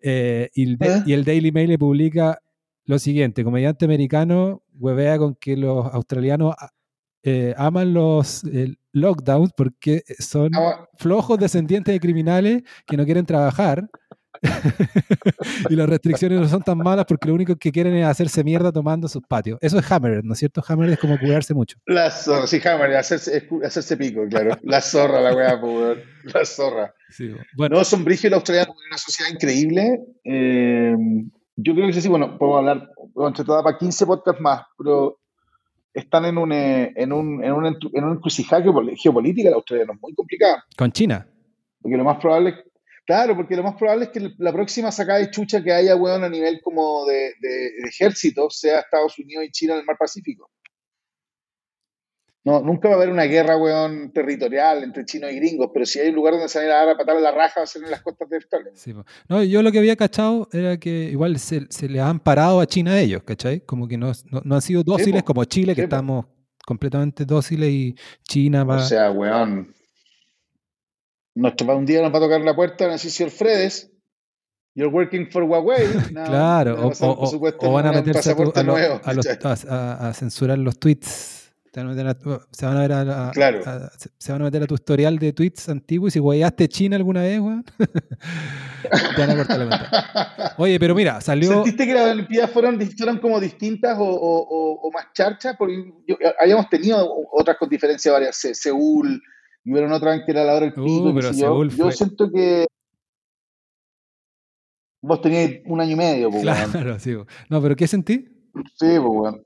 Eh, y, el, Daily Mail le publica lo siguiente: comediante americano huevea con que los australianos ah, eh, aman los lockdowns porque son ah, flojos descendientes de criminales que no quieren trabajar. y las restricciones no son tan malas porque lo único que quieren es hacerse mierda tomando sus patios. Eso es Hammer, ¿no es cierto? Hammer es como cuidarse mucho. La zorra, sí, Hammer, hacerse, hacerse pico, claro. La zorra, la weá, la zorra. bueno. No, son brígidos los australianos, una sociedad increíble. Eh, yo creo que sí, bueno, puedo hablar, entre todas para 15 podcasts más, pero están en un, eh, en un, en un, en un encrucijada geopolítica la Australia, es muy complicada. ¿Con China? Porque lo más probable es Claro, porque lo más probable es que la próxima sacada de chucha que haya, weón, a nivel como de, ejército sea Estados Unidos y China en el mar Pacífico. No, nunca va a haber una guerra, weón, territorial entre chinos y gringos, pero si hay un lugar donde se van a dar a patar la raja, va a ser en las costas de Australia. Sí, no, yo lo que había cachado era que igual se, le han parado a China ellos, ¿cachai? Como que no, no, han sido dóciles como Chile, que estamos completamente dóciles y China va... O sea, weón. Nuestro, un día nos va a tocar la puerta, si Fredes. You're working for Huawei. No, claro, no, o, pasar, o- por supuesto, o van a meterse a, tu- pasaporte a lo- nuevo, a los- a- censurar los tweets. Te van a meter a- se van a ver a, la- Claro. a- se- se van a meter a tu historial de tweets antiguos y si huellaste China alguna vez, weón. te van a cortar la cuenta. Oye, pero mira, salió. ¿Sentiste que las Olimpiadas fueron, fueron como distintas o, o- más charchas? Porque yo- habíamos tenido otras con diferencia varias, Se- Seúl, y hubieron otras en que era la hora del Uh, pico. qué pero yo. Yo fue- siento que vos tenías un año y medio, pues, weón. Claro, sí. weón. No, pero ¿qué sentí? Sí, pues, weón.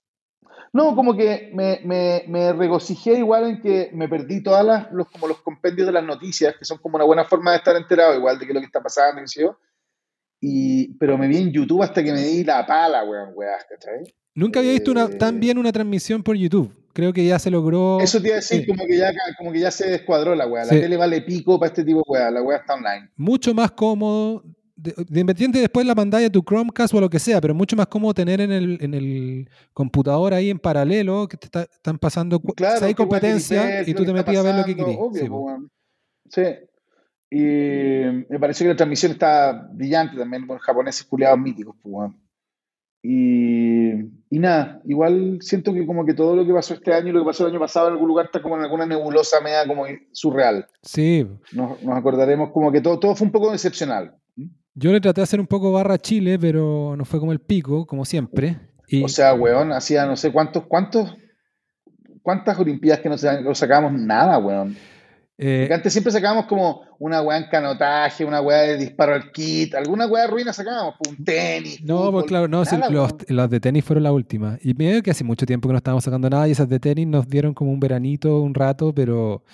No, como que me, me, me regocijé igual en que me perdí todas las, los, como los compendios de las noticias, que son como una buena forma de estar enterado igual de qué es lo que está pasando, qué sé yo. Y, pero me vi en YouTube hasta que me di la pala, weón, weón, ¿cachai? Nunca había visto una, Eh, tan bien una transmisión por YouTube. Creo que ya se logró. Eso te iba a decir, sí. como, que ya, como que ya se descuadró la weá. La Sí. tele vale pico para este tipo de weá. La weá está online. mucho más cómodo. De, de independiente después la mandáis a tu Chromecast o lo que sea, pero mucho más cómodo tener en el, en el computador ahí en paralelo que te está- están pasando Claro, si hay competencia y tú te metías a ver lo que querías. obvio, Sí. Y me pareció que la transmisión está brillante también, con japoneses culiados míticos, pues, weón. Y, y nada, igual siento que como que todo lo que pasó este año y lo que pasó el año pasado en algún lugar está como en alguna nebulosa media como surreal. Sí, Nos, nos acordaremos como que todo, todo fue un poco excepcional. yo le traté de hacer un poco barra Chile, pero no fue como el pico, como siempre. Y, O sea, weón, hacía no sé cuántos, cuántos, cuántas Olimpiadas que no, sa- no sacábamos nada, weón. Eh, antes siempre sacábamos como una weá en canotaje, una weá de disparo al kit, alguna weá de ruina sacábamos, pues, un tenis. No, fútbol, pues claro, no, sí, los, weón. las de tenis fueron las últimas. Y medio que hace mucho tiempo que no estábamos sacando nada y esas de tenis nos dieron como un veranito, un rato, pero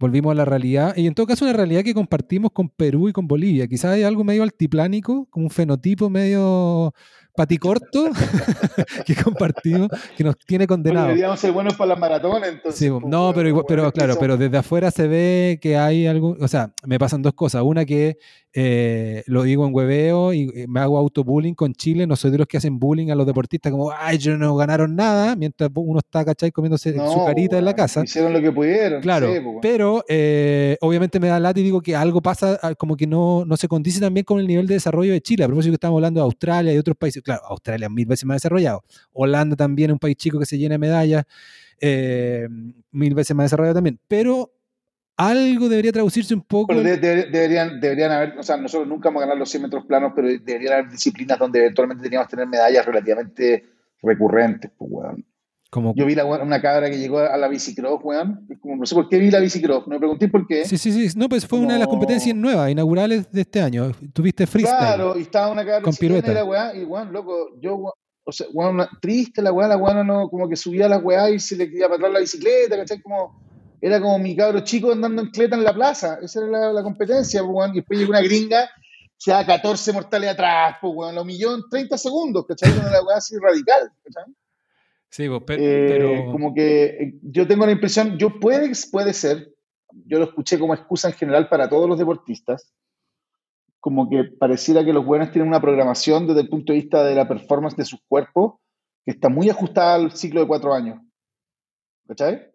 volvimos a la realidad. Y en todo caso, una realidad que compartimos con Perú y con Bolivia. Quizás hay algo medio altiplánico, como un fenotipo medio paticorto que compartimos, que nos tiene condenados. deberíamos ser buenos para las maratones, entonces. Sí, no, pero, claro, pero desde afuera se ve que hay algo, o sea, me pasan dos cosas. Una que eh, lo digo en hueveo y eh, me hago autobullying con Chile, no soy de los que hacen bullying a los deportistas como, ay, ellos no ganaron nada, mientras uno está, ¿cachai? Comiéndose No, su carita en la casa. Hicieron lo que pudieron. Claro, sí, pues, pero eh, obviamente me da lata y digo que algo pasa, ah, como que no, no se condice también con el nivel de desarrollo de Chile. A propósito que estamos hablando de Australia y otros países, claro, Australia es mil veces más desarrollado. Holanda también es un país chico que se llena de medallas, eh, mil veces más desarrollado también. Pero algo debería traducirse un poco. Pero de- de- deberían, deberían haber, o sea, nosotros nunca vamos a ganar los 100 metros planos, pero deberían haber disciplinas donde eventualmente teníamos que tener medallas relativamente recurrentes, pues, weón. como, Yo vi la, una cabra que llegó a la bicicross, weón. como, no sé por qué vi la bicicross. Me pregunté por qué. sí, sí, sí. No, pues fue una de las competencias nuevas, inaugurales de este año. Tuviste freestyle. Claro, y estaba una cabra Con pirueta. y la weá, y weón, loco, yo, weón, o sea, weón, una- triste la weá, la weá no, como que subía las weá y se le quería para atrás la bicicleta, ¿cachai? Como, era como mi cabro chico andando en cleta en la plaza, esa era la, la competencia, pues, y después llegó una gringa, se da 14 mortales atrás, pues, weón, lo humilló en 30 segundos, ¿cachai? Con la weá así radical, ¿cachai? Sí, pues, pe- Eh, pero, Como que eh, yo tengo la impresión, yo puede, puede ser, yo lo escuché como excusa en general para todos los deportistas, como que pareciera que los buenos tienen una programación desde el punto de vista de la performance de sus cuerpos que está muy ajustada al ciclo de cuatro años. ¿Cachai?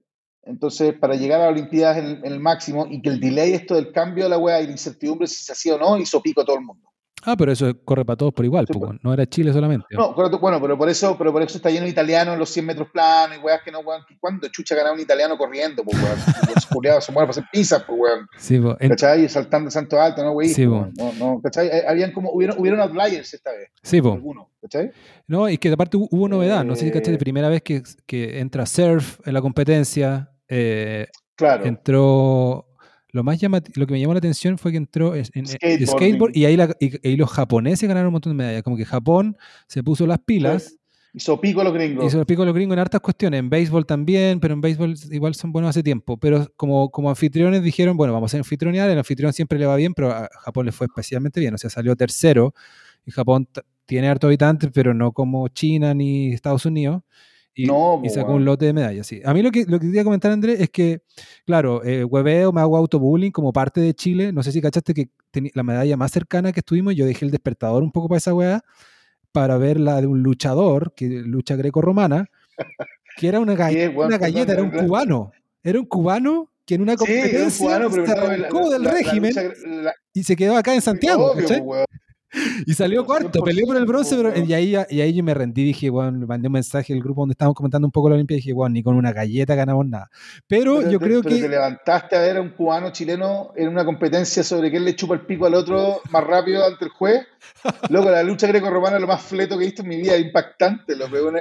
Entonces, para llegar a las Olimpiadas en, el- en el máximo y que el delay, esto del cambio de la weá y la incertidumbre si se hacía o no, hizo pico a todo el mundo. Ah, pero eso corre para todos por igual, Sí, pues, pues. no era Chile solamente. No, correcto, bueno, pero por eso, pero por eso está lleno de italianos en los 100 metros planos y weas que no, weón. ¿Cuándo chucha ganaba un italiano corriendo, pues, weón? Los culiados se mueren para hacer pizzas, pues, weón. Sí, pues, ¿Cachai? Y saltando santo alto, ¿no, güey? Sí, no, no, ¿cachai? Eh, Habían como, hubieron, hubieron outliers esta vez, sí, pues. algunos, ¿cachai? No, y que aparte hu- hubo novedad, no sé si Eh. caché, primera vez que, que entra surf en la competencia, eh, Claro. entró, lo más llamativo, lo que me llamó la atención fue que entró en, Skateboarding. skateboard y ahí, la- y, y los japoneses ganaron un montón de medallas, como que Japón se puso las pilas, Hizo pico a los gringos. los pico a los gringos en hartas cuestiones, en béisbol también, pero en béisbol igual son buenos hace tiempo, pero como, como anfitriones dijeron, bueno, vamos a anfitrionear, el anfitrión siempre le va bien, pero a Japón le fue especialmente bien, o sea, salió tercero, y Japón tiene hartos habitantes, pero no como China ni Estados Unidos. Y, No, y po, sacó un lote de medallas, sí. A mí lo que, lo que quería comentar, Andrés, es que, claro, eh, hueveo, me hago autobullying como parte de Chile. No sé si cachaste que la medalla más cercana que estuvimos, yo dejé el despertador un poco para esa weá, para ver la de un luchador, que lucha greco-romana, que era una, galleta, era un cubano. Era un cubano que en una Sí, un competencia cubano, pero se arrancó la- del la- régimen lucha- y se quedó acá en Santiago. Y salió cuarto, peleó por el bronce, pero y ahí, y ahí yo me rendí, dije, bueno, le mandé un mensaje al grupo donde estábamos comentando un poco la Olimpia dije, bueno, ni con una galleta ganamos nada. Pero, Pero yo te- creo pero te que levantaste a ver a un cubano chileno en una competencia sobre quién le chupa el pico al otro más rápido ante el juez. Loco, la lucha greco-romana es lo más fleto que he visto en mi vida, impactante, es un-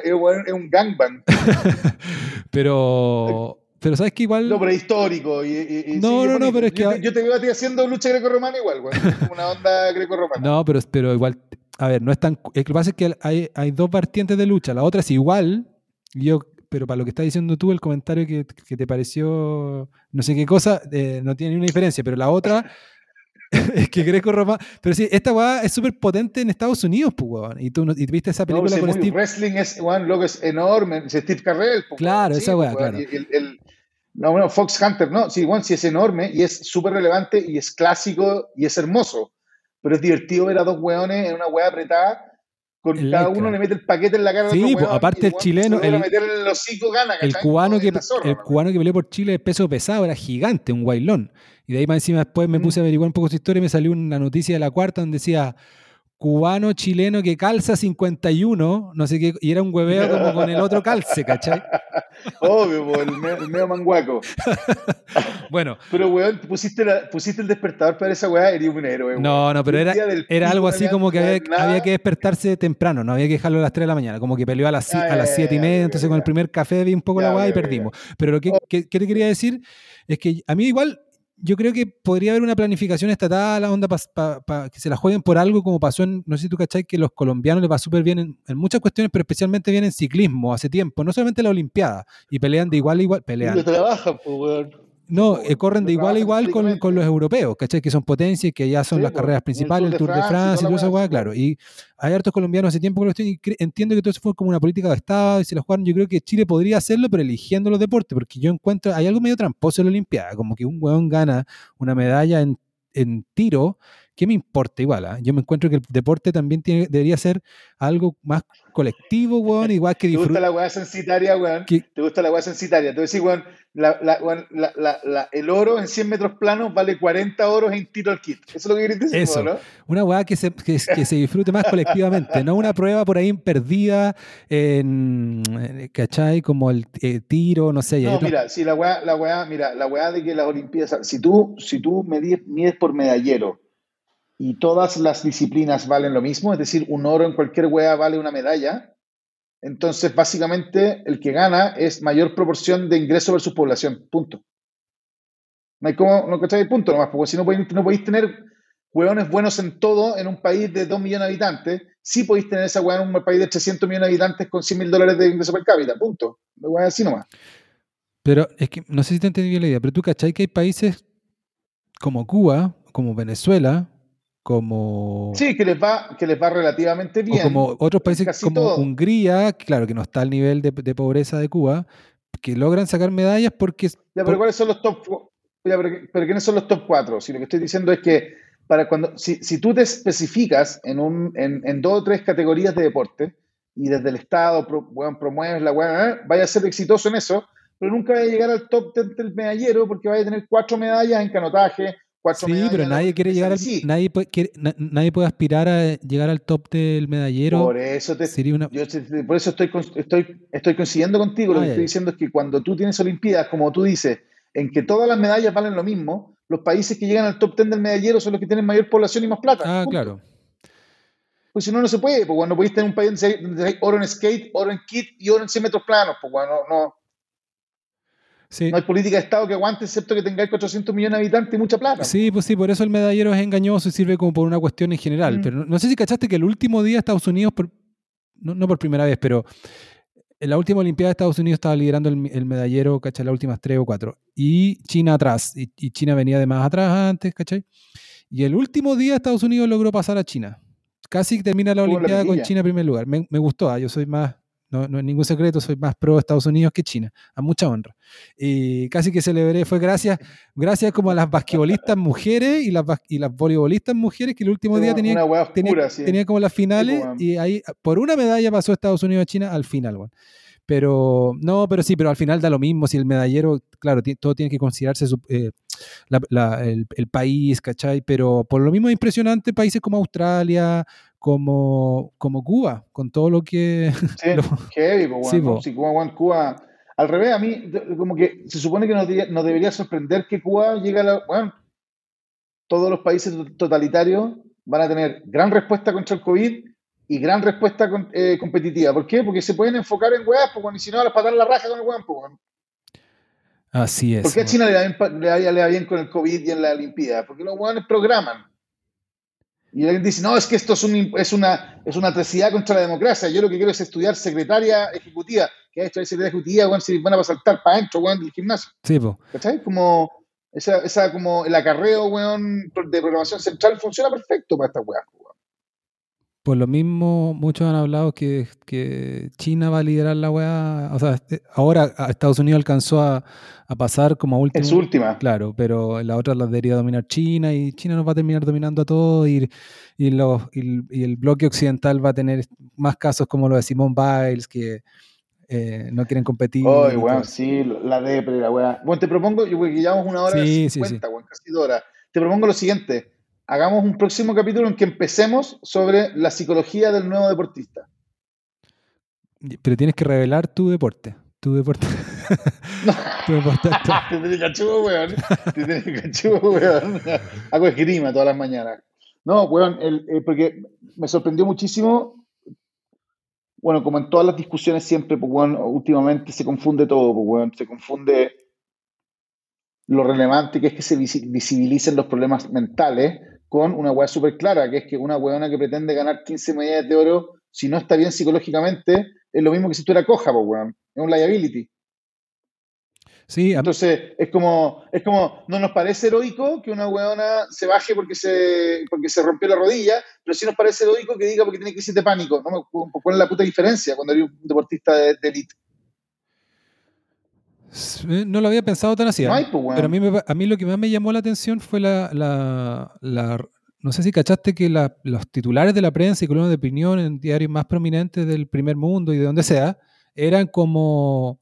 es un gangbang. Pero, pero sabes que igual. No, pero es histórico. Y, y- y No, sí, no, no, pero es que- yo te veo a ti haciendo lucha greco-romana igual, güey. Una onda greco-romana. No, pero, pero igual. A ver, no es tan. Lo que pasa es que hay, hay dos vertientes de lucha. La otra es igual. Yo, pero para lo que estás diciendo tú, el comentario que, que te pareció no sé qué cosa, eh, no tiene ninguna diferencia. Pero la otra es que Greco Romano. Pero sí, esta weá es súper potente en Estados Unidos, pues, weón. Y tú no- y viste esa No, película sí, con Steve. wrestling es, weón, loco, es enorme. Es Steve Carrell. po, Claro, esa weá, po, claro. y el- el- no, bueno, Fox Hunter, no, sí, weón, sí es enorme y es súper relevante y es clásico y es hermoso. Pero es divertido ver a dos weones en una weá apretada. Con El cada uno le mete el paquete en la cara al Sí, otro weón, aparte el chileno, el- el hocico gana, El cubano, que, zorra, el ¿no? cubano que peleó por Chile de peso pesado era gigante, un guailón. Y de ahí más encima después me Mm. puse a averiguar un poco su historia y me salió una noticia de la cuarta donde decía cubano chileno que calza 51, no sé qué, y era un hueveo como con el otro calce, ¿cachai? Obvio, el, me- el medio manguaco. Bueno, Pero, weón, pusiste, la- pusiste el despertador para esa weá, eres un héroe, weón. no, no, pero era, era algo así como que había, que despertarse temprano, no había que dejarlo a las 3 de la mañana, como que peleó a las, a las ya, 7 y media, entonces con el primer café vi un poco la weá y perdimos. Pero lo que, que- que te quería decir es que a mí igual yo creo que podría haber una planificación estatal, la onda para que se la jueguen por algo como pasó en, no sé si tú cachai, que los colombianos les va súper bien en, en muchas cuestiones, pero especialmente bien en ciclismo hace tiempo, no solamente en la Olimpiada, y pelean de igual a igual, pelean. Lo trabajan, pues, weón. No, eh, corren de igual a igual con, con los europeos, ¿cachai? Que son potencias y que ya son Sí, las pues, carreras el principales, el Tour de Francia y toda esa weá, claro. Y hay hartos colombianos hace tiempo que lo estoy entiendo que todo eso fue como una política de Estado y se la jugaron. Yo creo que Chile podría hacerlo, pero eligiendo los deportes, porque yo encuentro, hay algo medio tramposo en la Olimpiada, como que un weón gana una medalla en, en tiro. ¿Qué me importa igual? ah? Yo me encuentro que el deporte también tiene, debería ser algo más colectivo, weón, igual que ¿Te gusta disfrutar. la weá censitaria, weón? ¿Te gusta la weá censitaria? Decís, weón, la, la, weón, la, la, la- el oro en 100 metros planos vale 40 oros en tiro al kit. Eso es lo que querés decir, Eso. ¿no? Una weá que se, que, que se disfrute más colectivamente, no una prueba por ahí perdida en, ¿cachai? Como el eh, tiro, no sé. No, mira, si la weá, la weá, mira, la weá de que las Olimpiadas, si tú, si tú mides por medallero y todas las disciplinas valen lo mismo, es decir, un oro en cualquier weá vale una medalla, entonces básicamente el que gana es mayor proporción de ingreso versus población, punto. No hay como, no cachai, punto nomás, porque si no podéis, no podéis tener hueones buenos en todo en un país de 2 millones de habitantes, sí podéis tener esa hueá en un país de 300 millones de habitantes con 100 mil dólares de ingreso per cápita, punto. La hueá así nomás. Pero es que no sé si te entendí bien la idea, pero tú cachai que hay países como Cuba, como Venezuela, como, Sí, que les va, que les va relativamente o bien. como otros países casi como todo. Hungría, claro que no está al nivel de, de pobreza de Cuba, que logran sacar medallas porque... Ya, pero por- ¿cuáles son los top? Ya, pero, pero ¿quiénes son los top 4? Si lo que estoy diciendo es que para cuando, si, si tú te especificas en, un, en, en dos o tres categorías de deporte y desde el Estado pro- weón, promueves la weá, vaya a ser exitoso en eso, pero nunca vaya a llegar al top del, del medallero porque vaya a tener cuatro medallas en canotaje, cuatro Sí, pero nadie quiere llegar al, Sí, nadie puede, quiere- na- nadie puede aspirar a llegar al top del medallero. Por eso te, Sería una... Yo te- por eso estoy, estoy, estoy coincidiendo contigo. Lo Ah, que estoy diciendo es que cuando tú tienes Olimpiadas, como tú dices, en que todas las medallas valen lo mismo, los países que llegan al top 10 del medallero son los que tienen mayor población y más plata. Ah, punto. claro. Pues si no, no se puede. Pues cuando podéis tener un país donde hay, donde hay oro en skate, oro en kit y oro en 100 metros planos. Pues bueno, no, Sí. no hay política de Estado que aguante, excepto que tengáis 400 millones de habitantes y mucha plata. Sí, pues sí, por eso el medallero es engañoso y sirve como por una cuestión en general. Mm. Pero no, no sé si cachaste que el último día Estados Unidos, por- no, no por primera vez, pero en la última Olimpiada de Estados Unidos estaba liderando el, el medallero, ¿cachai? Las últimas tres o cuatro. Y China atrás. Y, y China venía de más atrás antes, ¿cachai? Y el último día Estados Unidos logró pasar a China. Casi termina la Olimpiada con. China en primer lugar. Me, me gustó, ah, yo soy más, no, no es ningún secreto, soy más pro Estados Unidos que China, a mucha honra. Y casi que celebré, fue gracias, gracias como a las basquetbolistas mujeres y las, y las voleibolistas mujeres que el último día tenían oscura, tenía, sí. tenía como las finales y ahí por una medalla pasó Estados Unidos a China al final, weón. Pero, no, pero sí, pero al final da lo mismo. Si el medallero, claro, todo tiene que considerarse eh, el, país, ¿cachai? Pero por lo mismo es impresionante países como Australia, como, como Cuba, con todo lo que... Sí, heavy, sí, Cuba, Cuba, al revés, a mí, como que se supone que nos, debería sorprender que Cuba llegue a la... Bueno, todos los países totalitarios van a tener gran respuesta contra el COVID y gran respuesta eh, competitiva. ¿Por qué? Porque se pueden enfocar en weas, pues, y si no, a las patar la raja con el weón, pues, Así es. ¿Por qué a China le da, bien, con el COVID y en la Olimpiada? Porque los weones programan. Y alguien dice, no, es que esto es, es, una, es una atrocidad contra la democracia. Yo lo que quiero es estudiar secretaria ejecutiva. que ha hecho la secretaria ejecutiva, weón, si van a saltar para adentro, weón, del gimnasio. Sí, po. ¿Cachai? Como, esa, esa, como el acarreo, weón, de programación central funciona perfecto para estas weas, por lo mismo, muchos han hablado que, China va a liderar la weá. O sea, este, ahora Estados Unidos alcanzó a, pasar como última. Es última. Claro, pero la otra la debería dominar China y China nos va a terminar dominando a todos y, y, los, y, el bloque occidental va a tener más casos como lo de Simone Biles que eh, no quieren competir. Ay, weón, sí, la depre, la weá. Bueno, te propongo, yo que llevamos una hora y cincuenta, casi dos horas. Te propongo lo siguiente hagamos un próximo capítulo en que empecemos sobre la psicología del nuevo deportista. Pero tienes que revelar tu deporte. Tu deporte. tu deporte Te tienes cachudo, weón. Te tienes cachudo, weón. Hago esgrima todas las mañanas. No, weón, eh, porque me sorprendió muchísimo. Bueno, como en todas las discusiones siempre, pues, weón, últimamente se confunde todo, pues, weón. Se confunde lo relevante que es que se visibilicen los problemas mentales con una weá súper clara, que es que una weona que pretende ganar 15 medallas de oro, si no está bien psicológicamente, es lo mismo que si tú eras coja, pues weón. Es un liability. Sí, Entonces, es como, es como, no nos parece heroico que una weona se baje porque se, porque se rompió la rodilla, pero sí nos parece heroico que diga porque tiene crisis de pánico. ¿no? ¿Cuál es la puta diferencia cuando eres un deportista de, élite? Eh, no lo había pensado tan así. ¿eh? Pues, pero a mí, a mí lo que más me llamó la atención fue la. la, no sé si cachaste que los titulares de la prensa y columnas de opinión en diarios más prominentes del primer mundo y de donde sea eran como.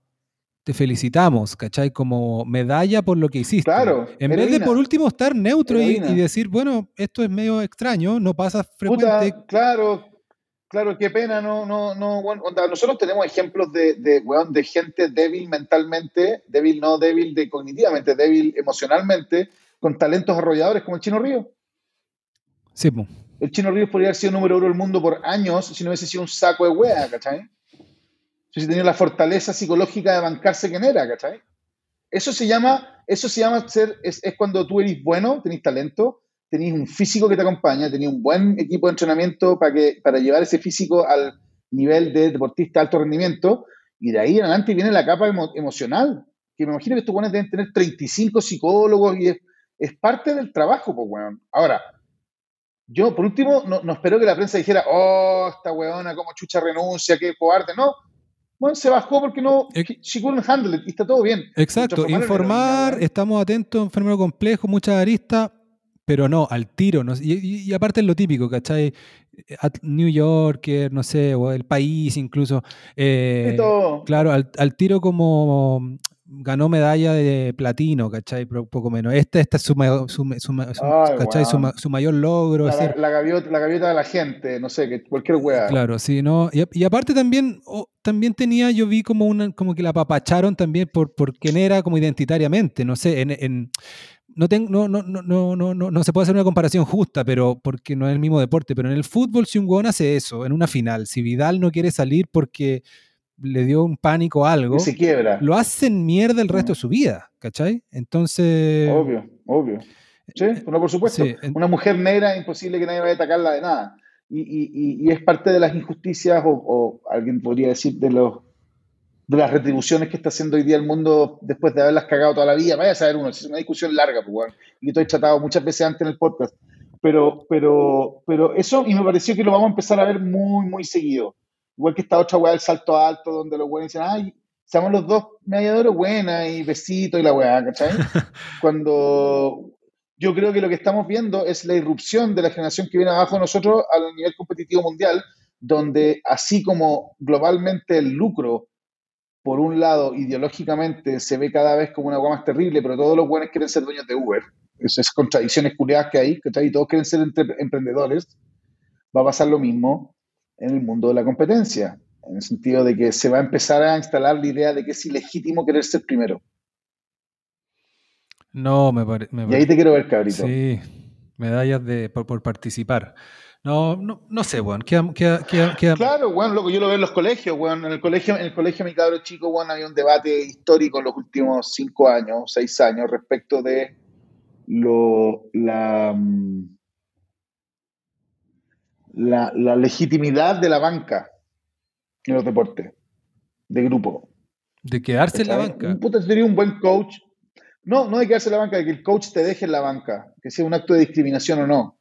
Te felicitamos, ¿cachai? Como medalla por lo que hiciste. Claro. En vez de por último estar neutro y, decir, bueno, esto es medio extraño, no pasa frecuente. claro, Claro, qué pena, no, no, no, bueno, nosotros tenemos ejemplos de, de, de gente débil mentalmente, débil no débil de cognitivamente, débil emocionalmente, con talentos arrolladores como el Chino Río. Sí, El Chino Río podría haber sido número uno del mundo por años si no hubiese sido un saco de hueá, ¿cachai? Si tenía la fortaleza psicológica de bancarse quien era, ¿cachai? Eso se llama, eso se llama ser, es, es cuando tú eres bueno, tenés talento, tenéis un físico que te acompaña, tenéis un buen equipo de entrenamiento para, que, para llevar ese físico al nivel de deportista de alto rendimiento, y de ahí en adelante viene la capa emocional, que me imagino que estos buenos deben tener 35 psicólogos y es, parte del trabajo, pues, weón. Ahora, yo, por último, no, espero que la prensa dijera, oh, esta weona, como chucha renuncia, qué cobarde, no. Bueno, se bajó porque no, she couldn't handle it, y está todo bien. Exacto, informar, estamos atentos, enfermero complejo, muchas aristas, pero no, al tiro. No, y, aparte es lo típico, ¿cachai? New Yorker, no sé, o el país incluso. Eh, claro, al, tiro como ganó medalla de platino, ¿cachai? Poco menos. Esta, esta es su, su, su, mayor logro. La, la, gaviota, de la gente, no sé, que cualquier weá. Claro, sí, ¿no? Y, aparte también, también tenía, yo vi como una, como que la apapacharon también por, por quién era como identitariamente, no sé, en no, no, no, no, no, no, no se puede hacer una comparación justa, pero porque no es el mismo deporte. Pero en el fútbol, si un hueón hace eso, en una final, si Vidal no quiere salir porque le dio un pánico a algo, se quiebra. lo hacen mierda el resto de su vida, ¿cachai? Entonces. Obvio, obvio. Sí, eh, por supuesto. Una mujer negra, imposible que nadie vaya a atacarla de nada. Y, y, y es parte de las injusticias, o, o alguien podría decir, de los de las retribuciones que está haciendo hoy día el mundo después de haberlas cagado toda la vida. Vaya a saber uno, es una discusión larga, pues, bueno, y estoy tratado muchas veces antes en el podcast. Pero, pero, pero eso, y me pareció que lo vamos a empezar a ver muy, muy seguido. Igual que esta otra weá del salto alto, donde los weones dicen, ay, seamos los dos mediadores buena y besito y la weá, ¿cachai? Cuando yo creo que lo que estamos viendo es la irrupción de la generación que viene abajo de nosotros al nivel competitivo mundial, donde así como globalmente el lucro por un lado, ideológicamente se ve cada vez como una agua más terrible, pero todos los buenos quieren ser dueños de Uber. Esas contradicciones culiadas que hay, que todos quieren ser emprendedores. Va a pasar lo mismo en el mundo de la competencia, en el sentido de que se va a empezar a instalar la idea de que es ilegítimo querer ser primero. No, me parece. Y ahí te quiero ver, cabrito. Sí, medallas de, por participar. No, no, no sé, weón. Claro, weón, lo que yo lo veo en los colegios, weón. En el colegio, en el colegio mi cabro chico, weón, había un debate histórico en los últimos cinco años, seis años, respecto de lo, la, mm, la, la legitimidad de la banca en los deportes, de grupo. De quedarse en la banca. Un puto sería un buen coach. No, no de quedarse en la banca, de que el coach te deje en la banca, que sea un acto de discriminación o no.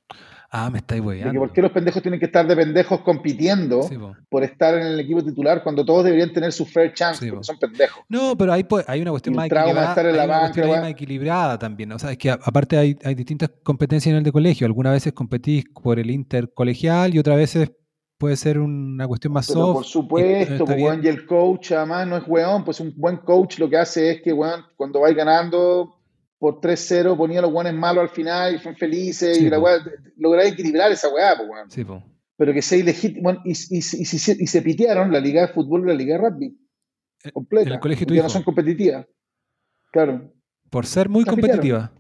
Ah, me estáis weyando. ¿Por qué los pendejos tienen que estar de pendejos compitiendo por estar en el equipo titular cuando todos deberían tener su fair chance? porque son pendejos. No, pero hay, hay una cuestión, más equilibrada, estar en la banca, más equilibrada también. O sea, es que aparte hay, hay distintas competencias en el de colegio. Algunas veces competís por el intercolegial y otras veces puede ser una cuestión más soft. Por supuesto, pues, y el coach además no es weón, pues un buen coach lo que hace es que weón, cuando vais ganando por 3-0 ponía los guanes malos al final y son felices y la weá, lograr equilibrar esa weá, pues weón. Sí, Pero que sea ilegítimo. y, y, y, y, se pitearon la liga de fútbol y la liga de rugby. Eh, completa. el colegio ya no son competitivas. Claro. Por ser muy competitiva.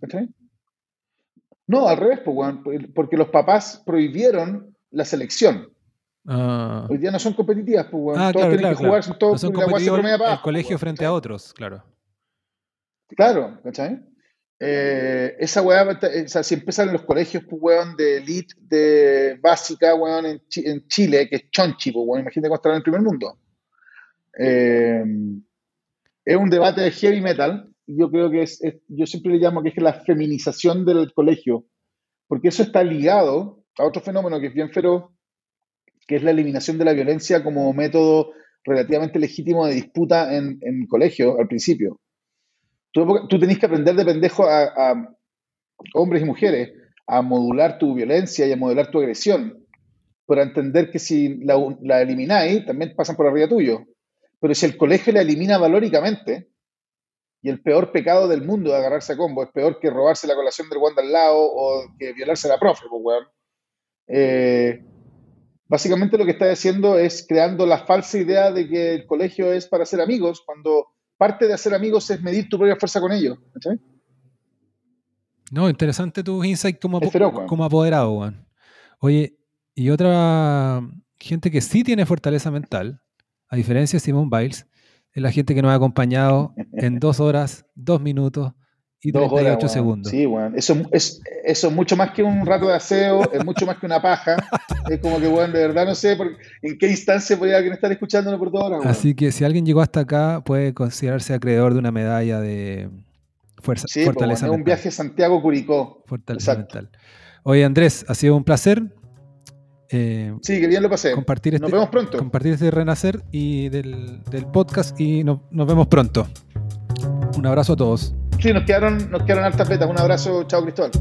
No, al revés, pues, weón, porque los papás prohibieron la selección. Ah. Hoy día no son competitivas, pues, weón. Ah, todos claro, tienen que jugar, claro. todos no son la el colegio frente a otros, claro. Claro, ¿cachai? Eh, esa weá, o sea, si empiezan en los colegios, pues, weón, de elite, de básica, weón, en, Chile, que es chonchi, pues, weón, imagínate cómo estará en el primer mundo. Eh, es un debate de heavy metal, yo creo que es, yo siempre le llamo que es la feminización del colegio, porque eso está ligado a otro fenómeno que es bien feroz, que es la eliminación de la violencia como método relativamente legítimo de disputa en, en colegio al principio. Tú, tú tenés que aprender de pendejo a, hombres y mujeres a modular tu violencia y a modular tu agresión, para entender que si la, la elimináis, también pasan por arriba tuyo. Pero si el colegio la elimina valóricamente, y el peor pecado del mundo de agarrarse a combo es peor que robarse la colación del guante al lado o que violarse a la profe, pues, weón. Eh, básicamente lo que está haciendo es creando la falsa idea de que el colegio es para ser amigos, cuando parte de hacer amigos es medir tu propia fuerza con ellos. No, interesante tu insight como, como apoderado, Juan. Oye, y otra gente que sí tiene fortaleza mental, a diferencia de Simone Biles, es la gente que nos ha acompañado en dos horas, dos minutos y 38 segundos. Sí, bueno. Eso es, eso es mucho más que un rato de aseo, es mucho más que una paja. Es como que, bueno, de verdad no sé en qué instancia podría alguien estar escuchándolo por todas horas. Así que si alguien llegó hasta acá, puede considerarse acreedor de una medalla de fuerza, sí, fortaleza mental. un viaje Santiago-Curicó. Fortaleza mental. Oye, Andrés, ha sido un placer. Eh, sí, que bien lo pasé. Compartir nos este vemos pronto. Compartir este renacer y del, podcast y nos vemos pronto. Un abrazo a todos. Sí, nos quedaron, nos quedaron altas betas. Un abrazo, chao Cristóbal.